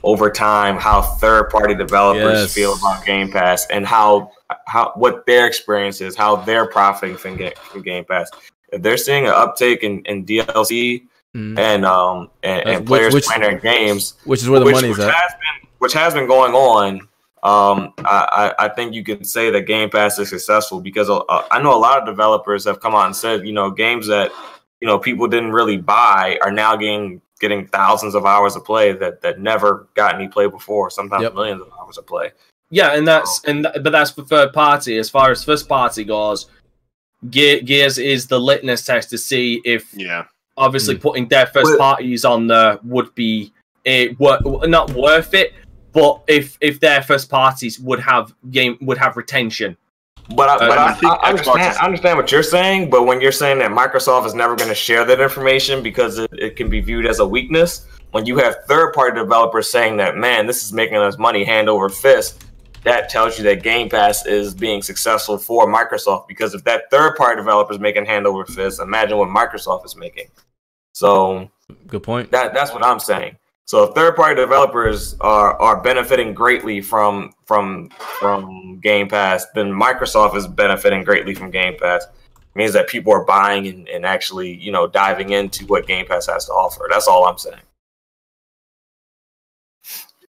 Speaker 8: over time how third party developers
Speaker 3: Yes.
Speaker 8: feel about Game Pass and how how what their experience is, how they're profiting from Game, from Game Pass. If they're seeing an uptake in, in DLC
Speaker 3: Mhm.
Speaker 8: and um and, and
Speaker 3: which-
Speaker 8: players
Speaker 3: which-
Speaker 8: playing their games,
Speaker 3: which is where the
Speaker 8: which,
Speaker 3: money's
Speaker 8: which
Speaker 3: at.
Speaker 8: Has been, which has been going on. Um, I, I I think you can say that Game Pass is successful because uh, I know a lot of developers have come out and said, you know, games that you know people didn't really buy are now getting getting thousands of hours of play that that never got any play before. Sometimes
Speaker 3: Yep.
Speaker 8: millions of hours of play.
Speaker 6: Yeah, and that's and th- but that's for third party. As far as first party goes, Ge- Gears is the litmus test to see if
Speaker 7: Yeah.
Speaker 6: obviously
Speaker 3: Mm.
Speaker 6: putting their first
Speaker 8: Well-
Speaker 6: parties on there would be it wor- not worth it, but if if their first parties would have game would have retention.
Speaker 8: But I, but
Speaker 7: I
Speaker 8: I,
Speaker 7: think
Speaker 8: I, understand,
Speaker 7: is-
Speaker 8: I understand what you're saying. But when you're saying that Microsoft is never going to share that information because it, it can be viewed as a weakness, when you have third party developers saying that, man, this is making us money hand over fist, that tells you that Game Pass is being successful for Microsoft. Because if that third party developer is making hand over fist, imagine what Microsoft is making. So
Speaker 3: Good point.
Speaker 8: that that's what I'm saying. So if third party developers are are benefiting greatly from from from Game Pass, then Microsoft is benefiting greatly from Game Pass. It means that people are buying and, and actually, you know, diving into what Game Pass has to offer. That's all I'm saying.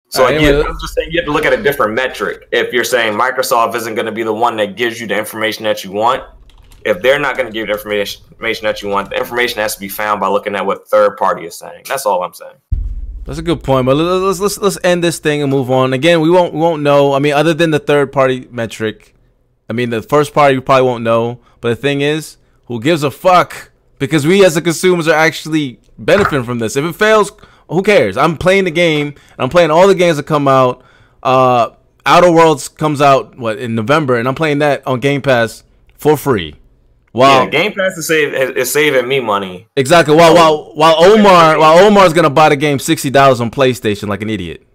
Speaker 8: So
Speaker 3: Alright,
Speaker 8: again, I'm just saying you have to look at a different metric. If you're saying Microsoft isn't going to be the one that gives you the information that you want, if they're not going to give you the information information that you want, the information has to be found by looking at what third party is saying. That's all I'm saying.
Speaker 3: That's a good point, but let's let's let's, end this thing and move on. Again, we won't we won't know. I mean, other than the third party metric, I mean, the first party we probably won't know. But the thing is, who gives a fuck? Because we as the consumers are actually benefiting from this. If it fails, who cares? I'm playing the game. And I'm playing all the games that come out. Uh, Outer Worlds comes out what in November, and I'm playing that on Game Pass for free. Wow.
Speaker 8: Yeah, Game Pass is, save, is is saving me money.
Speaker 3: Exactly. While while while Omar while Omar's gonna buy the game sixty dollars on PlayStation like an idiot.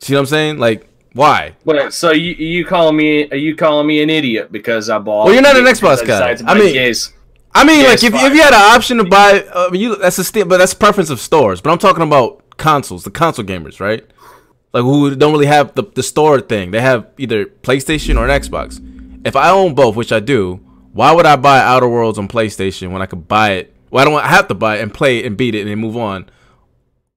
Speaker 3: See what I'm saying? Like why?
Speaker 6: Wait, so you you calling me are you calling me an idiot because I bought?
Speaker 3: Well, you're not an Xbox guy.
Speaker 6: decided
Speaker 3: I mean-
Speaker 6: Gears?
Speaker 3: I mean, like if, if you had an option to buy, uh, you that's a sti- but that's preference of stores. But I'm talking about consoles, the console gamers, right? Like who don't really have the the store thing. They have either PlayStation or an Xbox. If I own both, which I do, why would I buy Outer Worlds on PlayStation when I could buy it? Well, I don't want- I have to buy it and play it and beat it and then move on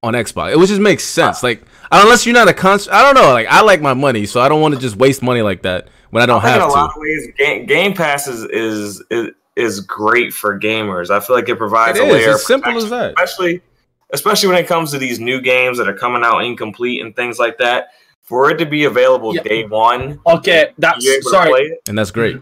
Speaker 3: on Xbox. It just makes sense. Like unless you're not a cons, I don't know. Like I like my money, so I don't want to just waste money like that when I don't
Speaker 8: I think in
Speaker 3: have
Speaker 8: a
Speaker 3: to.
Speaker 8: lot of ways, Game, Game Pass is, is is is great for gamers. I feel like it provides
Speaker 3: It
Speaker 8: a
Speaker 3: is.
Speaker 8: layer
Speaker 3: It's
Speaker 8: of
Speaker 3: simple as that.
Speaker 8: especially especially when it comes to these new games that are coming out incomplete and things like that. For it to be available
Speaker 6: Yeah.
Speaker 8: day one,
Speaker 6: Okay, that's
Speaker 8: you're able to
Speaker 6: sorry.
Speaker 3: And that's great.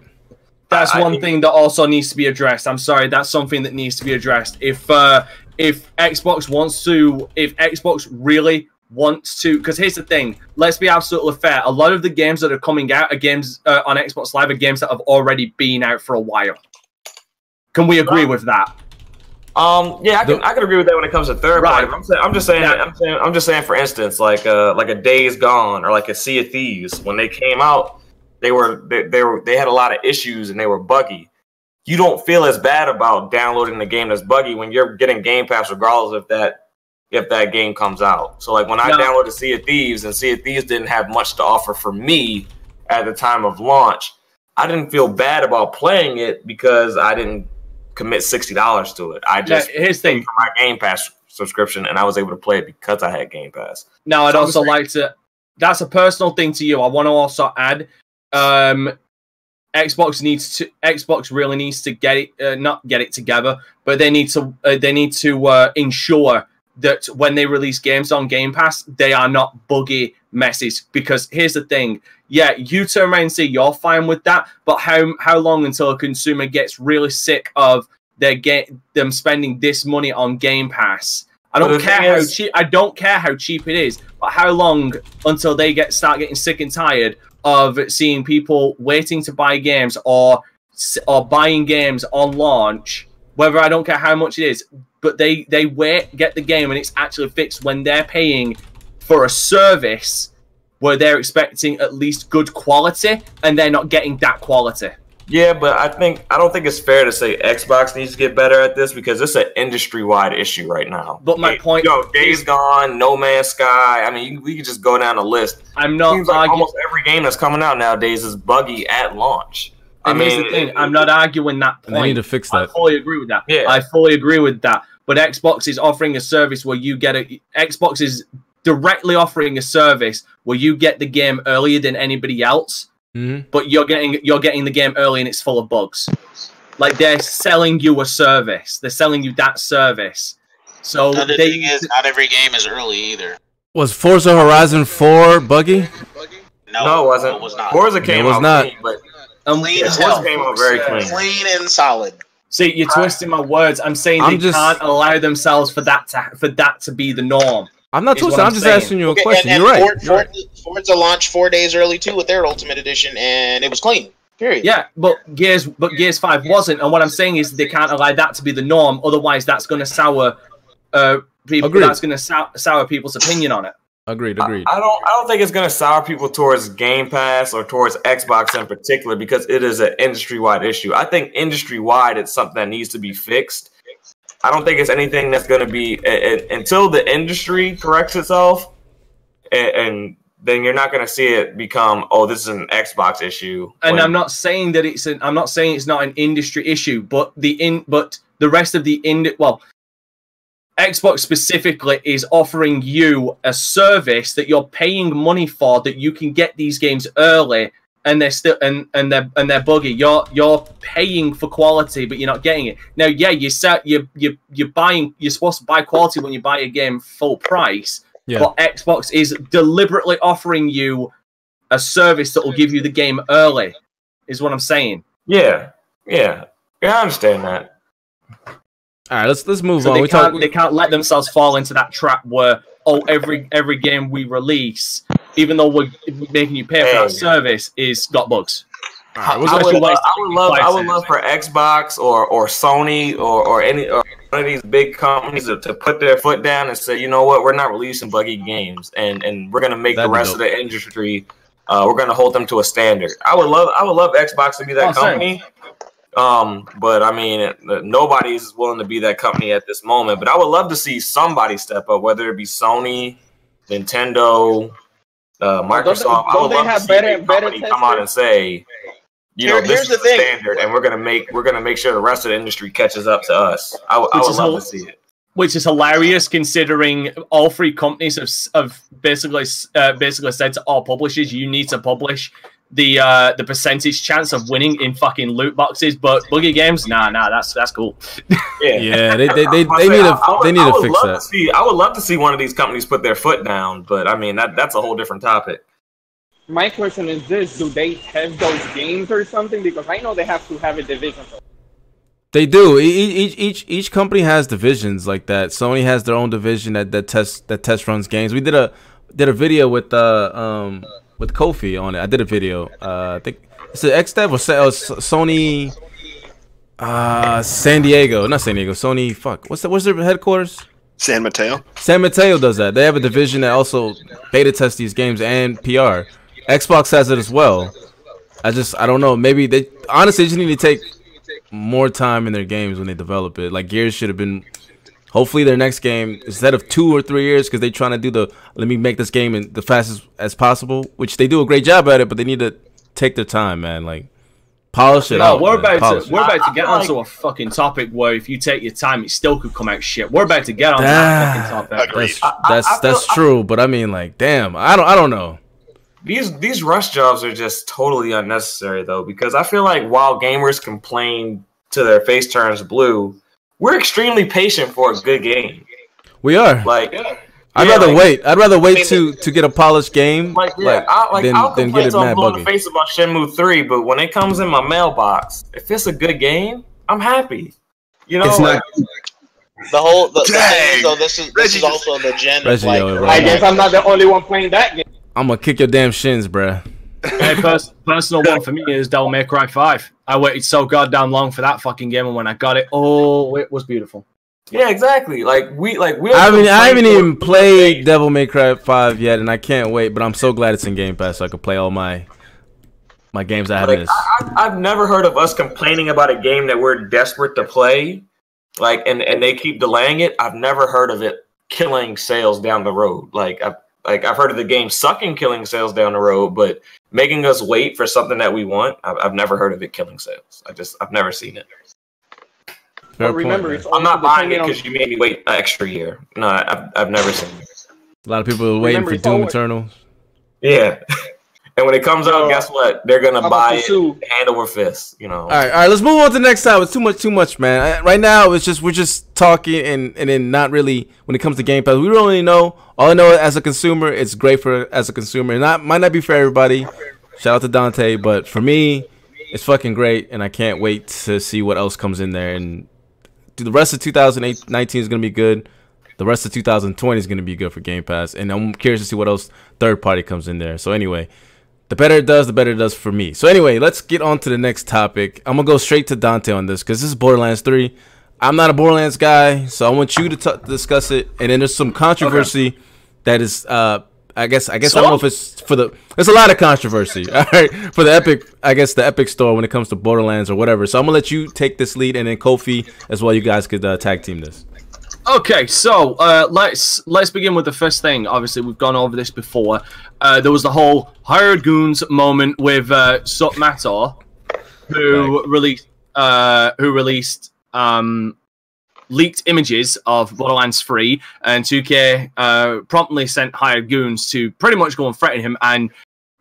Speaker 6: That's
Speaker 8: I- I
Speaker 6: one
Speaker 8: think-
Speaker 6: thing that also needs to be addressed. I'm sorry, that's something that needs to be addressed. If uh, if Xbox wants to, if Xbox really wants to, because here's the thing. Let's be absolutely fair. A lot of the games that are coming out are games uh, on Xbox Live are games that have already been out for a while. Can we agree with that?
Speaker 8: Um, yeah, I can
Speaker 3: The-
Speaker 8: I can agree with that when it comes to third
Speaker 6: Right.
Speaker 8: party. I'm, saying, I'm just saying,
Speaker 6: Yeah.
Speaker 8: I'm saying, I'm just saying, for instance, like uh, like a Days Gone or like a Sea of Thieves, when they came out, they were they, they were they had a lot of issues and they were buggy. You don't feel as bad about downloading the game that's buggy when you're getting Game Pass, regardless if that if that game comes out. So like when I
Speaker 6: No.
Speaker 8: downloaded Sea of Thieves and Sea of Thieves didn't have much to offer for me at the time of launch, I didn't feel bad about playing it because I didn't commit sixty dollars to it. I just
Speaker 6: here's the thing.
Speaker 8: for my Game Pass subscription and I was able to play it because I had Game Pass.
Speaker 6: Now, I'd
Speaker 8: So
Speaker 6: also like to. That's a personal thing to you. I want to also add, um, Xbox needs to. Xbox really needs to get it, uh, not get it together, but they need to. Uh, they need to uh, ensure that when they release games on Game Pass, they are not buggy messes. Because here's the thing: yeah, you turn around and say you're fine with that, but how how long until a consumer gets really sick of their get them spending this money on Game Pass? I don't care how
Speaker 8: is-
Speaker 6: cheap. I don't care how cheap it is, but how long until they get start getting sick and tired of seeing people waiting to buy games or or buying games on launch? Whether I don't care how much it is, but they they wait get the game and it's actually fixed when they're paying for a service where they're expecting at least good quality and they're not getting that quality.
Speaker 8: Yeah, but I think I don't think it's fair to say Xbox needs to get better at this because it's an industry wide issue right now.
Speaker 6: But my
Speaker 8: Hey,
Speaker 6: point
Speaker 8: yo, Days
Speaker 6: is-
Speaker 8: Gone, No Man's Sky. I mean, you, we could just go down the list.
Speaker 6: I'm not
Speaker 8: Seems like
Speaker 6: arguing.
Speaker 8: almost every game that's coming out nowadays is buggy at launch. I
Speaker 6: And here's
Speaker 8: mean,
Speaker 6: the thing: I'm not arguing that
Speaker 3: And
Speaker 6: point.
Speaker 3: they need to fix that.
Speaker 6: I fully agree with that.
Speaker 8: Yeah.
Speaker 6: I fully agree with that. but Xbox is offering a service where you get a Xbox is directly offering a service where you get the game earlier than anybody else,
Speaker 3: Mhm.
Speaker 6: but you're getting you're getting the game early and it's full of bugs. Like they're selling you a service. They're selling you that service. So
Speaker 9: Now, the
Speaker 6: they
Speaker 9: thing is, not every game is early either.
Speaker 3: Was Forza Horizon 4 buggy?
Speaker 9: No,
Speaker 8: No, it wasn't.
Speaker 9: It was not.
Speaker 8: Forza
Speaker 3: It
Speaker 8: came
Speaker 3: was
Speaker 8: out
Speaker 3: not.
Speaker 8: clean, but
Speaker 6: um,
Speaker 9: Clean
Speaker 8: yeah,
Speaker 9: as hell.
Speaker 8: came out very clean.
Speaker 9: Clean and solid.
Speaker 6: See, you're twisting my words. I'm saying
Speaker 3: I'm
Speaker 6: they
Speaker 3: just-
Speaker 6: can't allow themselves for that to for that to be the norm.
Speaker 3: I'm not
Speaker 6: Is what
Speaker 3: twisting. I'm,
Speaker 6: I'm
Speaker 3: just
Speaker 6: saying.
Speaker 3: asking you a
Speaker 9: Okay,
Speaker 3: question.
Speaker 9: and,
Speaker 3: You're
Speaker 9: and
Speaker 3: right.
Speaker 9: Ford,
Speaker 3: You're right.
Speaker 9: Ford, Forza launched four days early too with their Ultimate Edition, and it was clean. Period.
Speaker 6: Yeah, but Gears but Gears Five wasn't, and what I'm saying is they can't allow that to be the norm. Otherwise, that's going to sour uh people.
Speaker 3: Agreed.
Speaker 6: That's going to sour, sour people's opinion on it.
Speaker 3: Agreed. Agreed.
Speaker 8: I don't. I don't think it's going to sour people towards Game Pass or towards Xbox in particular because it is an industry wide issue. I think industry wide, it's something that needs to be fixed. I don't think it's anything that's going to be a- a- until the industry corrects itself, and, and then you're not going to see it become, oh, this is an Xbox issue.
Speaker 6: And
Speaker 8: when-
Speaker 6: I'm not saying that it's an. I'm not saying it's not an industry issue, but the in but the rest of the in well, Xbox specifically is offering you a service that you're paying money for that you can get these games early and they're still and and they're and they're buggy. You're you're paying for quality, but you're not getting it. Now, yeah, you set you you you're buying. You're supposed to buy quality when you buy a game full price.
Speaker 3: Yeah.
Speaker 6: But Xbox is deliberately offering you a service that will give you the game early. Is what I'm saying.
Speaker 8: Yeah, yeah, yeah. I understand that.
Speaker 3: All right. Let's let's move
Speaker 6: So
Speaker 3: on.
Speaker 6: they
Speaker 3: We
Speaker 6: can't
Speaker 3: talk.
Speaker 6: they can't let themselves fall into that trap where oh every every game we release, even though we're making you pay for our service, is got bugs.
Speaker 8: I would,
Speaker 6: Especially
Speaker 8: love, I would love, I would love for Xbox or or Sony or or any or one of these big companies to, to put their foot down and say, you know what, we're not releasing buggy games, and and we're gonna make
Speaker 3: That'd
Speaker 8: the rest
Speaker 3: dope.
Speaker 8: of the industry, uh, we're gonna hold them to a standard. I would love, I would love Xbox to be that
Speaker 6: Oh, same.
Speaker 8: company. Um, but I mean, it- nobody's willing to be that company at this moment. But I would love to see somebody step up, whether it be Sony, Nintendo, uh,
Speaker 5: don't they-
Speaker 8: Microsoft. I
Speaker 5: don't
Speaker 8: would love
Speaker 5: have
Speaker 8: to see
Speaker 5: better-
Speaker 8: a
Speaker 5: better
Speaker 8: company come out and say, you know,
Speaker 9: Here-
Speaker 8: this is
Speaker 9: the
Speaker 8: the standard, and we're gonna make we're gonna make sure the rest of the industry catches up to us. I, I
Speaker 6: Which
Speaker 8: would
Speaker 6: is
Speaker 8: love to see it.
Speaker 6: Which is hilarious considering all three companies have, have basically uh, basically said to all publishers, you need to publish the uh, the percentage chance of winning in fucking loot boxes. But buggy games, nah, nah, that's that's cool.
Speaker 8: Yeah,
Speaker 3: Yeah, they they, they,
Speaker 8: I
Speaker 3: they need
Speaker 8: I-
Speaker 3: to
Speaker 8: I would-
Speaker 3: they need
Speaker 8: I
Speaker 3: to
Speaker 8: would
Speaker 3: fix
Speaker 8: love
Speaker 3: that.
Speaker 8: To see, I would love to see one of these companies put their foot down, but I mean that that's a whole different topic.
Speaker 5: My question is this: Do they have those games or something? Because I know they have to have a division. For
Speaker 3: They do. E- e- Each each each company has divisions like that. Sony has their own division that that test that test runs games. We did a did a video with uh um with Kofi on it. I did a video. Uh, I think it's an X Dev or uh, Sony. Uh, San Diego, not San Diego. Sony. Fuck. What's that? What's their headquarters?
Speaker 7: San Mateo.
Speaker 3: San Mateo does that. They have a division that also beta tests these games and PR. Xbox has it as well. I just I don't know. Maybe they honestly just need to take more time in their games when they develop it. Like Gears should have been. Hopefully their next game instead of two or three years because they're trying to do the let me make this game in the fastest as possible, which they do a great job at it, but they need to take their time, man. Like polish it
Speaker 6: No,
Speaker 3: out.
Speaker 6: we're
Speaker 3: man.
Speaker 6: about
Speaker 3: Polish
Speaker 6: to
Speaker 3: it.
Speaker 6: we're about
Speaker 8: I-
Speaker 6: to get
Speaker 8: I feel
Speaker 6: onto a fucking topic where if you take your time, it still could come out shit. We're about to get onto that fucking topic.
Speaker 7: Agreed.
Speaker 3: That's
Speaker 8: I-
Speaker 3: that's
Speaker 8: I feel-
Speaker 3: that's true, but I mean, like, damn, I don't I don't know.
Speaker 8: These these rush jobs are just totally unnecessary though, because I feel like while gamers complain to their face turns blue, we're extremely patient for a good game.
Speaker 3: We are.
Speaker 8: Like
Speaker 3: I'd rather
Speaker 8: like-
Speaker 3: wait. I'd rather wait to to get a polished game,
Speaker 8: Like yeah, I, like
Speaker 3: than,
Speaker 8: I'll
Speaker 3: than get it
Speaker 8: till
Speaker 3: mad
Speaker 8: blue in
Speaker 3: buggy.
Speaker 8: the face about Shenmue three, but when it comes in my mailbox, if it's a good game, I'm happy. You know,
Speaker 10: It's
Speaker 8: like,
Speaker 10: not.
Speaker 9: The whole the, the thing
Speaker 7: Dang.
Speaker 9: is though, this is this is also the gen
Speaker 3: Reggie,
Speaker 9: like
Speaker 3: yo.
Speaker 5: I guess I'm not the only one playing that game.
Speaker 3: I'm gonna kick your damn shins, bruh.
Speaker 6: Hey, pers- personal one for me is Devil May Cry Five. I waited so goddamn long for that fucking game, and when I got it, oh, it was beautiful.
Speaker 8: yeah, exactly. Like we like we.
Speaker 3: I haven't I haven't even
Speaker 8: for-
Speaker 3: played Devil May Cry Five yet, and I can't wait. But I'm so glad it's in Game Pass, so I can play all my my games I haven't.
Speaker 8: Like, I, I, I've never heard of us complaining about a game that we're desperate to play, like, and and they keep delaying it. I've never heard of it killing sales down the road. Like, I've like I've heard of the game sucking killing sales down the road, but making us wait for something that we want, I've, I've never heard of it killing sales. I just I've never seen it.
Speaker 3: Fair
Speaker 5: but remember,
Speaker 3: point,
Speaker 5: it's
Speaker 8: I'm not buying it
Speaker 5: depending on-
Speaker 8: because you made me wait an extra year. No, I've, I've never seen it.
Speaker 3: A lot of people are waiting
Speaker 5: Remember,
Speaker 3: for Doom
Speaker 5: always-
Speaker 3: Eternal.
Speaker 8: Yeah. and when it comes out, guess what? They're gonna
Speaker 5: How about
Speaker 8: buy
Speaker 5: the Sue?
Speaker 8: it hand over fist. You know.
Speaker 3: All right, all right. Let's move on to the next time. It's too much, too much, man. Uh, Right now, it's just we're just talking and and then not really when it comes to Game Pass. We don't really know. All I know as a consumer, it's great for as a consumer. Not might not be for everybody. Shout out to Dante, but for me, it's fucking great, and I can't wait to see what else comes in there. And the rest of 2019 is gonna be good. The rest of 2020 is gonna be good for Game Pass, and I'm curious to see what else third party comes in there. So anyway, the better it does, the better it does for me. So anyway, let's get on to the next topic. I'm gonna go straight to Dante on this because this is Borderlands 3. I'm not a Borderlands guy, so I want you to t- discuss it. And then there's some controversy that is, uh, I guess, I guess I don't know if it's for the. There's a lot of controversy, all right, for the Epic. I guess the Epic Store when it comes to Borderlands or whatever. So I'm gonna let you take this lead, and then Kofi as well. You guys could uh, tag team this.
Speaker 6: Okay, so uh, let's let's begin with the first thing. Obviously, we've gone over this before. Uh, there was the whole hired goons moment with uh, Sut Mator, who released uh, who released um, leaked images of Borderlands 3, and 2K uh, promptly sent hired goons to pretty much go and threaten him. And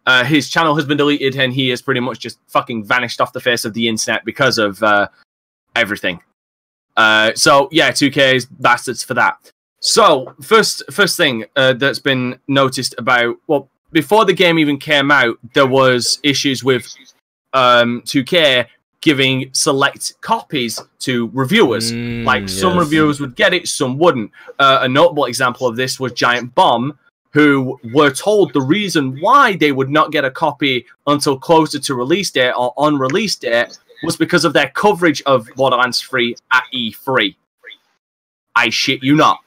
Speaker 6: uh, his channel has been deleted, and he has pretty much just fucking vanished off the face of the internet because of uh, everything. Uh, so yeah, 2K is bastards for that. So first, first thing uh, that's been noticed about well, before the game even came out, there was issues with um, 2K giving select copies to reviewers. like some
Speaker 3: yes.
Speaker 6: reviewers would get it, some wouldn't. Uh, a notable example of this was Giant Bomb, who were told the reason why they would not get a copy until closer to release date or on release date was because of their coverage of Borderlands 3 at E3. I shit you not.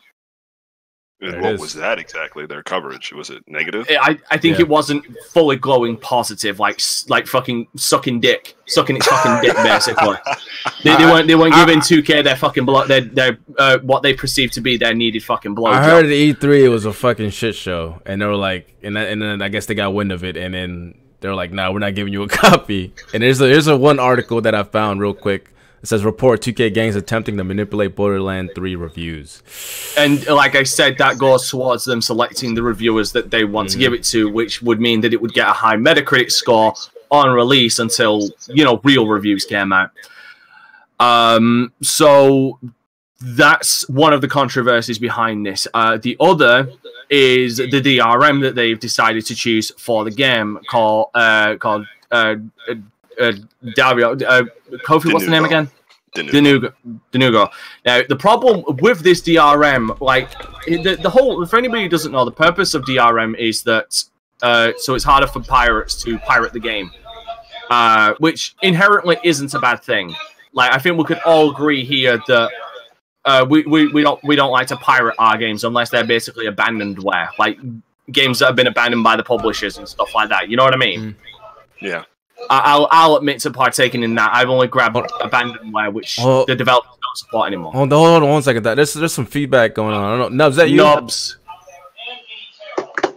Speaker 7: And
Speaker 3: it
Speaker 7: what
Speaker 3: is.
Speaker 7: was that exactly? Their coverage was it negative?
Speaker 6: I, I think
Speaker 3: Yeah.
Speaker 6: it wasn't fully glowing positive, like like fucking sucking dick, sucking its fucking dick, basically. They, they weren't they weren't giving 2K their fucking blow, their their uh, what they perceived to be their needed fucking blow.
Speaker 3: I heard at E3 it was a fucking shit show, and they were like, and and then I guess they got wind of it, and then they were like, "Nah, we're not giving you a copy." And there's a there's a one article that I found real quick. It says report 2K Games attempting to manipulate Borderland 3 reviews.
Speaker 6: And like I said, that goes towards them selecting the reviewers that they want to give it to, which would mean that it would get a high Metacritic score on release until you know real reviews came out. Um, so that's one of the controversies behind this. Uh, the other is the DRM that they've decided to choose for the game called uh, called uh, uh, uh, Dario. Uh, Kofi, what's the name again? Denuvo. Denuvo. Now, the problem with this DRM, like the, the whole, for anybody who doesn't know, the purpose of DRM is that uh, so it's harder for pirates to pirate the game, uh, which inherently isn't a bad thing. Like I think we could all agree here that uh, we, we, we don't we don't like to pirate our games unless they're basically abandoned abandonedware, like games that have been abandoned by the publishers and stuff like that. You know what I mean?
Speaker 7: Yeah.
Speaker 6: I- I'll I'll admit to partaking in that. I've only grabbed abandonedware, which
Speaker 3: Oh.
Speaker 6: the developers don't support anymore.
Speaker 3: Hold on, hold on one second. There's there's some feedback going on. I don't know. No, is that you?
Speaker 6: Nubs.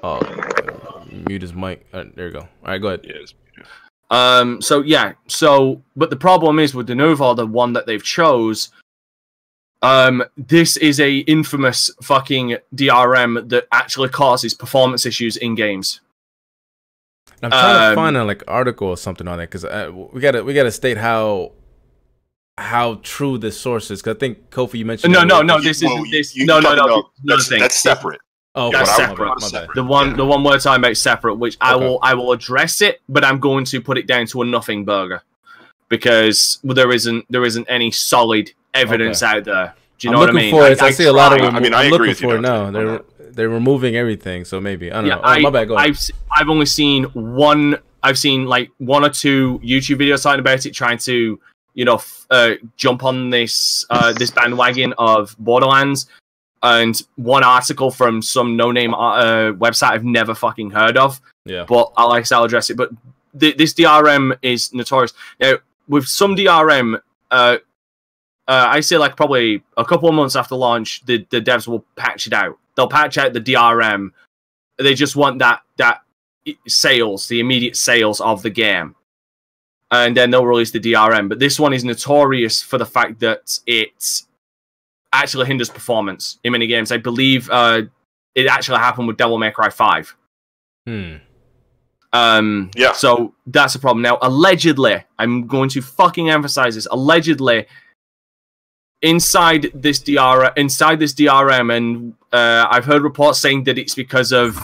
Speaker 3: Oh, mute his mic. Uh, there you go. All right, go ahead.
Speaker 7: Yes.
Speaker 6: Um. So yeah. So, but the problem is with the Denuvo, the one that they've chose. Um. This is a infamous fucking DRM that actually causes performance issues in games.
Speaker 3: I'm trying
Speaker 6: Um,
Speaker 3: to find a like article or something on that because uh, we gotta we gotta state how how true this source is. Because I think Kofi you mentioned
Speaker 6: No, no, no. This isn't this.
Speaker 7: you-
Speaker 6: No,
Speaker 7: you're
Speaker 6: no, no.
Speaker 7: That's,
Speaker 6: thing.
Speaker 7: that's separate.
Speaker 3: Oh,
Speaker 6: That's
Speaker 3: okay.
Speaker 6: separate.
Speaker 3: My bad, my bad.
Speaker 6: The one,
Speaker 7: Yeah.
Speaker 6: the one we're talking about separate, which I will, I will address it, but I'm going to put it down to a nothing burger because there isn't, there isn't any solid evidence out there. Do you
Speaker 3: I'm
Speaker 6: know what I
Speaker 3: looking
Speaker 6: mean?
Speaker 3: for it. I, see a lot of.
Speaker 6: tried.
Speaker 3: Remo-
Speaker 7: I mean, I
Speaker 3: I'm
Speaker 7: agree
Speaker 3: looking for it
Speaker 7: Dante,
Speaker 3: now. They're they're removing everything, so maybe I don't
Speaker 6: Yeah,
Speaker 3: know. Oh,
Speaker 6: I,
Speaker 3: my bad. Go ahead.
Speaker 6: I've s- I've only seen one. I've seen like one or two YouTube videos talking about it, trying to you know f- uh, jump on this uh, this bandwagon of Borderlands, and one article from some no name uh, website I've never fucking heard of.
Speaker 3: yeah.
Speaker 6: But I like I'll address it. But th- this DRM is notorious. Now, with some DRM, uh, uh, I say like probably a couple of months after launch, the, the devs will patch it out. They'll patch out the DRM. They just want that that sales, the immediate sales of the game. and then they'll release the DRM. But this one is notorious for the fact that it actually hinders performance in many games. I believe uh, it actually happened with Devil May Cry Five.
Speaker 3: Hmm.
Speaker 6: Um,
Speaker 7: Yeah.
Speaker 6: So that's a problem. Now, allegedly, I'm going to fucking emphasize this. Allegedly, inside this DR, inside this DRM, and uh, I've heard reports saying that it's because of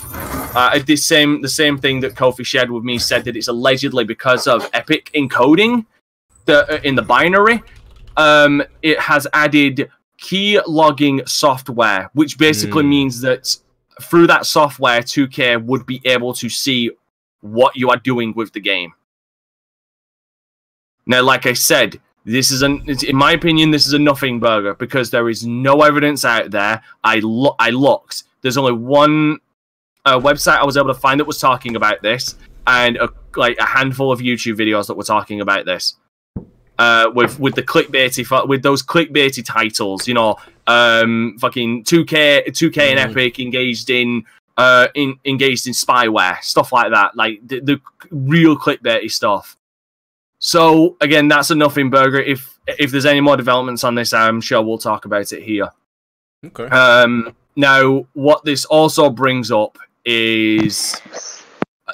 Speaker 6: uh, the same the same thing that Kofi shared with me said that it's allegedly because of Epic encoding the uh, in the binary. Um, it has added key logging software, which basically
Speaker 3: Hmm.
Speaker 6: means that through that software, 2K would be able to see what you are doing with the game. Now, like I said, this is an, it's- in my opinion, this is a nothing burger because there is no evidence out there. I lo- I looked. There's only one uh, website I was able to find that was talking about this, and a, like a handful of YouTube videos that were talking about this. Uh, with with the clickbaity with those clickbaity titles, you know, um, fucking two K two K and
Speaker 3: Mhm.
Speaker 6: Epic engaged in uh in engaged in spyware stuff like that, like the, the real clickbaity stuff. So again, that's a nothing burger. If if there's any more developments on this, I'm sure we'll talk about it here.
Speaker 3: Okay.
Speaker 6: Um, now, what this also brings up is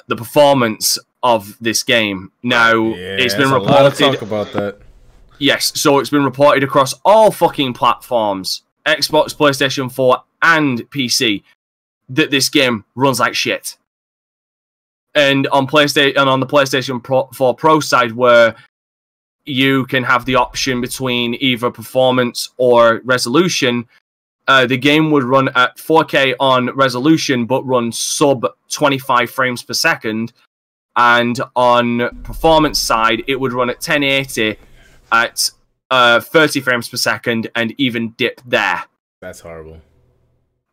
Speaker 6: the performance of this game. Now,
Speaker 3: yeah,
Speaker 6: it's been
Speaker 3: there's a lot of
Speaker 6: reported.
Speaker 3: talk about that.
Speaker 6: Yes, so it's been reported across all fucking platforms Xbox, PlayStation 4, and PC that this game runs like shit. And on PlayStation and on the PlayStation Pro, 4 Pro side, where you can have the option between either performance or resolution, uh, the game would run at 4K on resolution, but run sub 25 frames per second. And on performance side, it would run at 1080 at uh, 30 frames per second and even dip there.
Speaker 3: That's horrible.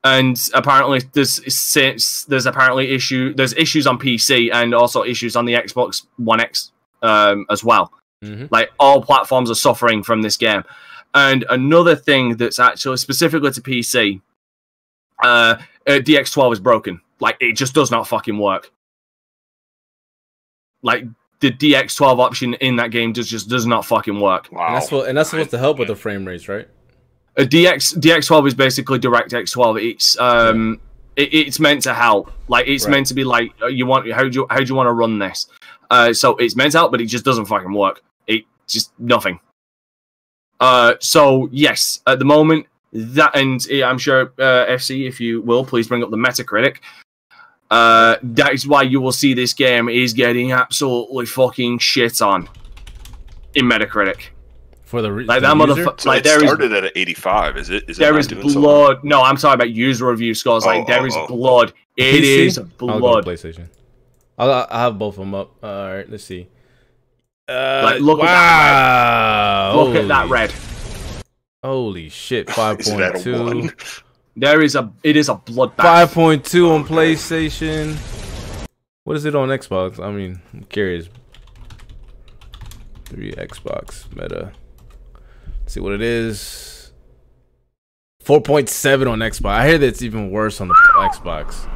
Speaker 6: And apparently, there's since there's apparently issue there's issues on PC and also issues on the Xbox One X um, as well.
Speaker 3: Mhm.
Speaker 6: Like all platforms are suffering from this game. And another thing that's actually specifically to PC, uh, uh, DX12 is broken. Like it just does not fucking work. Like the DX12 option in that game does just does not fucking work.
Speaker 7: Wow.
Speaker 3: And that's what, and that's supposed to help with the frame rates, right?
Speaker 6: A DX DX12 is basically direct X12. It's um it, it's meant to help. Like it's
Speaker 3: Right.
Speaker 6: meant to be like uh, you want how do you how do you want to run this? Uh, so it's meant to help, but it just doesn't fucking work. It just nothing. Uh, so yes, at the moment that and I'm sure uh, FC, if you will, please bring up the Metacritic. Uh, that is why you will see this game is getting absolutely fucking shit on in Metacritic.
Speaker 3: For the re-
Speaker 6: Like
Speaker 3: the
Speaker 6: that
Speaker 3: user?
Speaker 6: motherfucker.
Speaker 7: So
Speaker 6: like
Speaker 7: it
Speaker 6: there is
Speaker 7: started at 85. Is it? Is
Speaker 6: there
Speaker 7: not
Speaker 6: is
Speaker 7: doing so
Speaker 6: blood. No, I'm talking about user review scores.
Speaker 7: Oh,
Speaker 6: like there
Speaker 7: oh,
Speaker 6: is
Speaker 7: oh.
Speaker 6: blood. It
Speaker 3: PC?
Speaker 6: is
Speaker 3: I'll go
Speaker 6: blood.
Speaker 3: PlayStation. I'll, I'll have both of them up. All right, let's see. Uh,
Speaker 6: Like, look at
Speaker 3: wow.
Speaker 6: Look at that
Speaker 3: Holy-
Speaker 6: red.
Speaker 3: Holy shit!
Speaker 7: Is
Speaker 3: Five
Speaker 7: that
Speaker 3: point
Speaker 7: a
Speaker 3: two.
Speaker 7: one?
Speaker 6: There is a. It is a bloodbath.
Speaker 3: Five point two on PlayStation. What is it on Xbox? I mean, I'm curious. Three Xbox meta. Let's see what it is. Four point seven on Xbox. I hear that it's even worse on the Xbox.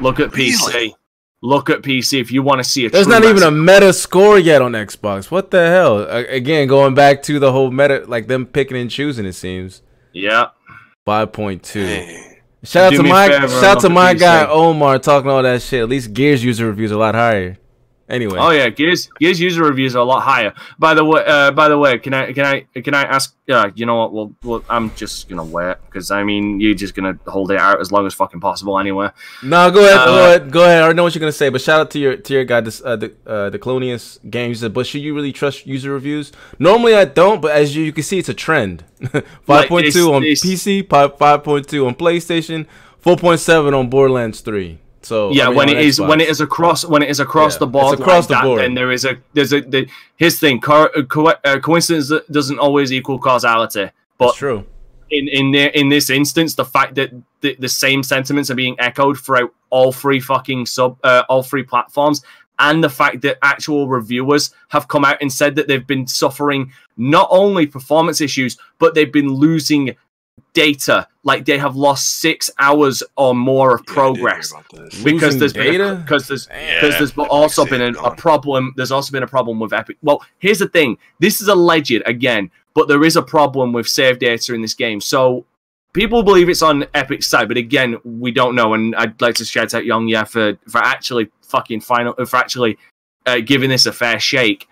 Speaker 6: Look at PC.
Speaker 7: Really?
Speaker 6: Look at PC if you want to see a.
Speaker 3: There's
Speaker 6: true
Speaker 3: not even a
Speaker 6: massive-
Speaker 3: meta score yet on Xbox. What the hell? Again, going back to the whole meta, like them picking and choosing. It seems
Speaker 6: Yeah.
Speaker 3: five point two.
Speaker 7: Dang.
Speaker 3: Shout out
Speaker 6: Do
Speaker 3: to
Speaker 6: me a
Speaker 3: my shout out to my guy Omar talking all that shit. At least Gears user reviews are a lot higher. Anyway,
Speaker 6: Oh yeah, Gears Gears user reviews are a lot higher. By the way, uh, by the way, can I can I can I ask? Uh, you know what? Well, well, I'm just gonna wait because I mean you're just gonna hold it out as long as fucking possible anyway.
Speaker 3: no, go ahead, go
Speaker 6: Uh,
Speaker 3: ahead, go ahead. I know what you're gonna say, but shout out to your to your guy, this uh, the uh, the Colonius Games. Said, but should you really trust user reviews? Normally, I don't, but as you, you can see, it's a trend. Five point two on
Speaker 6: this-
Speaker 3: PC, five point two on PlayStation, four point seven on Borderlands three. So
Speaker 6: yeah,
Speaker 3: I mean,
Speaker 6: when it is
Speaker 3: Xbox.
Speaker 6: when it is across when it is across
Speaker 3: Yeah,
Speaker 6: the board,
Speaker 3: across
Speaker 6: like
Speaker 3: the
Speaker 6: that,
Speaker 3: board.
Speaker 6: then there is a there's a the, his thing. Co- co- uh, coincidence doesn't always equal causality, but
Speaker 3: That's true.
Speaker 6: in in the, in this instance, the fact that the, the same sentiments are being echoed throughout all three fucking sub uh, all three platforms, and the fact that actual reviewers have come out and said that they've been suffering not only performance issues, but they've been losing data. Like they have lost six hours or more of progress because
Speaker 3: there's
Speaker 6: there's been
Speaker 3: data?
Speaker 6: because there's because there's also been a, a problem. There's also been a problem with Epic. Well, here's the thing. This is alleged again, but there is a problem with save data in this game. So people believe it's on Epic's side, but again, we don't know. And I'd like to shout out YongYea for for actually fucking final for actually uh, giving this a fair shake.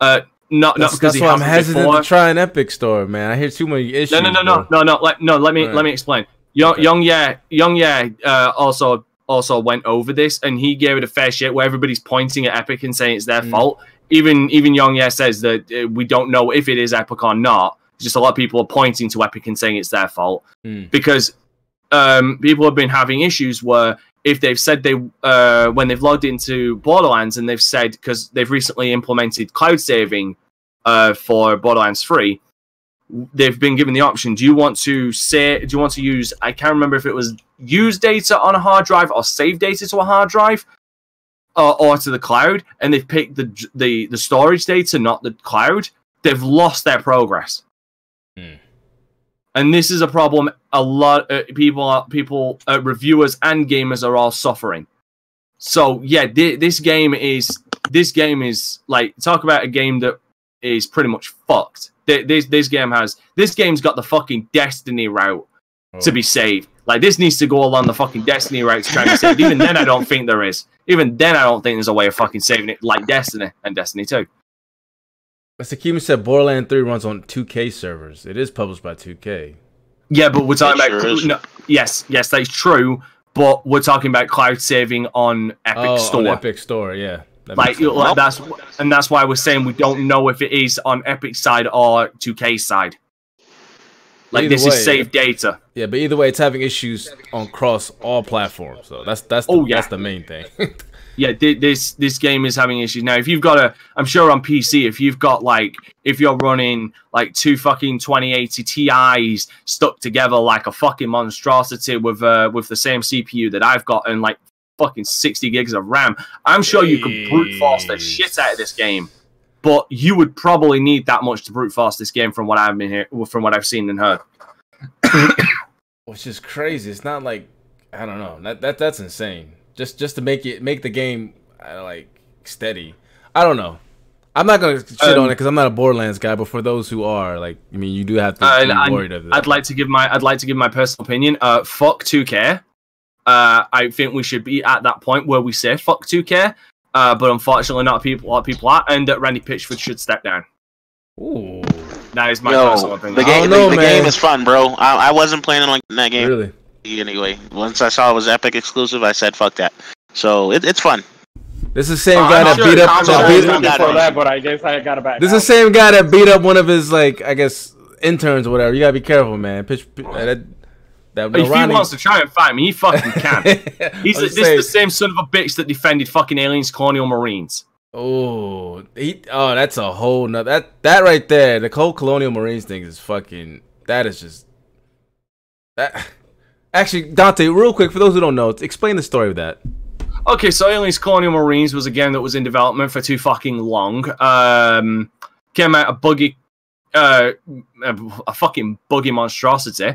Speaker 6: Uh, not not
Speaker 3: That's,
Speaker 6: because
Speaker 3: that's
Speaker 6: he
Speaker 3: why I'm hesitant
Speaker 6: before.
Speaker 3: to try an Epic Store, man. I hear too many issues.
Speaker 6: No, no, no, no,
Speaker 3: bro.
Speaker 6: no, no. Let no. Let me
Speaker 3: Right.
Speaker 6: let me explain. Young, young, yeah, young, yeah. Uh, also, also went over this, and he gave it a fair shake where everybody's pointing at Epic and saying it's their
Speaker 3: Mm.
Speaker 6: fault. Even even YongYea, says that uh, we don't know if it is Epic or not. Just a lot of people are pointing to Epic and saying it's their fault
Speaker 3: Mm.
Speaker 6: because um, people have been having issues where if they've said they uh, when they've logged into Borderlands and they've said because they've recently implemented cloud saving uh, for Borderlands Three, they've been given the option. Do you want to say? Do you want to use? I can't remember if it was use data on a hard drive or save data to a hard drive. Or, or to the cloud, and they've picked the the the storage data, not the cloud. They've lost their progress and this is a problem a lot uh, people are people uh, reviewers and gamers are all suffering. So yeah thi- this game is this game is like talk about a game that is pretty much fucked. Thi- this this game has this game's got the fucking destiny route to be saved. Like this needs to go along the fucking destiny route to try and be saved. Even then i don't think there is. Even then i don't think there's a way of fucking saving it like destiny and destiny 2
Speaker 3: Mr. Keeman said Borderland 3 runs on 2K servers. It is published by 2K.
Speaker 6: Yeah, but we're talking
Speaker 9: It
Speaker 6: about
Speaker 9: sure
Speaker 6: no, yes, yes, that's true. But we're talking about cloud saving on Epic
Speaker 3: oh,
Speaker 6: Store.
Speaker 3: on Epic Store, yeah. That
Speaker 6: like,
Speaker 3: makes sense.
Speaker 6: like that's and that's why we're saying we don't know if it is on Epic side or 2K side. Like
Speaker 3: Either
Speaker 6: this
Speaker 3: way,
Speaker 6: is saved data.
Speaker 3: Yeah, but either way, it's having issues on cross all platforms. So that's that's the,
Speaker 6: Oh, yeah.
Speaker 3: that's the main thing.
Speaker 6: Yeah, thi- this this game is having issues now. If you've got a, I'm sure on PC, if you've got like, if you're running like two fucking 2080 Ti's stuck together like a fucking monstrosity with uh with the same CPU that I've got and like fucking 60 gigs of RAM, I'm sure you could brute force the shit out of this game. But you would probably need that much to brute force this game from what I've been here, from what I've seen and heard.
Speaker 3: Which is crazy. It's not like I don't know. That, that that's insane. Just just to make it make the game uh, like steady. I don't know. I'm not gonna shit on
Speaker 6: Um,
Speaker 3: it because I'm not a Borderlands guy. But for those who are, like, I mean, you do have to
Speaker 6: Uh,
Speaker 3: be
Speaker 6: and
Speaker 3: worried of that.
Speaker 6: I'd like to give my I'd like to give my personal opinion. Uh, fuck 2K. Uh, I think we should be at that point where we say fuck 2K. Uh, but unfortunately, not people. A lot of people are, and that Randy Pitchford should step down.
Speaker 3: Ooh,
Speaker 6: that is my personal opinion.
Speaker 9: the game, the, the game is fun, bro. I, I wasn't planning on that game.
Speaker 3: Really?
Speaker 9: Anyway, once I saw it was Epic exclusive, I said fuck that. So it, it's fun.
Speaker 3: This is the same
Speaker 9: Oh,
Speaker 3: guy
Speaker 9: I'm
Speaker 3: that
Speaker 9: sure-
Speaker 3: beat up.
Speaker 9: I'm
Speaker 3: that
Speaker 9: sure
Speaker 3: beat up-
Speaker 5: that, but I guess I got it back.
Speaker 3: This is the same guy that beat up one of his like I guess interns or whatever. You gotta be careful, man. Pitch uh, that that
Speaker 6: if
Speaker 3: Ronnie-
Speaker 6: he wants to try and fight me, he fucking can. He's
Speaker 3: I was
Speaker 6: this is the same son of a bitch that defended fucking aliens, colonial marines.
Speaker 3: Oh, he. Oh, that's a whole nother. That that right there, the whole Colonial Marines thing is fucking. That is just. That. Actually, Dante, real quick for those who don't know, explain the story of that.
Speaker 6: Okay, so Aliens Colonial Marines was a game that was in development for too fucking long. Um, came out a buggy, uh, a, fucking buggy monstrosity.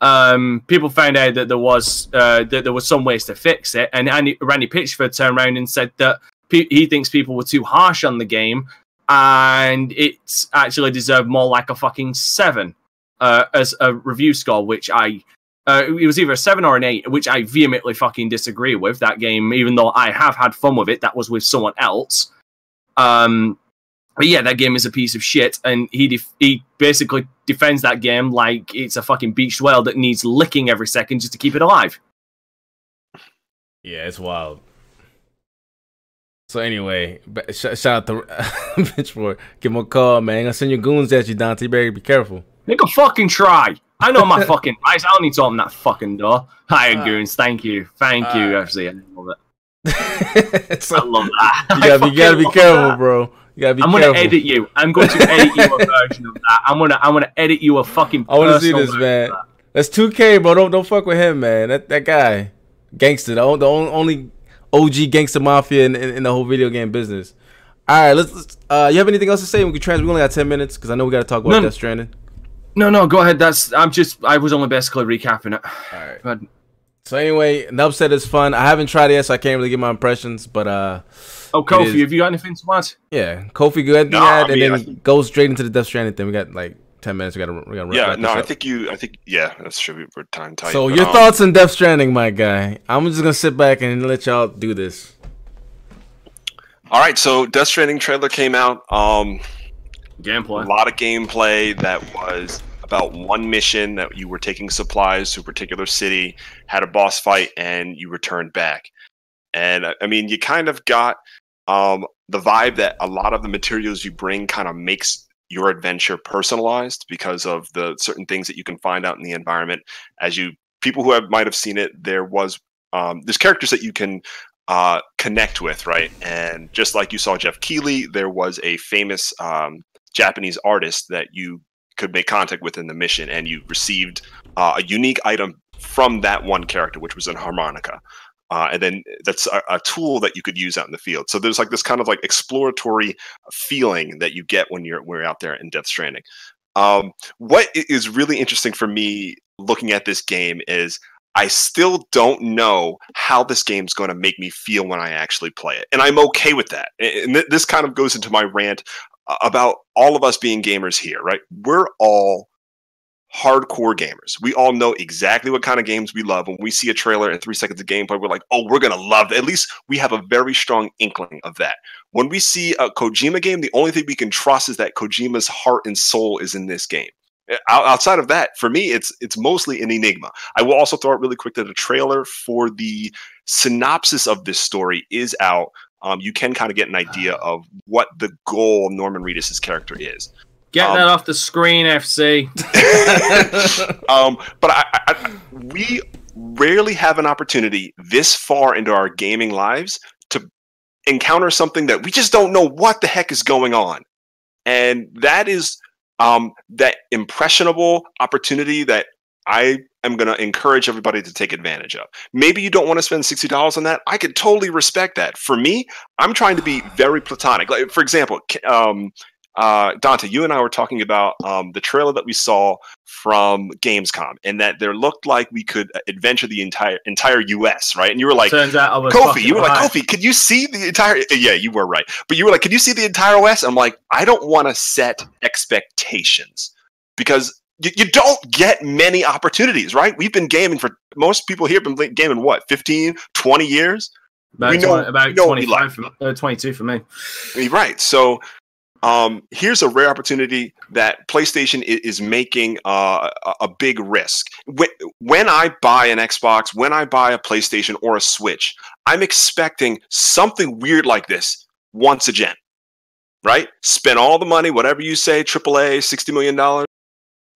Speaker 6: Um, people found out that there was uh, that there was some ways to fix it, and Andy, Randy Pitchford turned around and said that he thinks people were too harsh on the game, and it actually deserved more like a fucking seven uh, as a review score, which I uh, it was either a seven or an eight, which I vehemently fucking disagree with. That game, even though I have had fun with it, that was with someone else. Um, but yeah, that game is a piece of shit, and he def- he basically defends that game like it's a fucking beached whale that needs licking every second just to keep it alive.
Speaker 3: Yeah, it's wild. So anyway, ba- sh- shout out to Pitchfork. Give him a call, man. I'm gonna send your goons at you, Dante. You better be careful.
Speaker 6: Make a fucking try. I know my fucking rights. I don't need to open that fucking door. Hi, goons. Thank you. Thank you, FC. I love it. I love that.
Speaker 3: You gotta, be, you gotta be careful, bro. You gotta be
Speaker 6: I'm
Speaker 3: careful.
Speaker 6: gonna edit you. I'm going to edit you a version of that. I'm gonna I'm gonna edit you a fucking.
Speaker 3: I want to see this, man.
Speaker 6: that.
Speaker 3: That's 2K, bro. Don't don't fuck with him, man. That that guy, gangster. The, the only OG gangster mafia in, in, in the whole video game business. All right, let's. let's uh, you have anything else to say? We can trans. We only got ten minutes because I know we got to talk about
Speaker 6: None.
Speaker 3: Death Stranding.
Speaker 6: No, no, go ahead. That's I'm just I was only basically recapping it.
Speaker 3: All right.
Speaker 6: But
Speaker 3: So anyway, Nub is fun. I haven't tried it yet, so I can't really give my impressions. But uh,
Speaker 6: oh, Kofi, have you got anything to add?
Speaker 3: yeah, Kofi, go ahead,
Speaker 7: No,
Speaker 3: add,
Speaker 7: I
Speaker 3: and
Speaker 7: mean,
Speaker 3: then
Speaker 7: I-
Speaker 3: go straight into the Death Stranding thing. We got like ten minutes. We gotta we gotta
Speaker 7: Yeah, no, I
Speaker 3: up.
Speaker 7: think you. I think yeah, that's should be we're time tight.
Speaker 3: So
Speaker 7: but,
Speaker 3: your
Speaker 7: um,
Speaker 3: thoughts on Death Stranding, my guy? I'm just gonna sit back and let y'all do this.
Speaker 7: All right, so Death Stranding trailer came out. Um,
Speaker 6: Gameplay.
Speaker 7: a lot of gameplay that was about one mission that you were taking supplies to a particular city, had a boss fight, and you returned back. And uh, I mean, you kind of got um, the vibe that a lot of the materials you bring kind of makes your adventure personalized because of the certain things that you can find out in the environment. As you people who have might have seen it, there was um, there's characters that you can uh, connect with, right? And just like you saw Geoff Keighley, there was a famous um, Japanese artist that you could make contact with in the mission, and you received uh, a unique item from that one character, which was an harmonica. Uh, and then that's a, a tool that you could use out in the field. So there's like this kind of like exploratory feeling that you get when you're when you're out there in Death Stranding. Um, what is really interesting for me looking at this game is I still don't know how this game's going to make me feel when I actually play it, and I'm okay with that. And th- this kind of goes into my rant about all of us being gamers here, right? We're all hardcore gamers. We all know exactly what kind of games we love. When we see a trailer and three seconds of gameplay, we're like, oh, we're going to love it. At least we have a very strong inkling of that. When we see a Kojima game, the only thing we can trust is that Kojima's heart and soul is in this game. Uh, Outside of that, for me, it's it's mostly an enigma. I will also throw out really quick that a trailer for the synopsis of this story is out. Um, you can kind of get an idea of what the goal of Norman Reedus' character is.
Speaker 6: Get
Speaker 7: Um,
Speaker 6: that off the screen, FC.
Speaker 7: um, but I, I, I- we rarely have an opportunity this far into our gaming lives to encounter something that we just don't know what the heck is going on, and that is um, that impressionable opportunity that I am going to encourage everybody to take advantage of. Maybe you don't want to spend sixty dollars on that. I could totally respect that. For me, I'm trying to be very platonic. Like for example, um, uh, Dante, you and I were talking about um, the trailer that we saw from Gamescom, and that there looked like we could adventure the entire entire U.S. Right? And you were like,
Speaker 6: Turns out I was
Speaker 7: Kofi, you were like. Kofi, could you see the entire? Yeah, you were right. But you were like, could you see the entire U.S.? I'm like, I don't want to set expectations because you, you don't get many opportunities, right? We've been gaming for most people here have been gaming what 15, 20 years.
Speaker 6: About,
Speaker 7: we know-
Speaker 6: twen- about
Speaker 7: we know
Speaker 6: 25
Speaker 7: like.
Speaker 6: for, uh, 22 for me.
Speaker 7: Right. So um, here's a rare opportunity that PlayStation i- is making uh, a- a big risk. When, when I buy an Xbox, when I buy a PlayStation or a Switch, I'm expecting something weird like this once a gen. Right? Spend all the money, whatever you say, AAA, $60 million.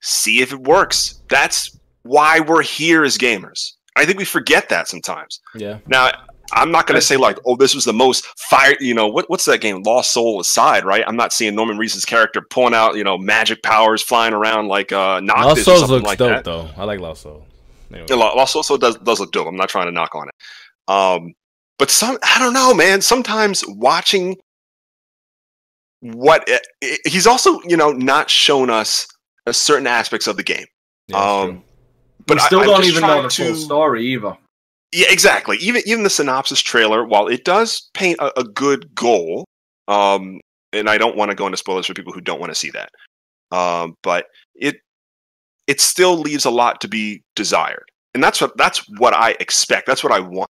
Speaker 7: See if it works. That's why we're here as gamers. I think we forget that sometimes.
Speaker 3: Yeah.
Speaker 7: Now, I'm not going to say like, oh, this was the most fire. You know, what, what's that game? Lost Soul aside, right? I'm not seeing Norman Reedus' character pulling out, you know, magic powers, flying around like uh, Noctis
Speaker 3: Lost
Speaker 7: or
Speaker 3: Souls
Speaker 7: something
Speaker 3: looks
Speaker 7: like
Speaker 3: dope
Speaker 7: that.
Speaker 3: though. I like Lost Soul. Anyway.
Speaker 7: Yeah, Lost Soul so does does look dope. I'm not trying to knock on it. Um, but some, I don't know, man. Sometimes watching what i- i- he's also, you know, not shown us certain aspects of the game.
Speaker 3: Yeah,
Speaker 7: um, but
Speaker 6: we still
Speaker 7: I,
Speaker 6: don't even know
Speaker 7: trying
Speaker 6: the full story either.
Speaker 7: Yeah, exactly. Even even the synopsis trailer, while it does paint a, a good goal, um, and I don't want to go into spoilers for people who don't want to see that, um, but it it still leaves a lot to be desired, and that's what that's what I expect. That's what I want.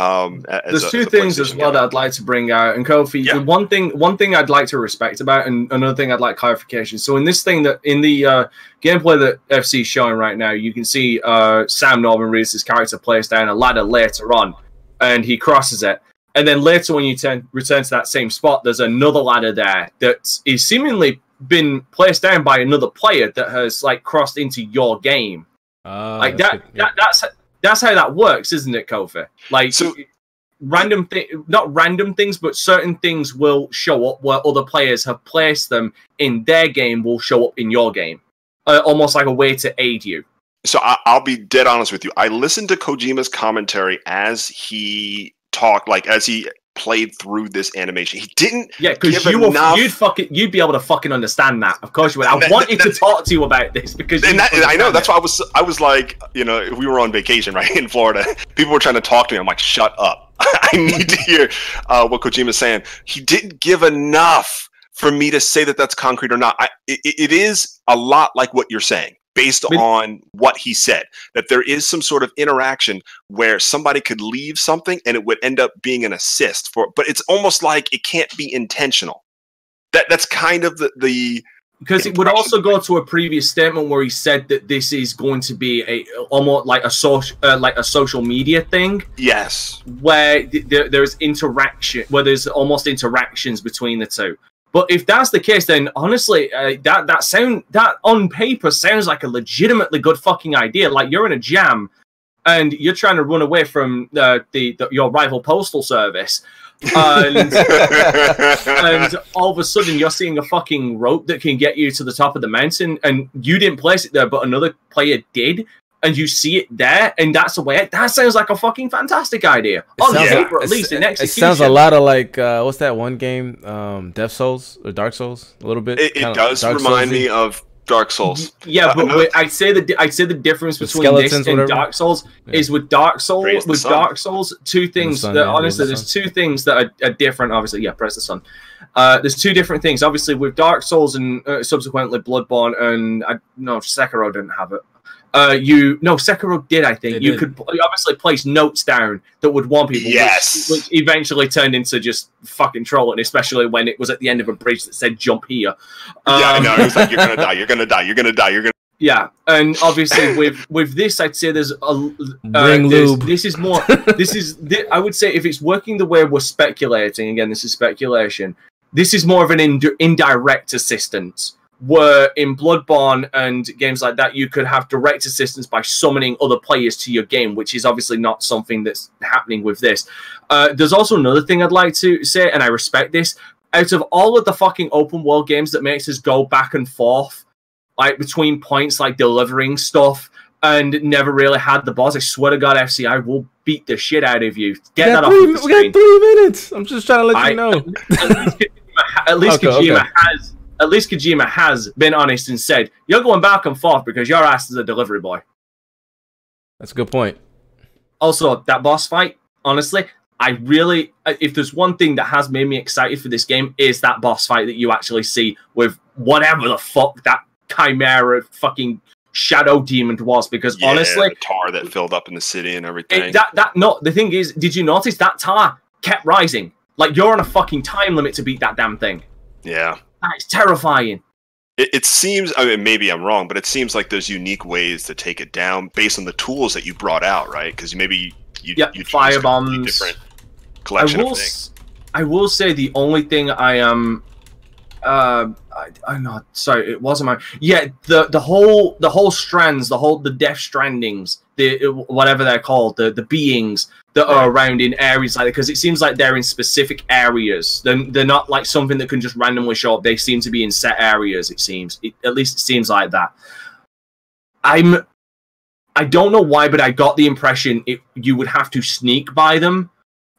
Speaker 7: Um, as
Speaker 6: There's
Speaker 7: a-
Speaker 6: two
Speaker 7: as a
Speaker 6: things as well that I'd like to bring out. And Kofi,
Speaker 7: Yeah.
Speaker 6: the one thing, one thing I'd like to respect about, and another thing I'd like clarification. So in this thing that in the uh, gameplay that FC is showing right now, you can see uh, Sam Norman Reedus' character plays down a ladder later on, and he crosses it. And then later, when you turn, return to that same spot, there's another ladder there that is seemingly been placed down by another player that has like crossed into your game.
Speaker 3: Ah,
Speaker 6: like that,
Speaker 3: good. Yeah.
Speaker 6: that that's that's how that works, isn't it, Kofi? Like
Speaker 7: So-
Speaker 6: random thing, not random things, but certain things will show up where other players have placed them in their game will show up in your game, uh, almost like a way to aid you.
Speaker 7: so I, I'll be dead honest with you. I listened to Kojima's commentary as he talked, like as he played through this animation. He didn't
Speaker 6: Yeah, because you
Speaker 7: enough.
Speaker 6: you'd fucking, you'd be able to fucking understand that. Of course you would. I
Speaker 7: that-
Speaker 6: wanted to talk to you about this because
Speaker 7: and that, I know
Speaker 6: understand
Speaker 7: that's why I was I was like, you know, we were on vacation right in Florida, people were trying to talk to me. I'm like, shut up. I need to hear uh, what Kojima's saying. He didn't give enough for me to say that that's concrete or not. I, it, it is a lot like what you're saying, based
Speaker 6: But-
Speaker 7: on what he said. That there is some sort of interaction where somebody could leave something and it would end up being an assist for, but it's almost like it can't be intentional. That that's kind of the the
Speaker 6: because it would also go to a previous statement where he said that this is going to be a almost like a social uh, like a social media thing
Speaker 7: yes.
Speaker 6: where th- there's interaction where there's almost interactions between the two but if that's the case then honestly uh, that that sound that on paper sounds like a legitimately good fucking idea. Like you're in a jam and you're trying to run away from uh, the, the your rival postal service. And and all of a sudden you're seeing a fucking rope that can get you to the top of the mountain and you didn't place it there but another player did and you see it there and that's the way that sounds like a fucking fantastic idea on
Speaker 3: sounds
Speaker 6: paper
Speaker 3: like-
Speaker 6: at least in execution.
Speaker 3: It sounds a lot of like uh, what's that one game? Um, Death Souls or Dark Souls? A little bit.
Speaker 7: It, it does
Speaker 3: Dark
Speaker 7: remind
Speaker 3: Soulsy.
Speaker 7: me of Dark Souls.
Speaker 6: yeah
Speaker 7: Uh,
Speaker 6: but
Speaker 7: no-
Speaker 6: wait, i'd say the i'd say the difference
Speaker 3: With
Speaker 6: between this
Speaker 3: skeletons,
Speaker 6: and
Speaker 3: whatever?
Speaker 6: dark souls
Speaker 3: Yeah.
Speaker 6: is with dark souls
Speaker 7: Praise
Speaker 6: with
Speaker 7: sun.
Speaker 6: dark souls two things
Speaker 3: sun,
Speaker 6: that
Speaker 3: yeah,
Speaker 6: honestly
Speaker 3: the
Speaker 6: there's two things that are, are different obviously yeah press the sun uh, there's two different things obviously with dark souls and uh, subsequently bloodborne and i no sekiro didn't have it uh, you no Sekiro did I think
Speaker 3: It
Speaker 6: you
Speaker 3: did.
Speaker 6: could you obviously place notes down that would warn people
Speaker 7: Yes.
Speaker 6: which, eventually turned into just fucking trolling especially when it was at the end of a bridge that said jump here
Speaker 7: yeah, I
Speaker 6: Um,
Speaker 7: know. It was like you're gonna die. You're gonna die. You're gonna die. You're gonna.
Speaker 6: yeah, and obviously with with this, I'd say there's a uh,
Speaker 3: Bring
Speaker 6: there's-
Speaker 3: lube.
Speaker 6: This is more. This is. thi- I would say if it's working the way we're speculating. Again, this is speculation. This is more of an ind- indirect assistance. Where in Bloodborne and games like that, you could have direct assistance by summoning other players to your game, which is obviously not something that's happening with this. Uh, there's also another thing I'd like to say, and I respect this. Out of all of the fucking open world games that makes us go back and forth, like between points, like delivering stuff, and never really had the boss. I swear to God, FC, I will beat the shit out of you. Get that
Speaker 3: got,
Speaker 6: off
Speaker 3: three,
Speaker 6: of
Speaker 3: we got three minutes. I'm just trying to let
Speaker 6: I-
Speaker 3: you know.
Speaker 6: At least Kojima, ha- at least
Speaker 3: Okay,
Speaker 6: Kojima
Speaker 3: okay.
Speaker 6: has. At least Kojima has been honest and said, "You're going back and forth because your ass is a delivery boy."
Speaker 3: That's a good point.
Speaker 6: Also, that boss fight, honestly, I really, uh, if there's one thing that has made me excited for this game, is that boss fight that you actually see with whatever the fuck that chimera fucking shadow demon was. Because
Speaker 7: Yeah,
Speaker 6: honestly,
Speaker 7: the tar that filled up in the city and everything.
Speaker 6: it, that that no, the thing is, did you notice that tar kept rising? Like you're on a fucking time limit to beat that damn thing.
Speaker 7: yeah.
Speaker 6: That is terrifying.
Speaker 7: It, it seems. I mean, maybe I'm wrong, but it seems like there's unique ways to take it down based on the tools that you brought out, right? Because maybe you
Speaker 6: Yeah,
Speaker 7: you
Speaker 6: fire bombs.
Speaker 7: different
Speaker 6: I
Speaker 7: collection
Speaker 6: will,
Speaker 7: of things.
Speaker 6: I will say the only thing I am, uh, I, I'm not sorry, it wasn't my yeah the the whole the whole strands, the whole the Death Strandings, the whatever they're called, the the beings that are around in areas like that because it seems like they're in specific areas. They're, they're not like something that can just randomly show up. They seem to be in set areas. It seems, it, at least it seems like that. I'm I don't know why, but I got the impression it, you would have to sneak by them.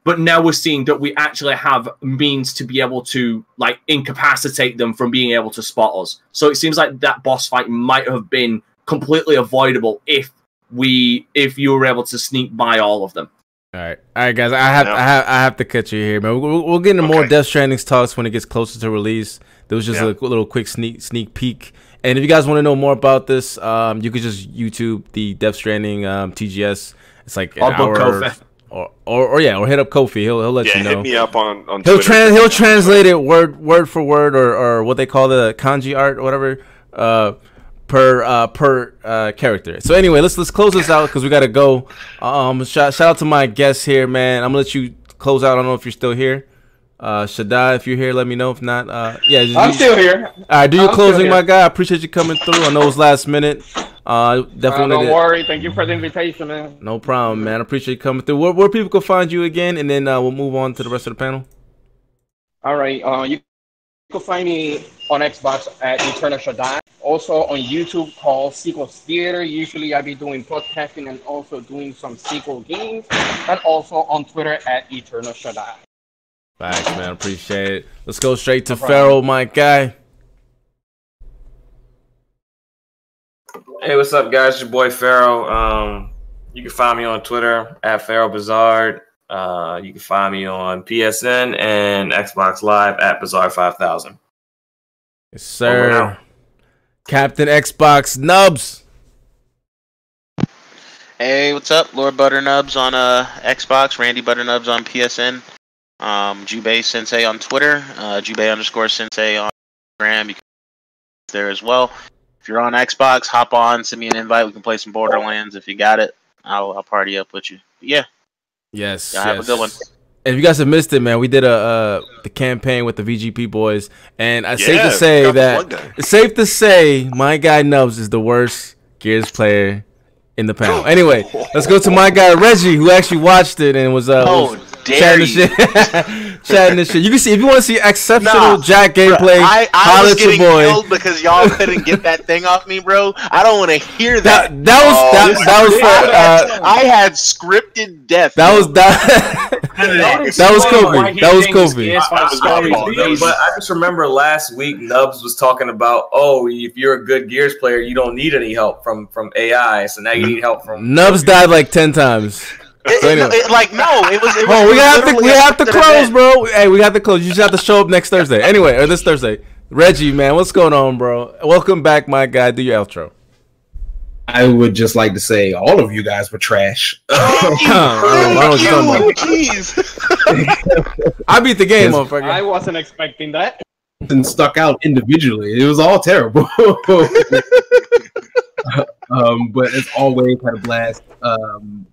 Speaker 6: But now we're seeing that we actually have means to be able to like incapacitate them from being able to spot us. So it seems like that boss fight might have been completely avoidable if we if you were able to sneak by all of them.
Speaker 3: All right, all right, guys. I have, I have, I have to cut you here, man. We'll, we'll get into more Death Stranding talks when it gets closer to release. There was just
Speaker 7: Yeah.
Speaker 3: a little quick sneak sneak peek. And if you guys want to know more about this, um, you could just YouTube the Death Stranding um, TGS. It's like an hour, or, or or yeah, or hit up Kofi. He'll he'll let
Speaker 7: Yeah,
Speaker 3: you know.
Speaker 7: hit me up on on.
Speaker 3: He'll trans he'll translate it word word for word or, or what they call the kanji art or whatever uh, per uh, per uh, character. So anyway, let's let's close this out because we gotta go. Um, shout shout out to my guests here, man. I'm gonna let you close out. I don't know if you're still here. Uh, Shaddai, if you're here, let me know. If not, uh, yeah, just,
Speaker 5: I'm still here.
Speaker 3: All right, do your
Speaker 5: I'm
Speaker 3: closing, my guy. I appreciate you coming through. I know it was last minute. Uh,
Speaker 5: Uh,
Speaker 3: definitely.
Speaker 5: don't worry. Thank you for the invitation, man.
Speaker 3: no problem, man. I appreciate you coming through. Where, where people can find you again, and then uh, we'll move on to the rest of the panel.
Speaker 5: All right. Uh, you can find me on Xbox at Eternal Shaddai. Also on YouTube called Sequels Theater. Usually I be doing podcasting and also doing some sequel games. And also on Twitter at Eternal Shaddai.
Speaker 3: Thanks, man. Appreciate it. Let's go straight to Farrell, my guy.
Speaker 8: Hey, what's up, guys? It's your boy Pharaoh. Um, you can find me on Twitter at Pharaoh Bizarre. Uh, you can find me on PSN and Xbox Live at Bizarre Five Thousand.
Speaker 3: Yes, sir. Captain Xbox Nubs.
Speaker 9: Hey, what's up? Lord Butternubs on uh, Xbox, Randy Butternubs on PSN, um, Jubei Sensei on Twitter, uh, Jubei underscore Sensei on Instagram. You can there as well. If you're on Xbox, hop on, send me an invite. We can play some Borderlands if you got it. I'll, I'll party up with you. But yeah,
Speaker 3: Yes.
Speaker 9: y'all have a
Speaker 3: yes.
Speaker 9: good one.
Speaker 3: And if you guys have missed it, man, we did a uh, the campaign with the VGP boys, and it's safe to say that it's safe to say my guy Nubs is the worst Gears player in the panel. Anyway, let's go to my guy Reggie, who actually watched it and was uh
Speaker 9: Oh,
Speaker 3: was chatting shit, chatting this shit. You can see if you want to see exceptional
Speaker 9: Nah,
Speaker 3: Jack gameplay,
Speaker 9: I, I was
Speaker 3: at your
Speaker 9: getting
Speaker 3: boy.
Speaker 9: killed because y'all couldn't get that thing off me, bro. I don't want to hear that.
Speaker 3: That that was
Speaker 9: Oh,
Speaker 3: that, that was for uh,
Speaker 9: I had scripted death.
Speaker 3: that
Speaker 9: yo.
Speaker 3: was that that was Kofi. That was Kofi.
Speaker 8: But, but I just remember last week Nubs was talking about, oh, if you're a good Gears player, you don't need any help from from AI. So now you need help from.
Speaker 3: Nubs died like ten times.
Speaker 9: It- it-
Speaker 3: anyway.
Speaker 9: it- like no, it was. It was
Speaker 3: Oh, we have to we have to close, bro. Hey, we got to close. You just have to show up next Thursday. Anyway, or this Thursday. Reggie, man, what's going on, bro? Welcome back, my guy. Do your outro.
Speaker 10: I would just like to say all of you guys were trash.
Speaker 3: I don't you're talking about.
Speaker 9: Jeez.
Speaker 3: I beat the game, motherfucker.
Speaker 5: I wasn't expecting that.
Speaker 10: and stuck out individually. It was all terrible. um, but as always, had a blast. Um, shout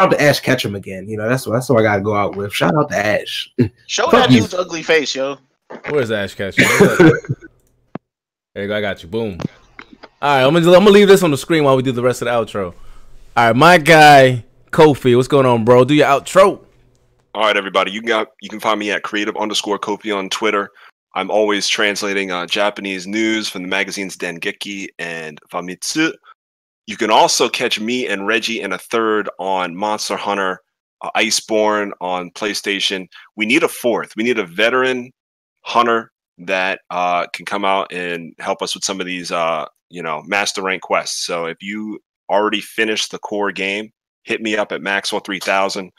Speaker 10: out to Ash Ketchum again. You know that's that's what I got to go out with. Shout out to Ash.
Speaker 9: Show
Speaker 10: Fuck
Speaker 9: that
Speaker 10: you.
Speaker 9: dude's ugly face, yo.
Speaker 3: Where's Ash Ketchum? there you go. I got you. Boom. All right, I'm gonna I'm gonna leave this on the screen while we do the rest of the outro. All right, my guy Kofi, what's going on, bro? Do your outro.
Speaker 7: All right, everybody. You got you can find me at creative underscore Kofi on Twitter. I'm always translating uh, Japanese news from the magazines Dengeki and Famitsu. You can also catch me and Reggie in a third on Monster Hunter uh, Iceborne on PlayStation. We need a fourth. We need a veteran hunter that uh, can come out and help us with some of these, uh, you know, master rank quests. So if you already finished the core game, hit me up at Maxwell three thousand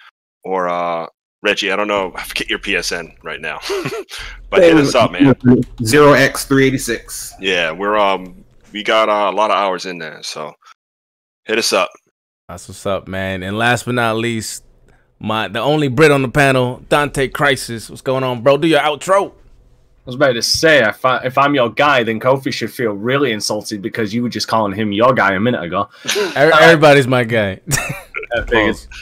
Speaker 7: or uh, Reggie. I don't know. I forget your PSN right now, but hit us up, man.
Speaker 10: Zero X three eighty six.
Speaker 7: Yeah, we're um we got uh, a lot of hours in there, so hit us up.
Speaker 3: That's what's up, man. And last but not least, my the only Brit on the panel, Dante Crisis. What's going on, bro? Do your outro.
Speaker 6: I was about to say, if, I, if I'm your guy, then Kofi should feel really insulted because you were just calling him your guy a minute ago.
Speaker 3: Everybody's my guy.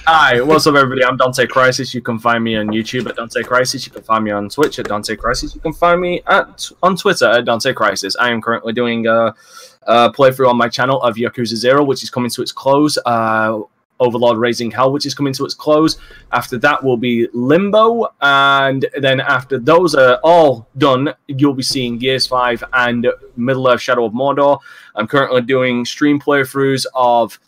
Speaker 6: Hi, what's up, everybody? I'm Dante Crisis. You can find me on YouTube at Dante Crisis. You can find me on Twitch at Dante Crisis. You can find me at on Twitter at Dante Crisis. I am currently doing a, a playthrough on my channel of Yakuza Zero, which is coming to its close. Uh, Overlord Raising Hell, which is coming to its close. After that will be Limbo, and then after those are all done, you'll be seeing Gears 5 and Middle Earth Shadow of Mordor. I'm currently doing stream playthroughs of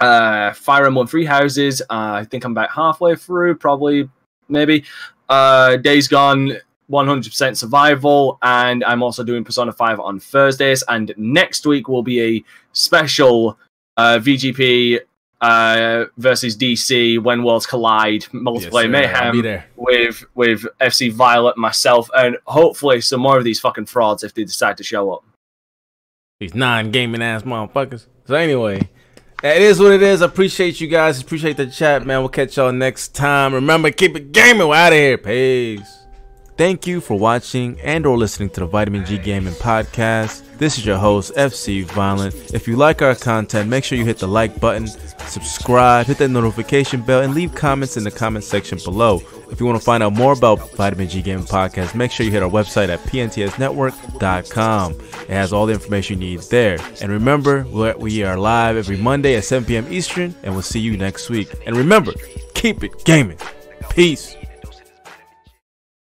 Speaker 6: uh, Fire Emblem Three Houses. Uh, I think I'm about halfway through, probably, maybe. Uh, Days Gone, 100% Survival, and I'm also doing Persona 5 on Thursdays. And next week will be a special uh, VGP uh, versus DC When Worlds Collide multiplayer
Speaker 3: Yes,
Speaker 6: mayhem with with FC Violent, myself, and hopefully some more of these fucking frauds if they decide to show up.
Speaker 3: These non-gaming ass motherfuckers. So anyway, it is what it is. I appreciate you guys. Appreciate the chat, man. We'll catch y'all next time. Remember, keep it gaming. We're out of here. Peace. Thank you for watching and or listening to the Vitamin G Gaming Podcast. This is your host, FC Violent. If you like our content, make sure you hit the like button, subscribe, hit that notification bell, and leave comments in the comment section below. If you want to find out more about Vitamin G Gaming Podcast, make sure you hit our website at pntsnetwork.com. It has all the information you need there. And remember, we are live every Monday at 7 p.m. Eastern, and we'll see you next week. And remember, keep it gaming. Peace.